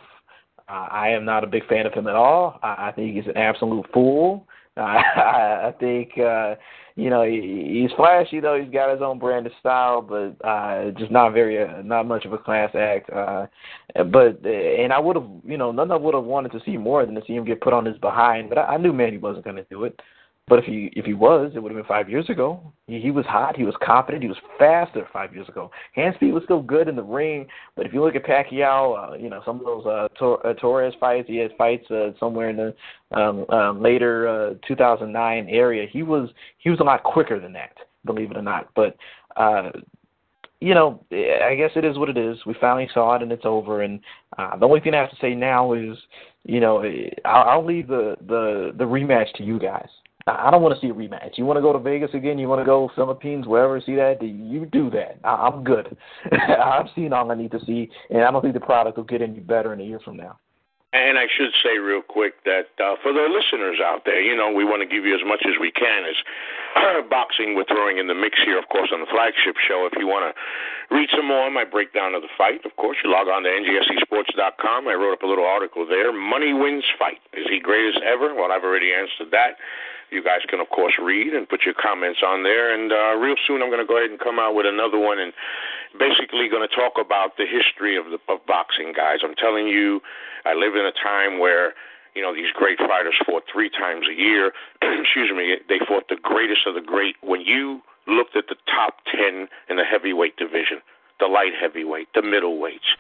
uh, I am not a big fan of him at all. I, I think he's an absolute fool. Uh, I, I think uh, you know he, he's flashy though. He's got his own brand of style, but uh, just not very, uh, not much of a class act. Uh, but and I would have, you know, none of would have wanted to see more than to see him get put on his behind. But I, I knew Manny wasn't going to do it. But if he if he was, it would have been five years ago. He, he was hot. He was confident. He was faster five years ago. Hand speed was still good in the ring. But if you look at Pacquiao, uh, you know some of those uh, Tor- uh, Torres fights, he had fights uh, somewhere in the um, uh, later uh, 2009 area. He was he was a lot quicker than that, believe it or not. But uh, you know, I guess it is what it is. We finally saw it, and it's over. And uh, the only thing I have to say now is, you know, I'll, I'll leave the the the rematch to you guys. I don't want to see a rematch. You want to go to Vegas again? You want to go Philippines, wherever? See that? You do that. I, I'm good. I've seen all I need to see, and I don't think the product will get any better in a year from now. And I should say real quick that uh, for the listeners out there, you know, we want to give you as much as we can as boxing we're throwing in the mix here, of course, on the flagship show. If you want to read some more on my breakdown of the fight, of course, you log on to ngscsports.com. I wrote up a little article there. Money wins fight. Is he greatest ever? Well, I've already answered that. You guys can, of course, read and put your comments on there. And uh, real soon, I'm going to go ahead and come out with another one and basically going to talk about the history of the of boxing, guys. I'm telling you, I live in a time where you know these great fighters fought three times a year. Excuse me, they fought the greatest of the great. When you looked at the top ten in the heavyweight division, the light heavyweight, the middleweights,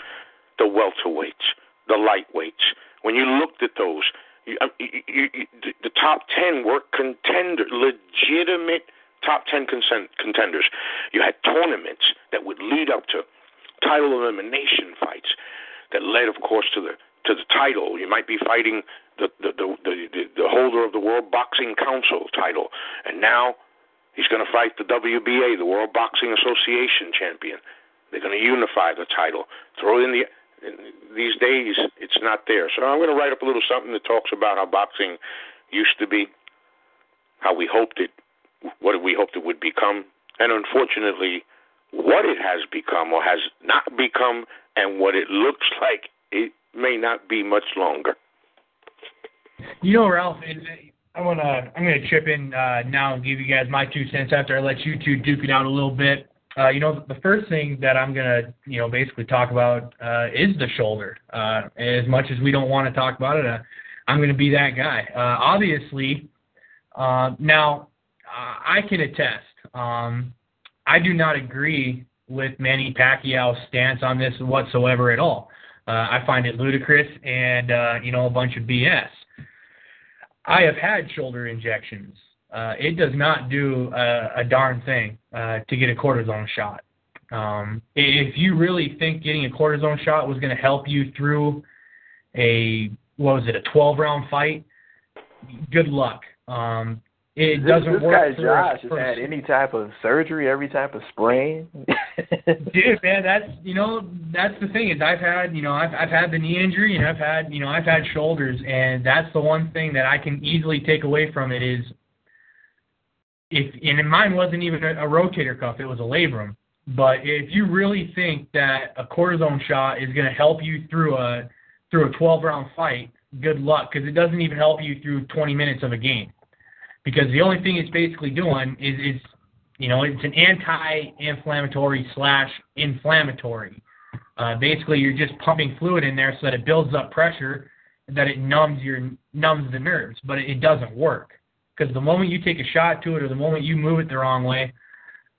the welterweights, the lightweights, when you looked at those you, you, you, the top ten were contender, legitimate top ten consent, contenders. You had tournaments that would lead up to title elimination fights that led, of course, to the to the title. You might be fighting the the the, the, the, the holder of the World Boxing Council title, and now he's going to fight the WBA, the World Boxing Association champion. They're going to unify the title, throw in the these days it's not there. So I'm going to write up a little something that talks about how boxing used to be, how we hoped it, what we hoped it would become, and unfortunately, what it has become or has not become, and what it looks like it may not be much longer. You know, Ralph, I want to. I'm going to chip in uh, now and give you guys my two cents after I let you two duke it out a little bit. Uh, you know, the first thing that I'm gonna, you know, basically talk about uh, is the shoulder. Uh, as much as we don't want to talk about it, uh, I'm gonna be that guy. Uh, obviously, uh, now uh, I can attest. Um, I do not agree with Manny Pacquiao's stance on this whatsoever at all. Uh, I find it ludicrous and uh, you know a bunch of BS. I have had shoulder injections uh, it does not do a, a darn thing uh, to get a cortisone shot. Um, if you really think getting a cortisone shot was going to help you through a what was it a 12 round fight, good luck. Um, It this, doesn't this work. guy for- Josh has had any type of surgery, every type of sprain. Dude, man, that's you know that's the thing is I've had you know I've I've had the knee injury and I've had you know I've had shoulders and that's the one thing that I can easily take away from it is if and mine wasn't even a, a rotator cuff it was a labrum. But if you really think that a cortisone shot is going to help you through a through a 12 round fight good luck because it doesn't even help you through 20 minutes of a game. Because the only thing it's basically doing is is you know, it's an anti-inflammatory slash inflammatory. Uh, basically, you're just pumping fluid in there so that it builds up pressure, that it numbs your numbs the nerves, but it, it doesn't work because the moment you take a shot to it or the moment you move it the wrong way,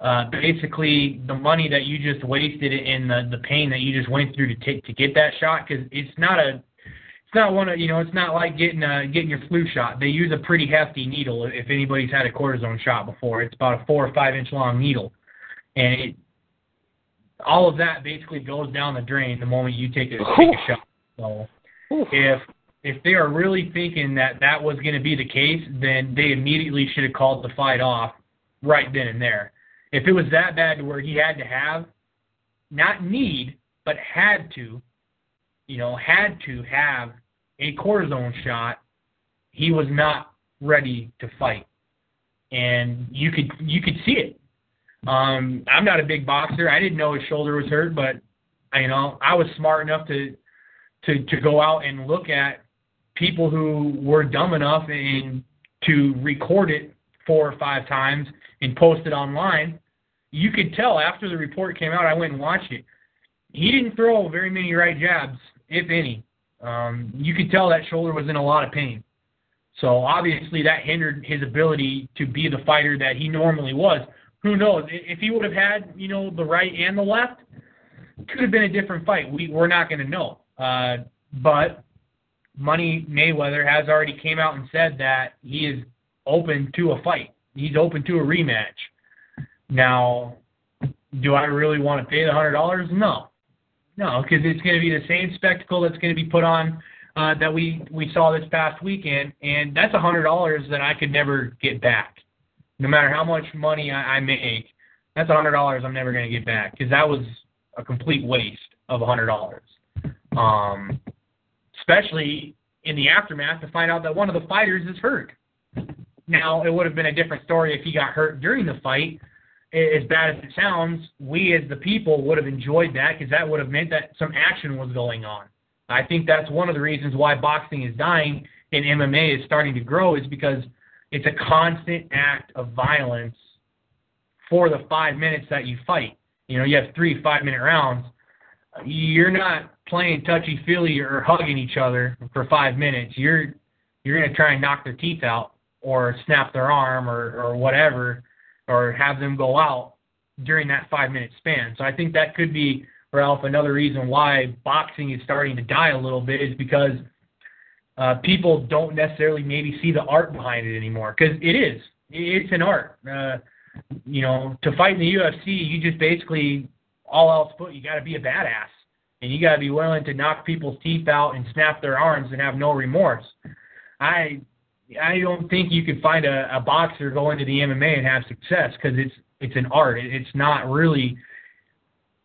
uh, basically the money that you just wasted in the the pain that you just went through to take to get that shot because it's not a it's not one of you know it's not like getting a getting your flu shot. They use a pretty hefty needle. If anybody's had a cortisone shot before, it's about a four or five inch long needle, and it all of that basically goes down the drain the moment you take a, take a shot. So if if they are really thinking that that was going to be the case, then they immediately should have called the fight off right then and there. If it was that bad to where he had to have, not need, but had to, you know, had to have a cortisone shot, he was not ready to fight. And you could you could see it. Um, I'm not a big boxer. I didn't know his shoulder was hurt, but you know, I was smart enough to to to go out and look at people who were dumb enough and to record it four or five times and post it online. You could tell after the report came out, I went and watched it. He didn't throw very many right jabs, if any. Um, you could tell that shoulder was in a lot of pain. So obviously that hindered his ability to be the fighter that he normally was. Who knows? If he would have had, you know, the right and the left, could have been a different fight. We we're not going to know. Uh, but Money Mayweather has already came out and said that he is open to a fight. He's open to a rematch. Now, do I really want to pay the hundred dollars? No, no, because it's going to be the same spectacle that's going to be put on uh, that we we saw this past weekend, and that's a hundred dollars that I could never get back, no matter how much money I, I make. That's a hundred dollars I'm never going to get back because that was a complete waste of a hundred dollars. Um, especially in the aftermath to find out that one of the fighters is hurt. Now, it would have been a different story if he got hurt during the fight. As bad as it sounds, we as the people would have enjoyed that because that would have meant that some action was going on. I think that's one of the reasons why boxing is dying and MMA is starting to grow is because it's a constant act of violence for the five minutes that you fight. You know, you have three five minute rounds. You're not playing touchy feely or hugging each other for five minutes. You're you're gonna try and knock their teeth out or snap their arm or, or whatever or have them go out during that five minute span. So I think that could be Ralph another reason why boxing is starting to die a little bit is because uh, people don't necessarily maybe see the art behind it anymore because it is it's an art. Uh, you know, to fight in the UFC, you just basically all else put, you got to be a badass and you got to be willing to knock people's teeth out and snap their arms and have no remorse. I I don't think you could find a, a boxer go into the MMA and have success because it's it's an art. It, it's not really.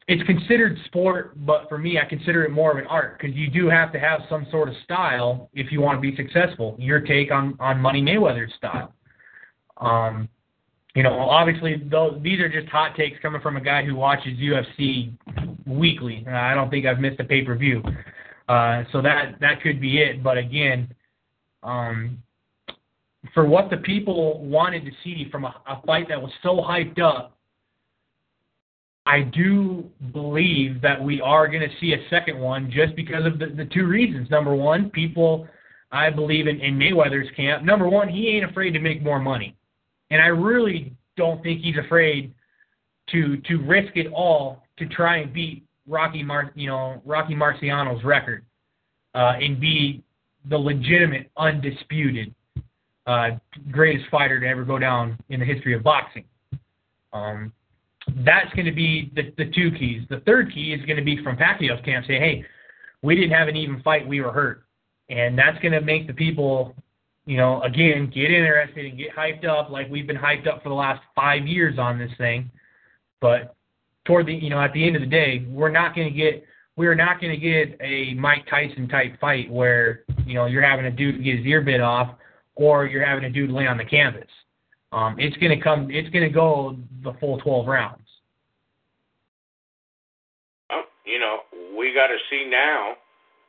It's considered sport, but for me, I consider it more of an art because you do have to have some sort of style if you want to be successful. Your take on on Money Mayweather's style. Um, you know, obviously those these are just hot takes coming from a guy who watches UFC weekly. I don't think I've missed a pay per view, uh, so that that could be it. But again, um, for what the people wanted to see from a, a fight that was so hyped up, I do believe that we are going to see a second one just because of the, the two reasons. Number one, people, I believe in, in Mayweather's camp. Number one, he ain't afraid to make more money, and I really don't think he's afraid to to risk it all to try and beat Rocky Mar, you know, Rocky Marciano's record, uh, and be the legitimate, undisputed uh, greatest fighter to ever go down in the history of boxing. Um, that's going to be the, the two keys. The third key is going to be from Pacquiao's camp saying, hey, we didn't have an even fight, we were hurt. And that's going to make the people you know, again, get interested and get hyped up like we've been hyped up for the last five years on this thing. But toward the, you know, at the end of the day, we're not going to get, we're not going to get a Mike Tyson type fight where, you know, you're having a dude get his ear bit off or you're having a dude lay on the canvas. Um, it's going to come, it's going to go the full 12 rounds. Oh, you know, we got to see now.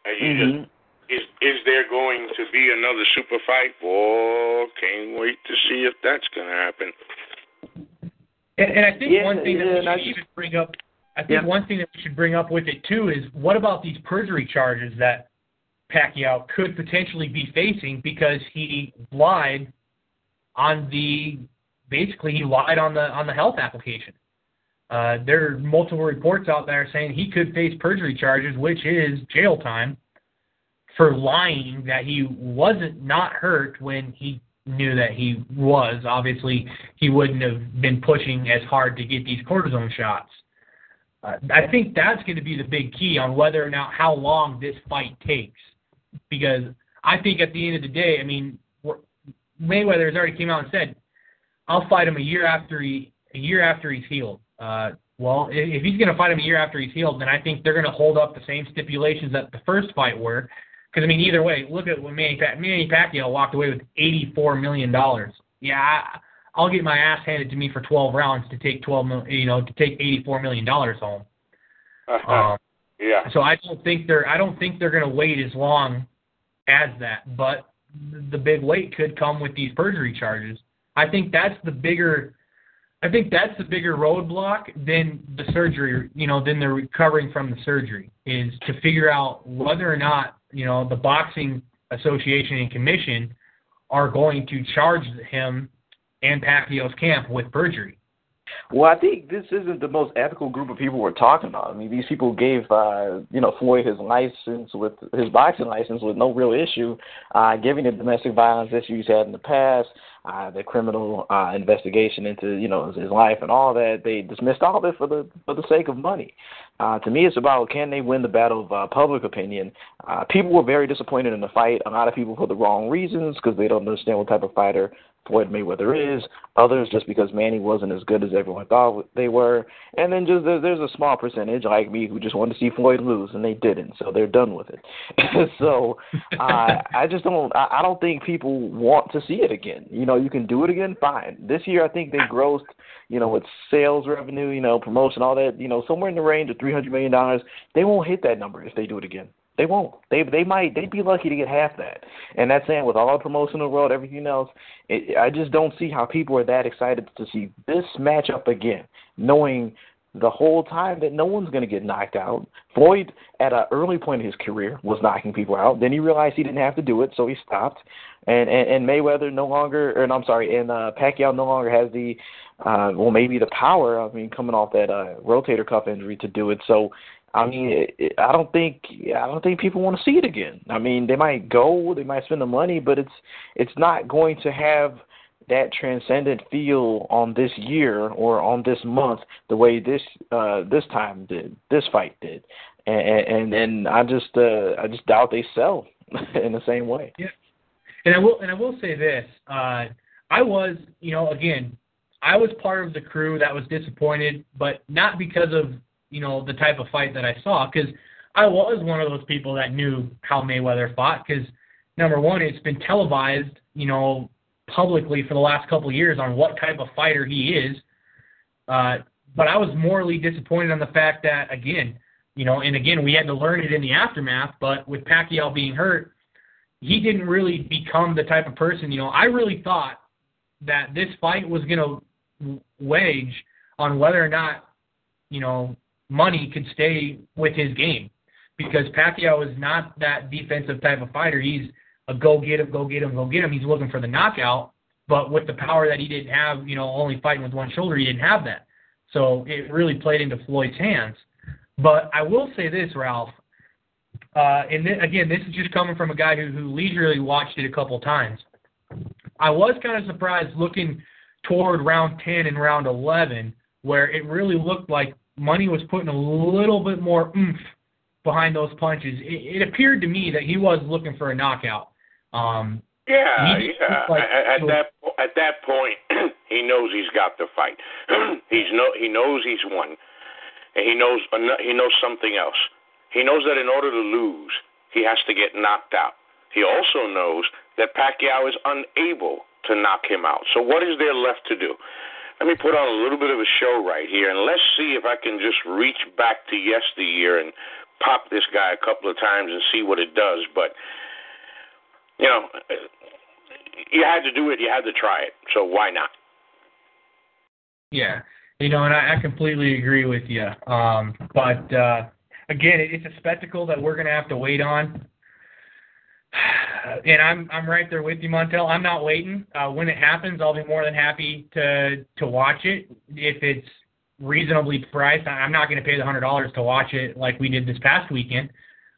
As you Mm-hmm. just is is there going to be another super fight? Oh, can't wait to see if that's going to happen. And, and I think Yeah, one thing yeah, that we and I should even bring up, I think Yeah. one thing that we should bring up with it too is what about these perjury charges that Pacquiao could potentially be facing because he lied on the basically he lied on the on the health application. Uh, there are multiple reports out there saying he could face perjury charges, which is jail time for lying that he wasn't not hurt when he knew that he was. Obviously, he wouldn't have been pushing as hard to get these cortisone shots. Uh, I think that's going to be the big key on whether or not how long this fight takes, because I think at the end of the day, I mean, Mayweather has already came out and said, "I'll fight him a year after he a year after he's healed." Uh, well, if he's going to fight him a year after he's healed, then I think they're going to hold up the same stipulations that the first fight were. Because I mean, either way, look at when Manny, Pac- Manny Pacquiao walked away with eighty-four million dollars. Yeah, I, I'll get my ass handed to me for twelve rounds to take twelve, you know, to take eighty-four million dollars home. Um, yeah. so I don't think they're I don't think they're going to wait as long as that. But the big wait could come with these perjury charges. I think that's the bigger. I think that's the bigger roadblock than the surgery. You know, than the recovering from the surgery is to figure out whether or not you know the boxing association and commission are going to charge him and Pacquiao's camp with perjury. Well, I think this isn't the most ethical group of people we're talking about. I mean, these people gave, uh, you know, Floyd his license with his boxing license with no real issue, uh, giving the domestic violence issues he's had in the past, uh, the criminal uh, investigation into, you know, his, his life and all that. They dismissed all of it for the for the sake of money. Uh, to me, it's about can they win the battle of uh, public opinion. Uh, people were very disappointed in the fight. A lot of people for the wrong reasons because they don't understand what type of fighter Floyd Mayweather is. Others just because Manny wasn't as good as everyone thought they were. And then just there, there's a small percentage like me who just wanted to see Floyd lose, and they didn't, so they're done with it. so uh, I just don't. I, I don't think people want to see it again. You know, you can do it again, fine. This year, I think they grossed, you know, with sales revenue, you know, promotion, all that, you know, somewhere in the range of three hundred million dollars. They won't hit that number if they do it again. They won't. They they might. They'd be lucky to get half that. And that's saying with all the promotion in the world, everything else, it, I just don't see how people are that excited to see this matchup again, knowing the whole time that no one's going to get knocked out. Floyd, at an early point in his career, was knocking people out. Then he realized he didn't have to do it, so he stopped. And and, and Mayweather no longer, and I'm sorry, and uh, Pacquiao no longer has the, uh, well, maybe the power. I mean, coming off that uh, rotator cuff injury to do it. So I mean, I don't think I don't think people want to see it again. I mean, they might go, they might spend the money, but it's it's not going to have that transcendent feel on this year or on this month the way this uh this time did, this fight did, and and, and I just uh I just doubt they sell in the same way. Yeah. And I will and I will say this. Uh I was, you know, again, I was part of the crew that was disappointed, but not because of, you know, the type of fight that I saw cuz I was one of those people that knew how Mayweather fought cuz number one, it's been televised, you know, publicly for the last couple of years on what type of fighter he is. Uh but I was morally disappointed on the fact that again, you know, and again, we had to learn it in the aftermath, but with Pacquiao being hurt, he didn't really become the type of person, you know, I really thought that this fight was going to wage on whether or not, you know, money could stay with his game because Pacquiao is not that defensive type of fighter. He's a go get him, go get him, go get him. He's looking for the knockout, but with the power that he didn't have, you know, only fighting with one shoulder, he didn't have that. So it really played into Floyd's hands. But I will say this, Ralph, uh, and th- again, this is just coming from a guy who, who leisurely watched it a couple times. I was kind of surprised looking toward round 10 and round 11, where it really looked like Money was putting a little bit more oomph behind those punches. It, it appeared to me that he was looking for a knockout. Um, Yeah, yeah. like- at, at that at that point, he knows he's got the fight. he's no he knows he's won, and he knows he knows something else. He knows that in order to lose, he has to get knocked out. He also knows that Pacquiao is unable to knock him out. So what is there left to do? Let me put on a little bit of a show right here, and let's see if I can just reach back to yesteryear and pop this guy a couple of times and see what it does. But you know, you had to do it. You had to try it. So why not? Yeah, you know, and I, I completely agree with you. Um, but uh, again, it, it's a spectacle that we're going to have to wait on. And I'm I'm right there with you, Montel. I'm not waiting. Uh, when it happens, I'll be more than happy to to watch it if it's reasonably priced. I'm not going to pay the hundred dollars to watch it like we did this past weekend.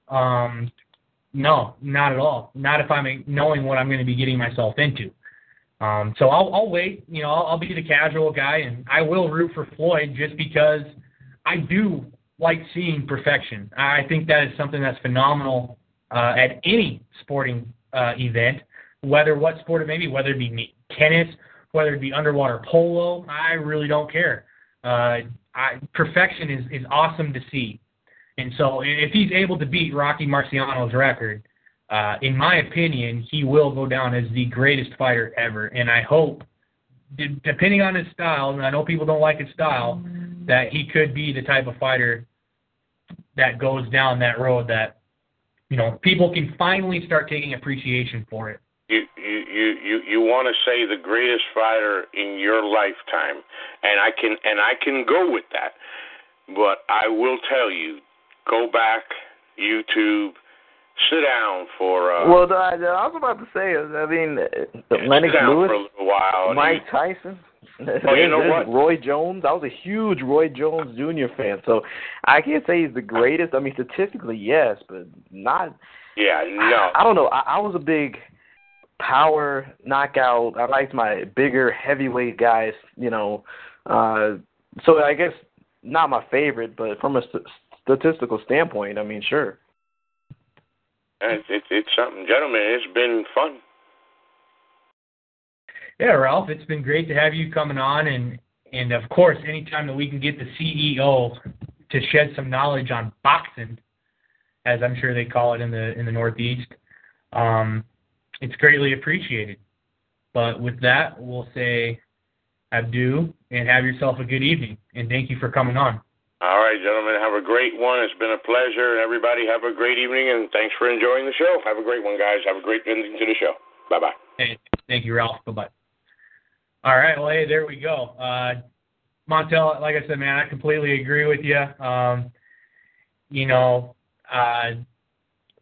Um, no, not at all. Not if I'm knowing what I'm going to be getting myself into. Um, so I'll, I'll wait. You know, I'll, I'll be the casual guy, and I will root for Floyd just because I do like seeing perfection. I think that is something that's phenomenal uh, at any sporting uh, event, whether what sport it may be, whether it be tennis, whether it be underwater polo. I really don't care. Uh, I, perfection is, is awesome to see. And so if he's able to beat Rocky Marciano's record, uh, in my opinion, he will go down as the greatest fighter ever. And I hope, d- depending on his style, and I know people don't like his style, that he could be the type of fighter that goes down that road that, you know, people can finally start taking appreciation for it. You you you you, you want to say the greatest fighter in your lifetime, and I can and I can go with that. But I will tell you, go back YouTube, sit down for uh, Well, I, I was about to say, I mean, uh, sit Lennox Lewis, for a little while. and Mike Tyson. Oh, you know what? Roy Jones. I was a huge Roy Jones Jr. fan, so I can't say he's the greatest. I mean, statistically, yes, but not. Yeah, no. I don't know. I, I was a big power knockout. I liked my bigger heavyweight guys. You know, uh, so I guess not my favorite, but from a st- statistical standpoint, I mean, sure. It's, it's it's something, gentlemen. It's been fun. Yeah, Ralph, it's been great to have you coming on, and and of course, anytime that we can get the CEO to shed some knowledge on boxing, as I'm sure they call it in the in the Northeast, um, it's greatly appreciated. But with that, we'll say abdu and have yourself a good evening, and thank you for coming on. All right, gentlemen, have a great one. It's been a pleasure. Everybody have a great evening, and thanks for enjoying the show. Have a great one, guys. Have a great ending to the show. Bye bye. Hey, thank you, Ralph. Bye bye. All right, well, hey, there we go. Uh, Montel, like I said, man, I completely agree with you. Um, you know, uh,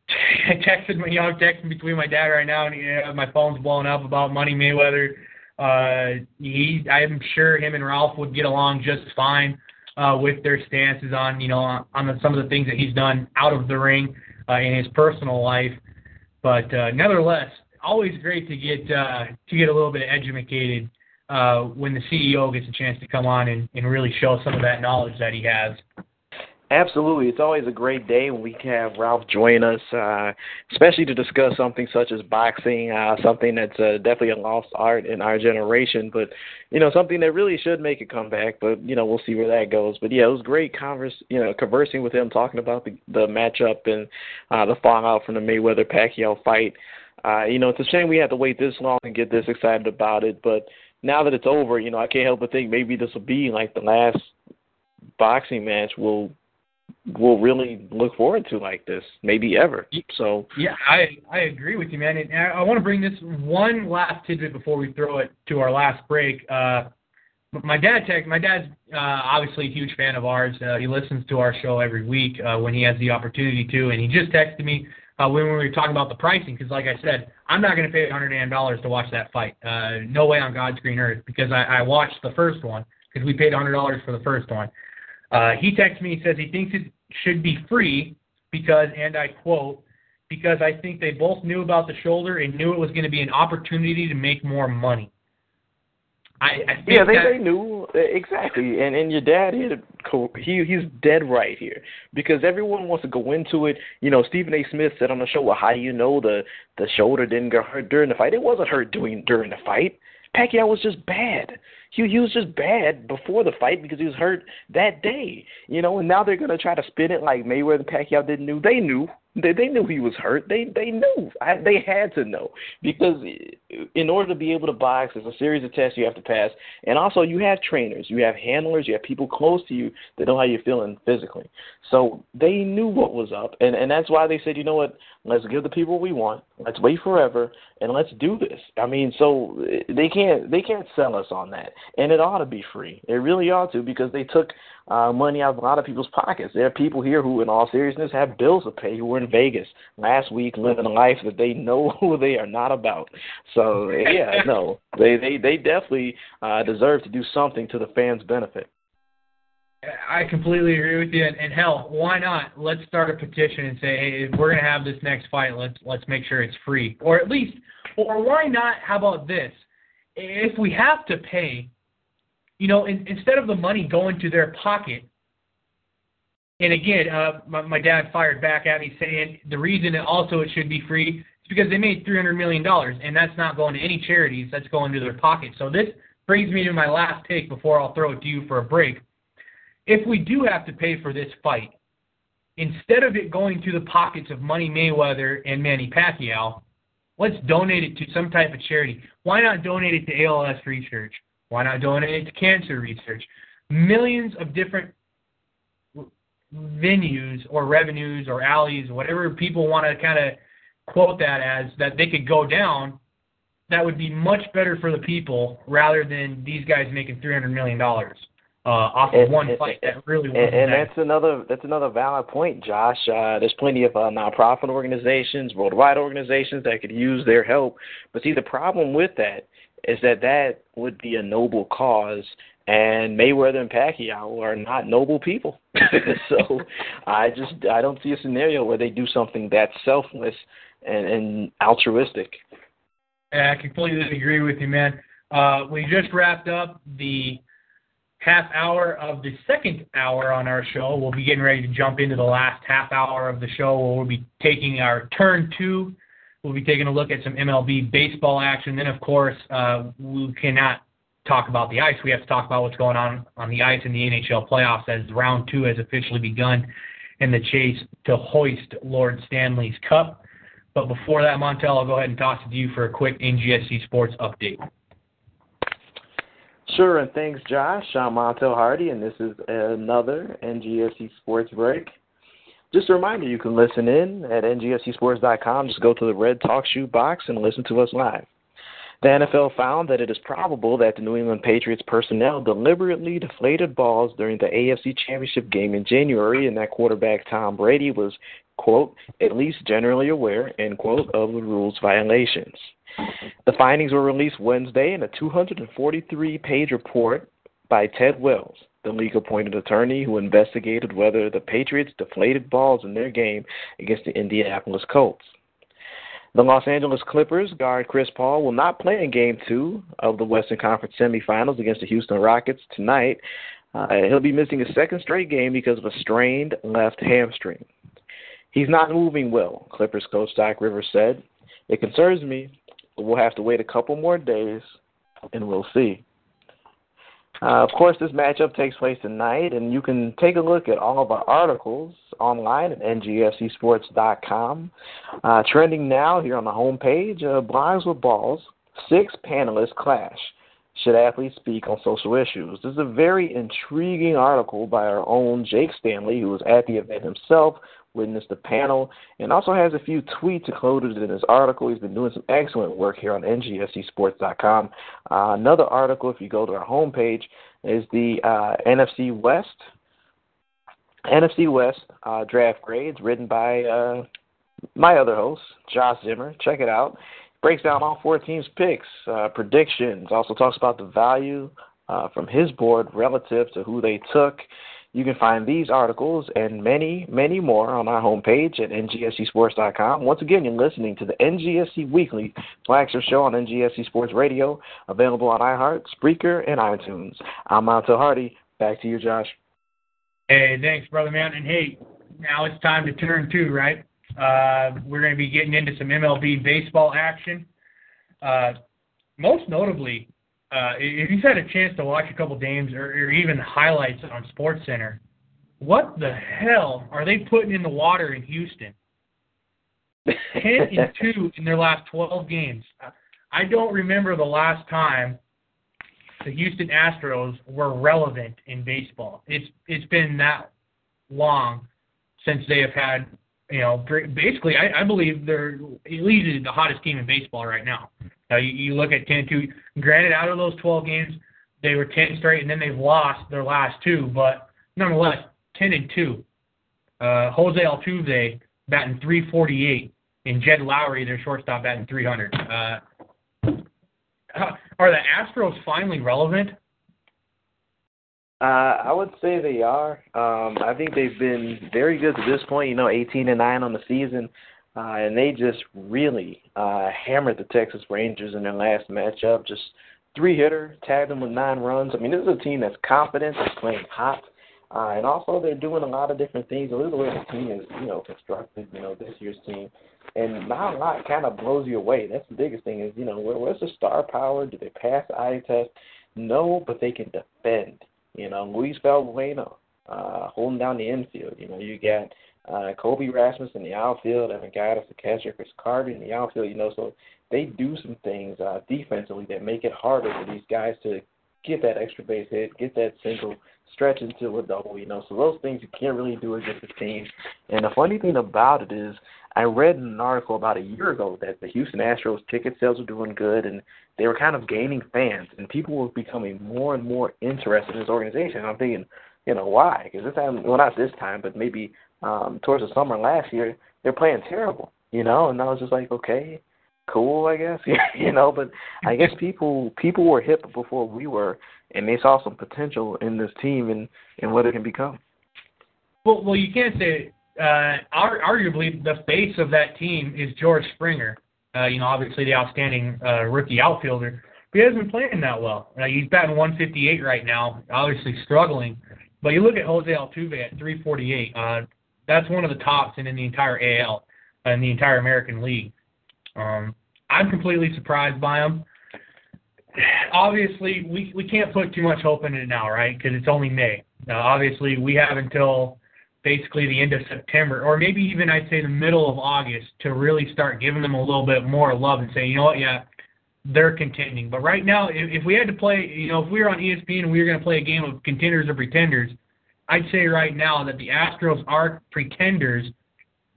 I texted my, you know, texting between my dad right now, and you know, my phone's blowing up about Money Mayweather. Uh, he, I'm sure him and Ralph would get along just fine uh, with their stances on, you know, on, on the, some of the things that he's done out of the ring uh, in his personal life. But uh, nevertheless, always great to get uh, to get a little bit educated uh, when the CEO gets a chance to come on and, and really show some of that knowledge that he has. Absolutely. It's always a great day when we can have Ralph join us, uh, especially to discuss something such as boxing, uh, something that's uh, definitely a lost art in our generation, but, you know, something that really should make a comeback, but, you know, we'll see where that goes. But, yeah, it was great converse, you know, conversing with him, talking about the, the matchup and uh, the fallout from the Mayweather-Pacquiao fight. Uh, you know, it's a shame we had to wait this long and get this excited about it, but now that it's over, you know, I can't help but think maybe this will be like the last boxing match we'll we'll really look forward to like this, maybe ever. So Yeah, I I agree with you, man. And I, I want to bring this one last tidbit before we throw it to our last break. Uh, my dad text. My dad's uh, obviously a huge fan of ours. Uh, he listens to our show every week uh, when he has the opportunity to, and he just texted me uh, when we were talking about the pricing because, like I said, I'm not going to pay $100 to watch that fight. Uh, no way on God's green earth because I, I watched the first one because we paid $100 for the first one. Uh, he texts me. He says he thinks it should be free because, and I quote, because I think they both knew about the shoulder and knew it was going to be an opportunity to make more money. I, I Yeah, they that, they knew uh, exactly, and and your dad hit He he's dead right here because everyone wants to go into it. You know, Stephen A. Smith said on the show, "Well, how do you know the the shoulder didn't get hurt during the fight? It wasn't hurt doing during the fight. Pacquiao was just bad. He he was just bad before the fight because he was hurt that day. You know, and now they're gonna try to spin it like Mayweather and Pacquiao didn't know. They knew. They they knew he was hurt. They they knew. I, they had to know because in order to be able to box, there's a series of tests you have to pass, and also you have trainers, you have handlers, you have people close to you that know how you're feeling physically. So they knew what was up, and and that's why they said, you know what, let's give the people what we want. Let's wait forever, and let's do this. I mean, so they can't they can't sell us on that, and it ought to be free. It really ought to because they took uh, money out of a lot of people's pockets. There are people here who, in all seriousness, have bills to pay who were in Vegas last week living a life that they know who they are not about. So yeah, no, they they they definitely uh, deserve to do something to the fans' benefit. I completely agree with you. And, and hell, why not? Let's start a petition and say, hey, if we're going to have this next fight, let's let's make sure it's free, or at least, or why not? How about this? If we have to pay, you know, in, instead of the money going to their pocket. And again, uh, my, my dad fired back at me saying the reason also it should be free is because they made three hundred million dollars, and that's not going to any charities. That's going to their pocket. So this brings me to my last take before I'll throw it to you for a break if we do have to pay for this fight, instead of it going to the pockets of Money Mayweather and Manny Pacquiao, let's donate it to some type of charity. Why not donate it to ALS research? Why not donate to cancer research? Millions of different venues or revenues or alleys, whatever people want to kind of quote that as, that they could go down. That would be much better for the people rather than these guys making $300 million uh, off of And- one and- fight that really And, and that. that's another that's another valid point, Josh. Uh, there's plenty of uh, nonprofit organizations, worldwide organizations that could use their help. But see, the problem with that is that that would be a noble cause, and Mayweather and Pacquiao are not noble people. so I just I don't see a scenario where they do something that selfless and, and altruistic. Yeah, I completely agree with you, man. Uh, we just wrapped up the half hour of the second hour on our show. We'll be getting ready to jump into the last half hour of the show where we'll be taking our turn two. We'll be taking a look at some MLB baseball action. Then, of course, uh, we cannot talk about the ice. We have to talk about what's going on on the ice in the NHL playoffs as round two has officially begun in the chase to hoist Lord Stanley's Cup. But before that, Montel, I'll go ahead and toss it to you for a quick NGSC sports update. Sure, and thanks, Josh. I'm Montel Hardy, and this is another NGSC Sports Break. Just a reminder, you can listen in at ngscsports.com. Just go to the red TalkShoe box and listen to us live. The NFL found that it is probable that the New England Patriots personnel deliberately deflated balls during the AFC Championship game in January, and that quarterback Tom Brady was, quote, at least generally aware, end quote, of the rules violations. The findings were released Wednesday in a 243 page report by Ted Wells, the league appointed attorney who investigated whether the Patriots deflated balls in their game against the Indianapolis Colts. The Los Angeles Clippers guard Chris Paul will not play in Game 2 of the Western Conference semifinals against the Houston Rockets tonight. Uh, he'll be missing a second straight game because of a strained left hamstring. He's not moving well, Clippers coach Doc Rivers said. It concerns me, but we'll have to wait a couple more days and we'll see. Uh, of course, this matchup takes place tonight, and you can take a look at all of our articles online at ngscsports.com. Uh, trending now here on the homepage, uh, Blogs with Balls, six panelists clash. Should athletes speak on social issues? This is a very intriguing article by our own Jake Stanley, who was at the event himself, witnessed the panel, and also has a few tweets included in his article. He's been doing some excellent work here on ngscsports.com. Uh, another article, if you go to our homepage, is the uh, NFC West. NFC West uh, draft grades written by uh, my other host, Josh Zimmer. Check it out. Breaks down all four teams' picks, uh, predictions. Also talks about the value uh, from his board relative to who they took. You can find these articles and many, many more on our homepage at ngscsports.com. Once again, you're listening to the NGSC Weekly flagship show on NGSC Sports Radio, available on iHeart, Spreaker, and iTunes. I'm Montel Hardy. Back to you, Josh. Hey, thanks, brother man. And hey, now it's time to turn two, right? Uh, we're going to be getting into some MLB baseball action. Uh, most notably, uh, if you've had a chance to watch a couple games or, or even highlights on Sports Center, what the hell are they putting in the water in Houston? Ten and two in their last twelve games. I don't remember the last time the Houston Astros were relevant in baseball. It's it's been that long since they have had you know basically I, I believe they're at least the hottest team in baseball right now. Now you, you look at ten and two. Granted, out of those twelve games, they were ten straight, and then they've lost their last two. But nonetheless, ten and two. Uh, Jose Altuve batting 348, and Jed Lowrie, their shortstop, batting 300. Uh, are the Astros finally relevant? Uh, I would say they are. Um, I think they've been very good to this point. You know, 18 and nine on the season, uh, and they just really uh, hammered the Texas Rangers in their last matchup. Just three hitter, tagged them with nine runs. I mean, this is a team that's confident, that's playing hot, uh, and also they're doing a lot of different things. A little way the team is, you know, constructed. You know, this year's team, and not a lot kind of blows you away. That's the biggest thing is, you know, where, where's the star power? Do they pass the eye test? No, but they can defend. You know, Luis Valbuena uh, holding down the infield. You know, you got uh, Colby Rasmus in the outfield, guy that's a catcher, Chris Carter in the outfield. You know, so they do some things uh, defensively that make it harder for these guys to get that extra base hit, get that single, stretch into a double. You know, so those things you can't really do against a team. And the funny thing about it is, I read an article about a year ago that the Houston Astros ticket sales were doing good and they were kind of gaining fans and people were becoming more and more interested in this organization. And I'm thinking, you know, why? Because this time, well, not this time, but maybe um, towards the summer last year, they're playing terrible, you know. And I was just like, okay, cool, I guess, you know. But I guess people people were hip before we were, and they saw some potential in this team and and what it can become. Well, well, you can't say uh, arguably the face of that team is George Springer. Uh, you know, obviously the outstanding uh, rookie outfielder, but he hasn't been playing that well. Uh, he's batting 158 right now, obviously struggling. But you look at Jose Altuve at 348. Uh, that's one of the tops in, in the entire AL, uh, in the entire American League. Um, I'm completely surprised by him. Obviously, we we can't put too much hope in it now, right? Because it's only May. Now, obviously, we have until basically the end of September, or maybe even I'd say the middle of August, to really start giving them a little bit more love and say, you know what, yeah, they're contending. But right now, if, if we had to play, you know, if we were on ESPN and we were going to play a game of contenders or pretenders, I'd say right now that the Astros are pretenders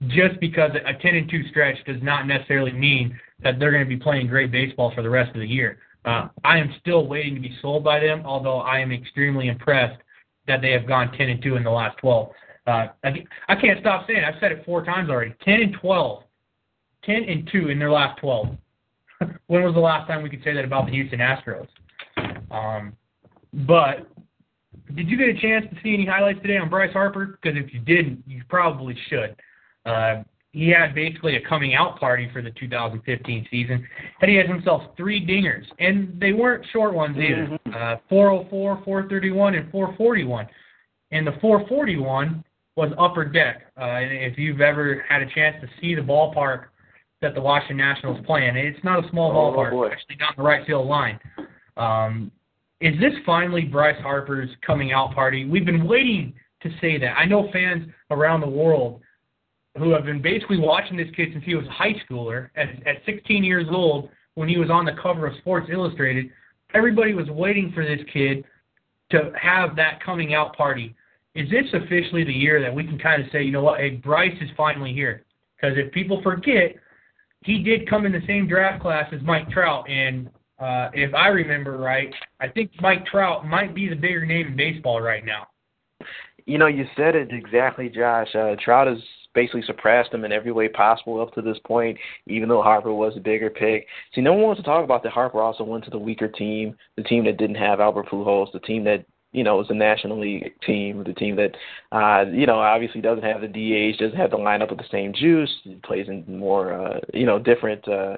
just because a 10 and 2 stretch does not necessarily mean that they're going to be playing great baseball for the rest of the year. Uh, I am still waiting to be sold by them, although I am extremely impressed that they have gone 10 and 2 in the last 12. Uh, I, can't stop saying it. I've said it four times already. 10 and 12. 10 and 2 in their last 12. when was the last time we could say that about the Houston Astros? Um, but did you get a chance to see any highlights today on Bryce Harper? Because if you didn't, you probably should. Uh, he had basically a coming out party for the 2015 season, and he had himself three dingers, and they weren't short ones either. Uh, 404, 431, and 441. And the 441 was Upper Deck. Uh, and if you've ever had a chance to see the ballpark that the Washington Nationals play in, it's not a small Oh, ballpark. boy. Actually down the right field line. Um, is this finally Bryce Harper's coming out party? We've been waiting to say that. I know fans around the world who have been basically watching this kid since he was a high schooler. At, at 16 years old, when he was on the cover of Sports Illustrated, everybody was waiting for this kid to have that coming out party. Is this officially the year that we can kind of say, you know what, hey, Bryce is finally here? Because if people forget, he did come in the same draft class as Mike Trout, and uh, if I remember right, I think Mike Trout might be the bigger name in baseball right now. You know, you said it exactly, Josh. Uh, Trout has basically surpassed him in every way possible up to this point, even though Harper was a bigger pick. See, no one wants to talk about that Harper also went to the weaker team, the team that didn't have Albert Pujols, the team that you know, it's a National League team, the team that, uh, you know, obviously doesn't have the DH, doesn't have the lineup with the same juice, plays in more, uh, you know, different uh,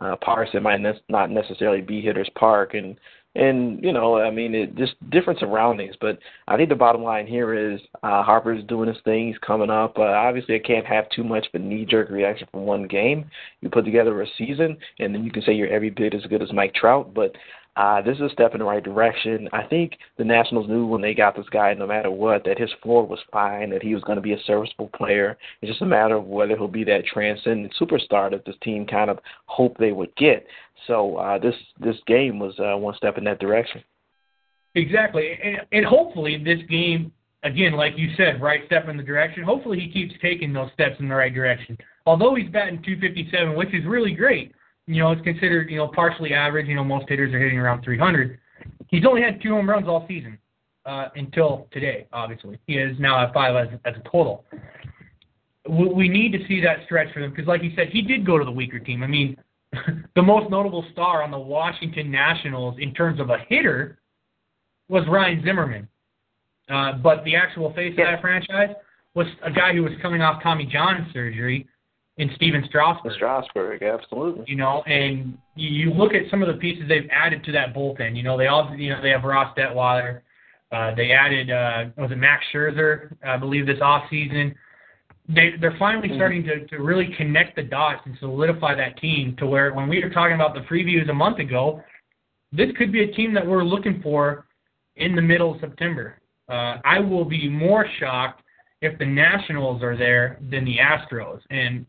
uh, parks that might ne- not necessarily be Hitters Park, and and you know, I mean, it just different surroundings. But I think the bottom line here is uh, Harper's doing his thing. He's coming up. Uh, obviously, I can't have too much of a knee-jerk reaction from one game. You put together a season, and then you can say you're every bit as good as Mike Trout. But uh, this is a step in the right direction. I think the Nationals knew when they got this guy, no matter what, that his floor was fine, that he was going to be a serviceable player. It's just a matter of whether he'll be that transcendent superstar that this team kind of hoped they would get. So uh, this this game was uh, one step in that direction. Exactly, and, and hopefully this game, again, like you said, right step in the direction. Hopefully he keeps taking those steps in the right direction. Although he's batting 257, which is really great, you know, it's considered, you know, partially average. You know, most hitters are hitting around 300. He's only had two home runs all season uh, until today, obviously. He is now at five as, as a total. We, we need to see that stretch for them because, like you said, he did go to the weaker team. I mean, the most notable star on the Washington Nationals in terms of a hitter was Ryan Zimmerman. Uh, but the actual face of that franchise was a guy who was coming off Tommy John surgery in Stephen Strasburg. Strasburg, absolutely. You know, and you look at some of the pieces they've added to that bullpen. You know, they also, you know, they have Ross Detwiler. Uh, they added, uh, was it Max Scherzer, I believe, this off season. They they're finally starting to to really connect the dots and solidify that team to where when we were talking about the previews a month ago, this could be a team that we're looking for in the middle of September. Uh, I will be more shocked if the Nationals are there than the Astros. And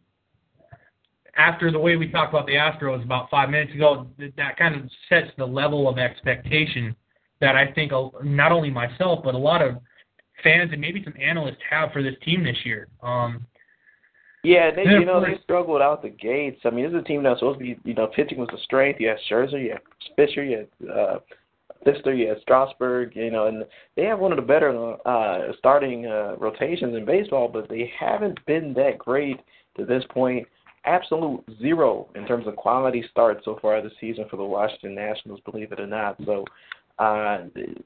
after the way we talked about the Astros about five minutes ago, that, that kind of sets the level of expectation that I think not only myself but a lot of fans and maybe some analysts have for this team this year. Um, yeah, they you know they struggled out the gates. I mean, this is a team that's supposed to be you know pitching was a strength. You had Scherzer, you had Fisher, you had uh, Fister, you had Strasburg, you know, and they have one of the better uh, starting uh, rotations in baseball, but they haven't been that great to this point absolute zero in terms of quality starts so far this season for the Washington Nationals, believe it or not. So uh,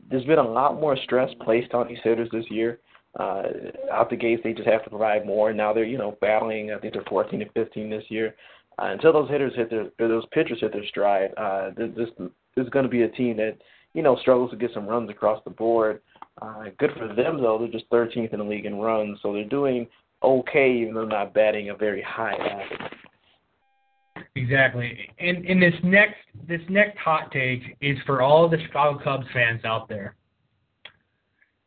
there's been a lot more stress placed on these hitters this year. Uh, out the gates, they just have to provide more. Now they're you know battling. I think they're 14 and 15 this year. Uh, until those hitters hit their, or those pitchers hit their stride, uh, this this is going to be a team that you know struggles to get some runs across the board. Uh, good for them though; they're just 13th in the league in runs, so they're doing okay, even though not batting a very high average. Exactly. And and this next this next hot take is for all the Chicago Cubs fans out there.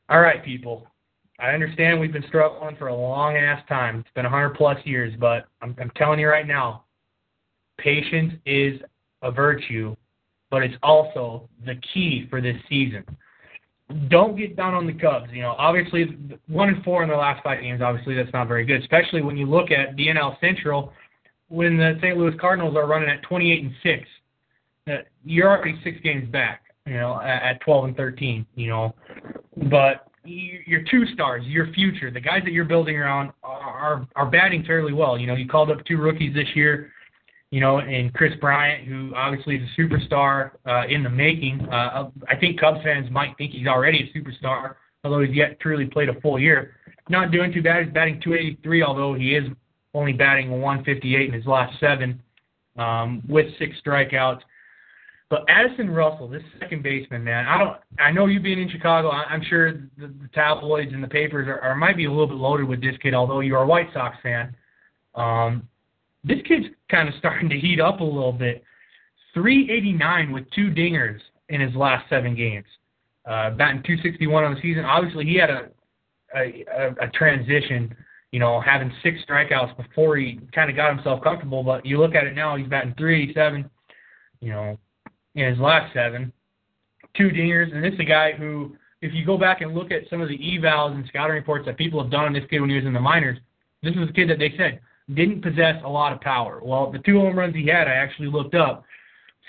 All right, people. I understand we've been struggling for a long ass time. It's been a hundred plus years, but I'm I'm telling you right now, patience is a virtue, but it's also the key for this season don't get down on the Cubs. You know, obviously one and four in their last five games. Obviously, that's not very good, especially when you look at the NL Central. When the St. Louis Cardinals are running at 28 and six, uh, you're already six games back. You know, at, at 12 and 13. You know, but your two stars, your future, the guys that you're building around are are batting fairly well. You know, you called up two rookies this year you know, and Kris Bryant, who obviously is a superstar uh, in the making. Uh, I think Cubs fans might think he's already a superstar, although he's yet truly played a full year. Not doing too bad. He's batting 283, although he is only batting 158 in his last seven um, with six strikeouts. But Addison Russell, this second baseman, man, I don't. I know you being in Chicago, I'm sure the, the tabloids and the papers are, are might be a little bit loaded with this kid, although you're a White Sox fan. Um, this kid's kind of starting to heat up a little bit. 389 with two dingers in his last seven games. Uh, batting 261 on the season. Obviously, he had a a, a transition, you know, having six strikeouts before he kind of got himself comfortable. But you look at it now, he's batting 387, you know, in his last seven, two dingers, and this is a guy who, if you go back and look at some of the evals and scouting reports that people have done on this kid when he was in the minors, this was a kid that they said didn't possess a lot of power. Well, the two home runs he had, I actually looked up,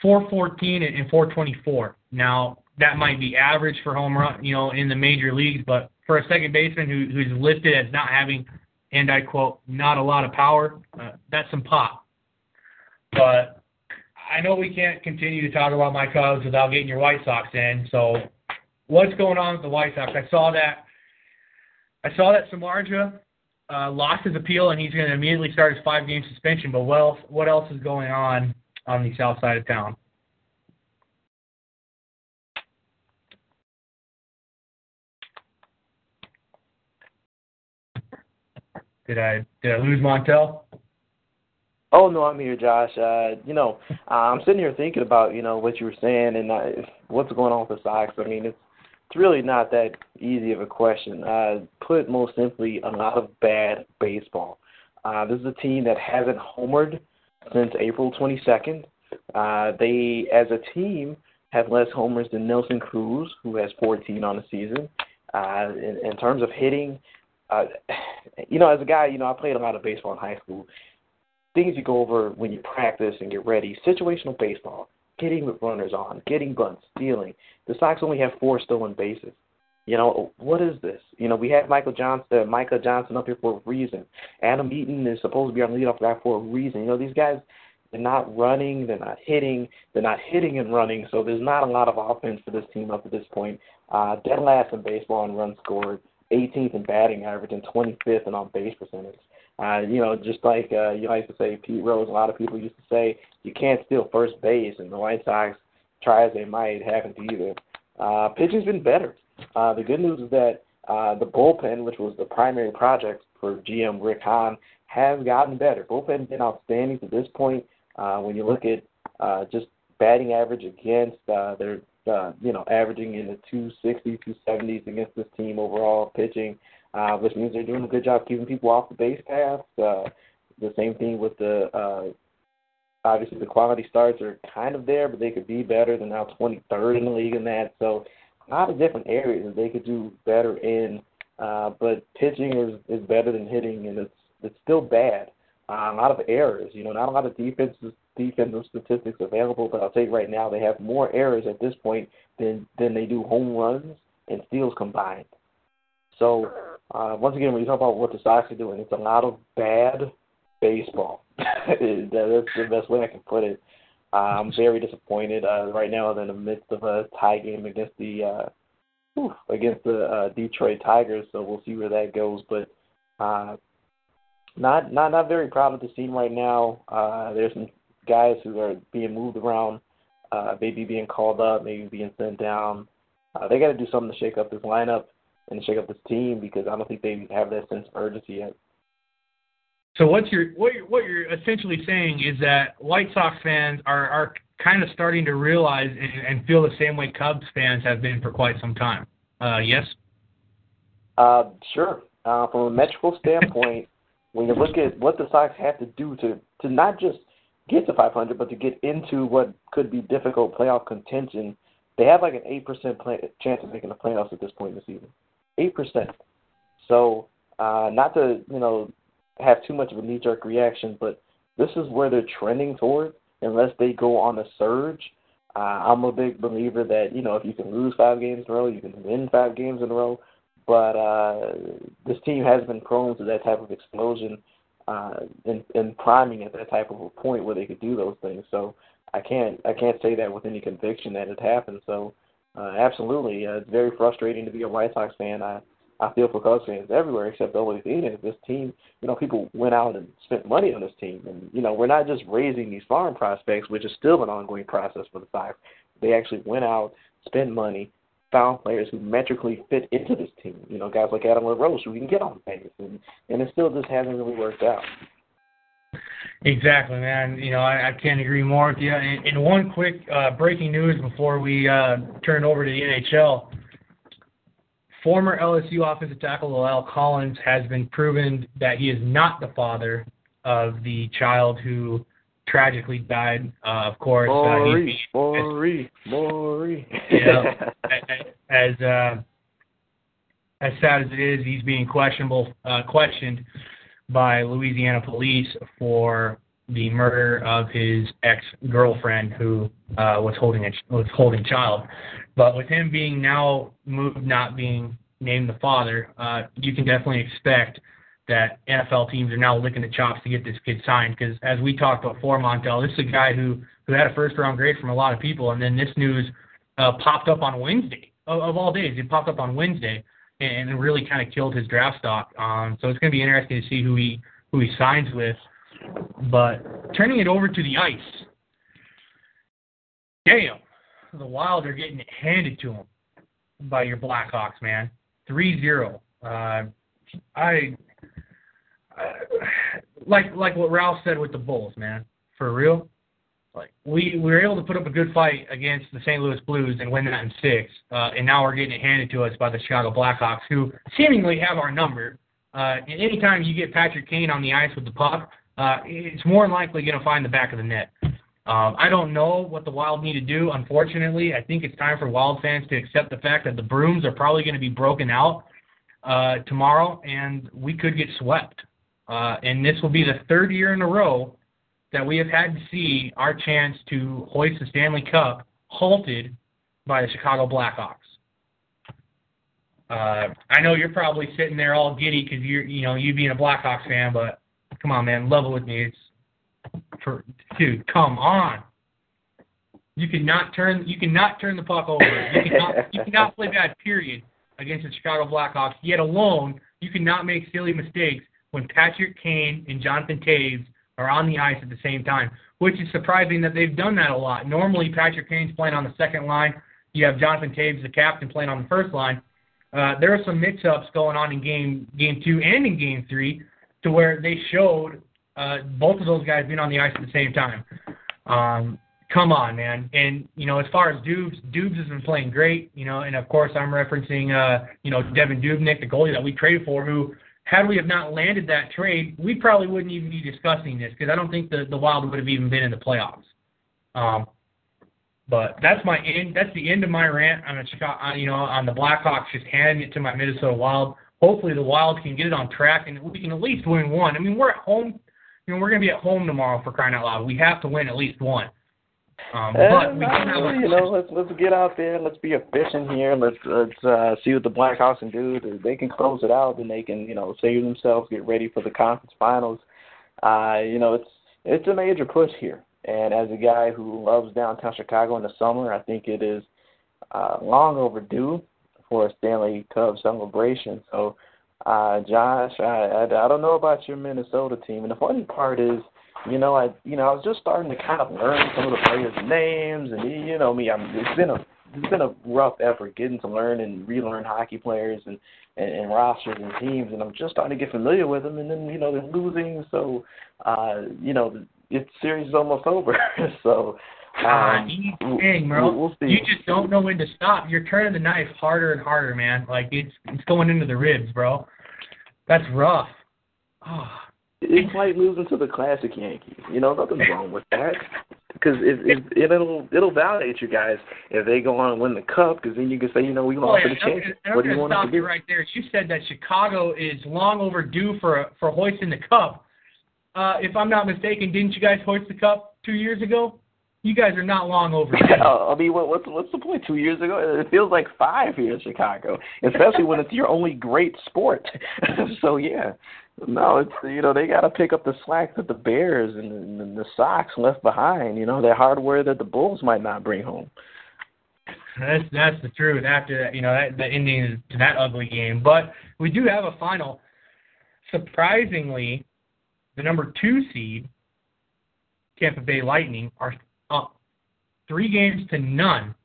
414 and 424. Now, that might be average for home run, you know, in the major leagues, but for a second baseman who, who's listed as not having, and I quote, not a lot of power, uh, that's some pop. But I know we can't continue to talk about my Cubs without getting your White Sox in, so what's going on with the White Sox? I saw that. I saw that Samardzija uh, lost his appeal and he's going to immediately start his five-game suspension. But what else? What else is going on on the south side of town? Did I did I lose Montel? Oh no, I'm here, Josh. Uh, you know, I'm sitting here thinking about you know what you were saying and uh, what's going on with the Sox. I mean, it's it's really not that easy of a question. Uh, put most simply, a lot of bad baseball. Uh, this is a team that hasn't homered since April 22nd. Uh, they, as a team, have less homers than Nelson Cruz, who has 14 on the season. Uh, in, in terms of hitting, uh, you know, as a guy, you know, I played a lot of baseball in high school. Things you go over when you practice and get ready. Situational baseball, getting with runners on, getting bunts, stealing. The Sox only have four stolen bases. You know, what is this? You know, we have Michael Johnson, uh, Micah Johnson up here for a reason. Adam Eaton is supposed to be our leadoff guy for a reason. You know, these guys, they're not running, they're not hitting, they're not hitting and running, so there's not a lot of offense for this team up to this point. Uh, dead last in baseball in runs scored, 18th in batting average, and 25th in on base percentage. Uh, you know, just like uh, you used to say, Pete Rose, a lot of people used to say, you can't steal first base, and the White Sox, try as they might, haven't either. Uh, pitching's been better. Uh, the good news is that uh, the bullpen, which was the primary project for GM Rick Hahn, has gotten better. Bullpen's been outstanding to this point. Uh, when you look at uh, just batting average against, uh, they're uh, you know averaging in the 260s, 270s against this team overall pitching, uh, which means they're doing a good job keeping people off the base path. Uh, the same thing with the uh, obviously the quality starts are kind of there, but they could be better. They're now 23rd in the league in that, so a lot of different areas that they could do better in. Uh, but pitching is is better than hitting, and it's it's still bad. Uh, a lot of errors, you know, not a lot of defensive defensive statistics available, but I'll tell you right now, they have more errors at this point than than they do home runs and steals combined. So uh, once again, when you talk about what the Sox are doing, it's a lot of bad baseball. That's the best way I can put it. Uh, I'm very disappointed. Uh, right now, they're in the midst of a tie game against the uh, whew, against the uh, Detroit Tigers, so we'll see where that goes. But uh, not not not very proud of the team right now. Uh, there's some guys who are being moved around, uh, maybe being called up, maybe being sent down. Uh, they got to do something to shake up this lineup and shake up this team because I don't think they have that sense of urgency yet. So what's your what you're, what you're essentially saying is that White Sox fans are are kind of starting to realize and, and feel the same way Cubs fans have been for quite some time. Uh, yes. Uh, sure. Uh, from a metrical standpoint, when you look at what the Sox have to do to to not just get to 500, but to get into what could be difficult playoff contention, they have like an eight percent chance of making the playoffs at this point in the season. Eight percent. So, uh, not to you know have too much of a knee jerk reaction, but this is where they're trending toward unless they go on a surge. Uh, I'm a big believer that, you know, if you can lose five games in a row, you can win five games in a row. But uh, this team has been prone to that type of explosion uh, and, and priming at that type of a point where they could do those things. So I can't I can't say that with any conviction that it happened. So uh, absolutely, uh, it's very frustrating to be a White Sox fan. I I feel for Cubs fans everywhere except Phoenix. This team, you know, people went out and spent money on this team, and you know, we're not just raising these farm prospects, which is still an ongoing process for the Sox. They actually went out, spent money, found players who metrically fit into this team. You know, guys like Adam LaRoche who we can get on base, and and it still just hasn't really worked out. Exactly, man. You know, I, I can't agree more with you. And, and one quick uh, breaking news before we uh, turn over to the NHL Former LSU offensive tackle La'el Collins has been proven that he is not the father of the child who tragically died. Uh, of course, Maury, uh, Maury, Maury. Yeah, as uh, as sad as it is, he's being questionable uh, questioned by Louisiana police for the murder of his ex girlfriend who uh, was holding a was holding child. But with him being now moved, not being named the father, uh, you can definitely expect that NFL teams are now licking the chops to get this kid signed. Because as we talked before, Montel, this is a guy who who had a first round grade from a lot of people, and then this news uh, popped up on Wednesday of, of all days. It popped up on Wednesday, and really kind of killed his draft stock. Um, so it's going to be interesting to see who he who he signs with. But turning it over to the ice, damn, the Wild are getting it handed to them by your Blackhawks, man. 3-0. Uh, I uh, like like what Ralph said with the Bulls, man. For real, like we we were able to put up a good fight against the St. Louis Blues and win that in six, uh, and now we're getting it handed to us by the Chicago Blackhawks, who seemingly have our number. Uh, and anytime you get Patrick Kane on the ice with the puck, uh, it's more than likely going to find the back of the net. Um, I don't know what the Wild need to do. Unfortunately, I think it's time for Wild fans to accept the fact that the brooms are probably going to be broken out uh, tomorrow, and we could get swept. Uh, and this will be the third year in a row that we have had to see our chance to hoist the Stanley Cup halted by the Chicago Blackhawks. Uh, I know you're probably sitting there all giddy because you're, you know, you being a Blackhawks fan, but come on, man, level with me. It's for, dude, come on. You cannot turn, you cannot turn the puck over. You cannot, you cannot play bad. Period against the Chicago Blackhawks. Yet alone, you cannot make silly mistakes when Patrick Kane and Jonathan Toews are on the ice at the same time, which is surprising that they've done that a lot. Normally, Patrick Kane's playing on the second line. You have Jonathan Toews, the captain, playing on the first line. Uh, there are some mix-ups going on in game game two and in game three, to where they showed uh, both of those guys being on the ice at the same time. Um, come on, man. And you know, as far as Dubes, Dubes has been playing great. You know, and of course I'm referencing uh, you know Devan Dubnyk, the goalie that we traded for, who had we have not landed that trade, we probably wouldn't even be discussing this because I don't think the the Wild would have even been in the playoffs. Um, but that's my end. That's the end of my rant on Chicago, you know, on the Blackhawks just handing it to my Minnesota Wild. Hopefully the Wild can get it on track and we can at least win one. I mean, we're at home. You know, we're going to be at home tomorrow for crying out loud. We have to win at least one. Um, but we do have Uh, a, you know, let's let's get out there. Let's be efficient here. Let's let's uh, see what the Blackhawks can do. If they can close it out, then they can you know save themselves, get ready for the conference finals. Uh, you know, it's it's a major push here. And as a guy who loves downtown Chicago in the summer, I think it is uh, long overdue for a Stanley Cup celebration. So, uh, Josh, I, I I don't know about your Minnesota team, and the funny part is you know, I you know I was just starting to kind of learn some of the players' names, and you know me, I'm it's been a it's been a rough effort getting to learn and relearn hockey players and, and and rosters and teams, and I'm just starting to get familiar with them, and then you know they're losing, so uh, you know it's series is almost over, so. Ah, Um, we'll- bro. we'll-. You just don't know when to stop. You're turning the knife harder and harder, man. Like it's it's going into the ribs, bro. That's rough. Oh, It's like losing to the classic Yankees. You know, nothing's wrong with that. Because it, it, it'll it'll validate you guys if they go on and win the cup. Because then you can say, you know, we Oh, lost yeah, to the and I'm champions. gonna- What do you want stop to you right there. You said that Chicago is long overdue for for hoisting the cup. Uh, if I'm not mistaken, didn't you guys hoist the cup two years ago? You guys are not long overdue. I mean, what, what's what's the point? Two years ago, it feels like five here in Chicago, especially when it's your only great sport. so yeah, no, it's you know they got to pick up the slack that the Bears and, and the Sox left behind. You know, that hardware that the Bulls might not bring home. That's that's the truth. After that, you know, that, the ending to that ugly game. But we do have a final. Surprisingly, the number two seed, Tampa Bay Lightning, are up three games to none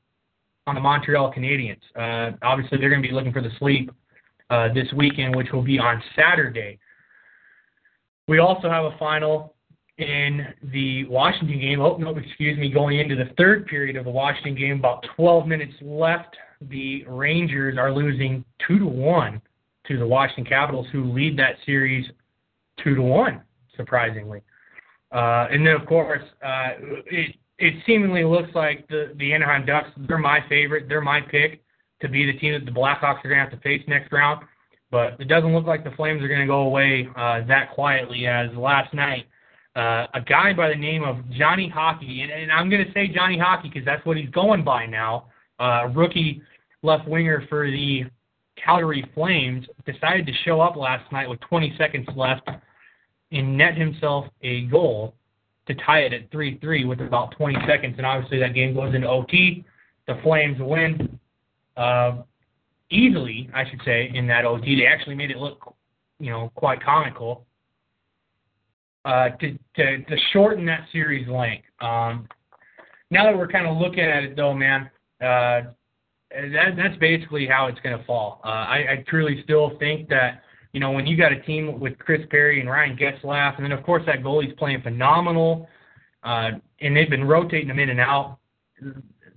on the Montreal Canadiens. Uh, obviously, they're going to be looking for the sleep uh, this weekend, which will be on Saturday. We also have a final in the Washington game. Oh, no, excuse me, going into the third period of the Washington game, about 12 minutes left. The Rangers are losing two to one to the Washington Capitals, who lead that series two to one, surprisingly. Uh, and then, of course, uh, it it seemingly looks like the the Anaheim Ducks. They're my favorite. They're my pick to be the team that the Blackhawks are going to have to face next round. But it doesn't look like the Flames are going to go away uh, that quietly. As last night, uh, a guy by the name of Johnny Hockey, and, and I'm going to say Johnny Hockey because that's what he's going by now. Uh, rookie left winger for the Calgary Flames decided to show up last night with 20 seconds left and net himself a goal to tie it at 3-3 with about 20 seconds. And obviously that game goes into OT. The Flames win. uh, easily, I should say, in that OT. They actually made it look, you know, quite comical. Uh, to, to to shorten that series length. Um, now that we're kind of looking at it, though, man, uh, that that's basically how it's going to fall. Uh, I, I truly still think that you know when you got a team with Chris Perry and Ryan Getzlaf, and then of course that goalie's playing phenomenal, uh, and they've been rotating them in and out.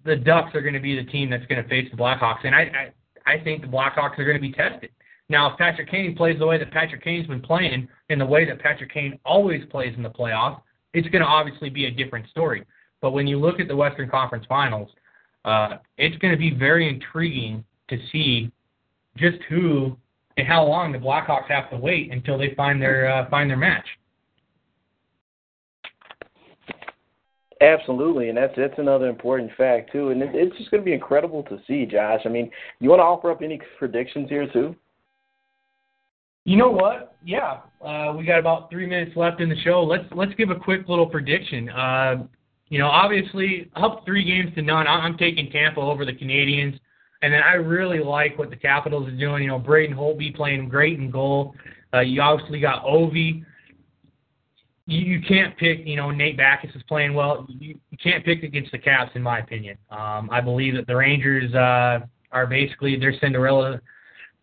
The Ducks are going to be the team that's going to face the Blackhawks, and I I, think the Blackhawks are going to be tested. Now, if Patrick Kane plays the way that Patrick Kane's been playing, in the way that Patrick Kane always plays in the playoffs, it's going to obviously be a different story. But when you look at the Western Conference Finals, uh, it's going to be very intriguing to see just who and how long the Blackhawks have to wait until they find their uh, find their match. Absolutely, and that's that's another important fact too, and it, it's just going to be incredible to see, Josh. I mean, you want to offer up any predictions here too? You know what? Yeah, uh, we got about three minutes left in the show. Let's let's give a quick little prediction. Uh, you know, obviously up three games to none. I'm taking Tampa over the Canadiens, and then I really like what the Capitals are doing. You know, Braden Holtby playing great in goal. Uh, you obviously got Ovi you, you can't pick, you know, Nate Backus is playing well. You, you can't pick against the Caps, in my opinion. Um, I believe that the Rangers uh, are basically their Cinderella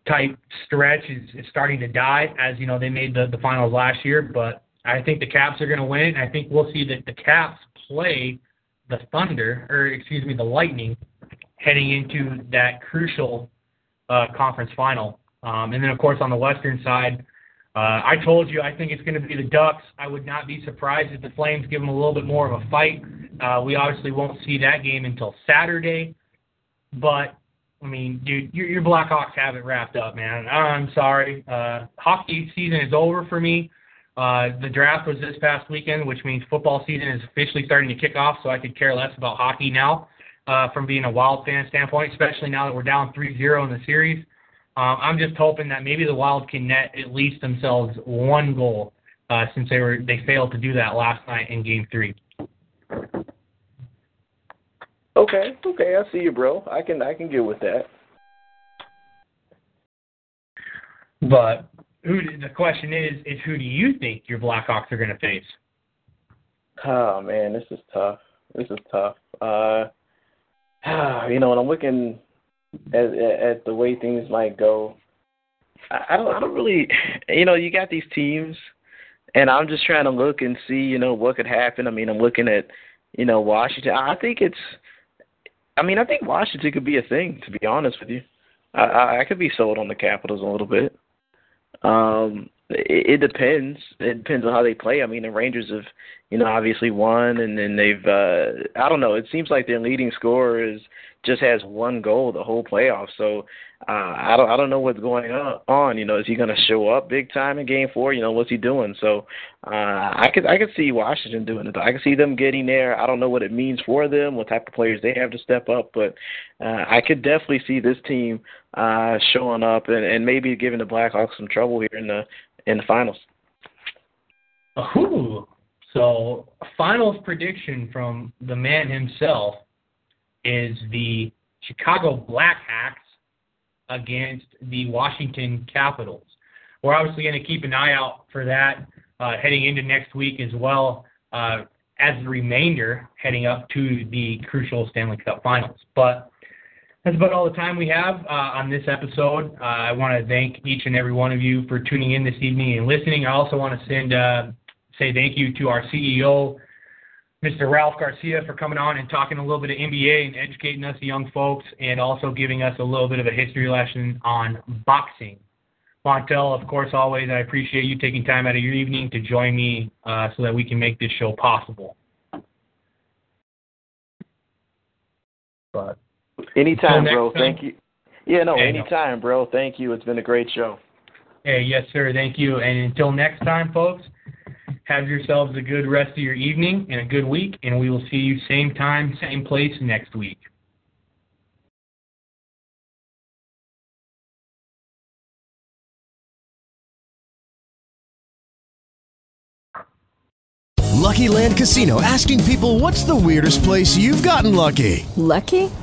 type stretch is, is starting to die, as you know they made the, the finals last year. But I think the Caps are going to win. I think we'll see that the Caps play the Thunder, or excuse me, the Lightning, heading into that crucial uh, conference final. Um, and then, of course, on the Western side, uh, I told you I think it's going to be the Ducks. I would not be surprised if the Flames give them a little bit more of a fight. Uh, we obviously won't see that game until Saturday, but I mean, dude, your, your Blackhawks have it wrapped up, man. I'm sorry. Uh, hockey season is over for me. Uh, the draft was this past weekend, which means football season is officially starting to kick off. So I could care less about hockey now, uh, from being a Wild fan standpoint, especially now that we're down 3-0 in the series. Um, I'm just hoping that maybe the Wild can net at least themselves one goal, uh, since they were they failed to do that last night in Game Three. Okay, okay, I see you, bro. I can I can get with that. But who the question is is who do you think your Blackhawks are going to face? Oh man, this is tough. This is tough. Uh, you know, when I'm looking at, at the way things might go. I, I don't I don't really you know, you got these teams and I'm just trying to look and see, you know, what could happen. I mean, I'm looking at, you know, Washington. I think it's I mean, I think Washington could be a thing, to be honest with you. I I could be sold on the Capitals a little bit. Um it, it depends. It depends on how they play. I mean, the Rangers have, you know, obviously won, and then they've. uh I don't know. It seems like their leading scorer is just has one goal the whole playoff. So uh, I don't I don't know what's going on. You know, is he going to show up big time in Game Four? You know, what's he doing? So uh, I could I could see Washington doing it. I could see them getting there. I don't know what it means for them, what type of players they have to step up, but uh, I could definitely see this team uh, showing up and, and maybe giving the Blackhawks some trouble here in the in the finals. Ooh. So, finals prediction from the man himself is the Chicago Blackhawks against the Washington Capitals. We're obviously going to keep an eye out for that uh, heading into next week as well uh, as the remainder heading up to the crucial Stanley Cup Finals. But that's about all the time we have uh, on this episode. Uh, I want to thank each and every one of you for tuning in this evening and listening. I also want to send uh, say thank you to our CEO, Mr. Ralph Garcia for coming on and talking a little bit of NBA and educating us young folks and also giving us a little bit of a history lesson on boxing. Montel, of course, always, I appreciate you taking time out of your evening to join me uh, so that we can make this show possible. But anytime, bro. Time. Thank you. Yeah, no, hey, anytime, no. bro. Thank you. It's been a great show. Hey, yes, sir. Thank you. And until next time, folks. Have yourselves a good rest of your evening and a good week, and we will see you same time, same place next week. Lucky Land Casino asking people what's the weirdest place you've gotten lucky? Lucky?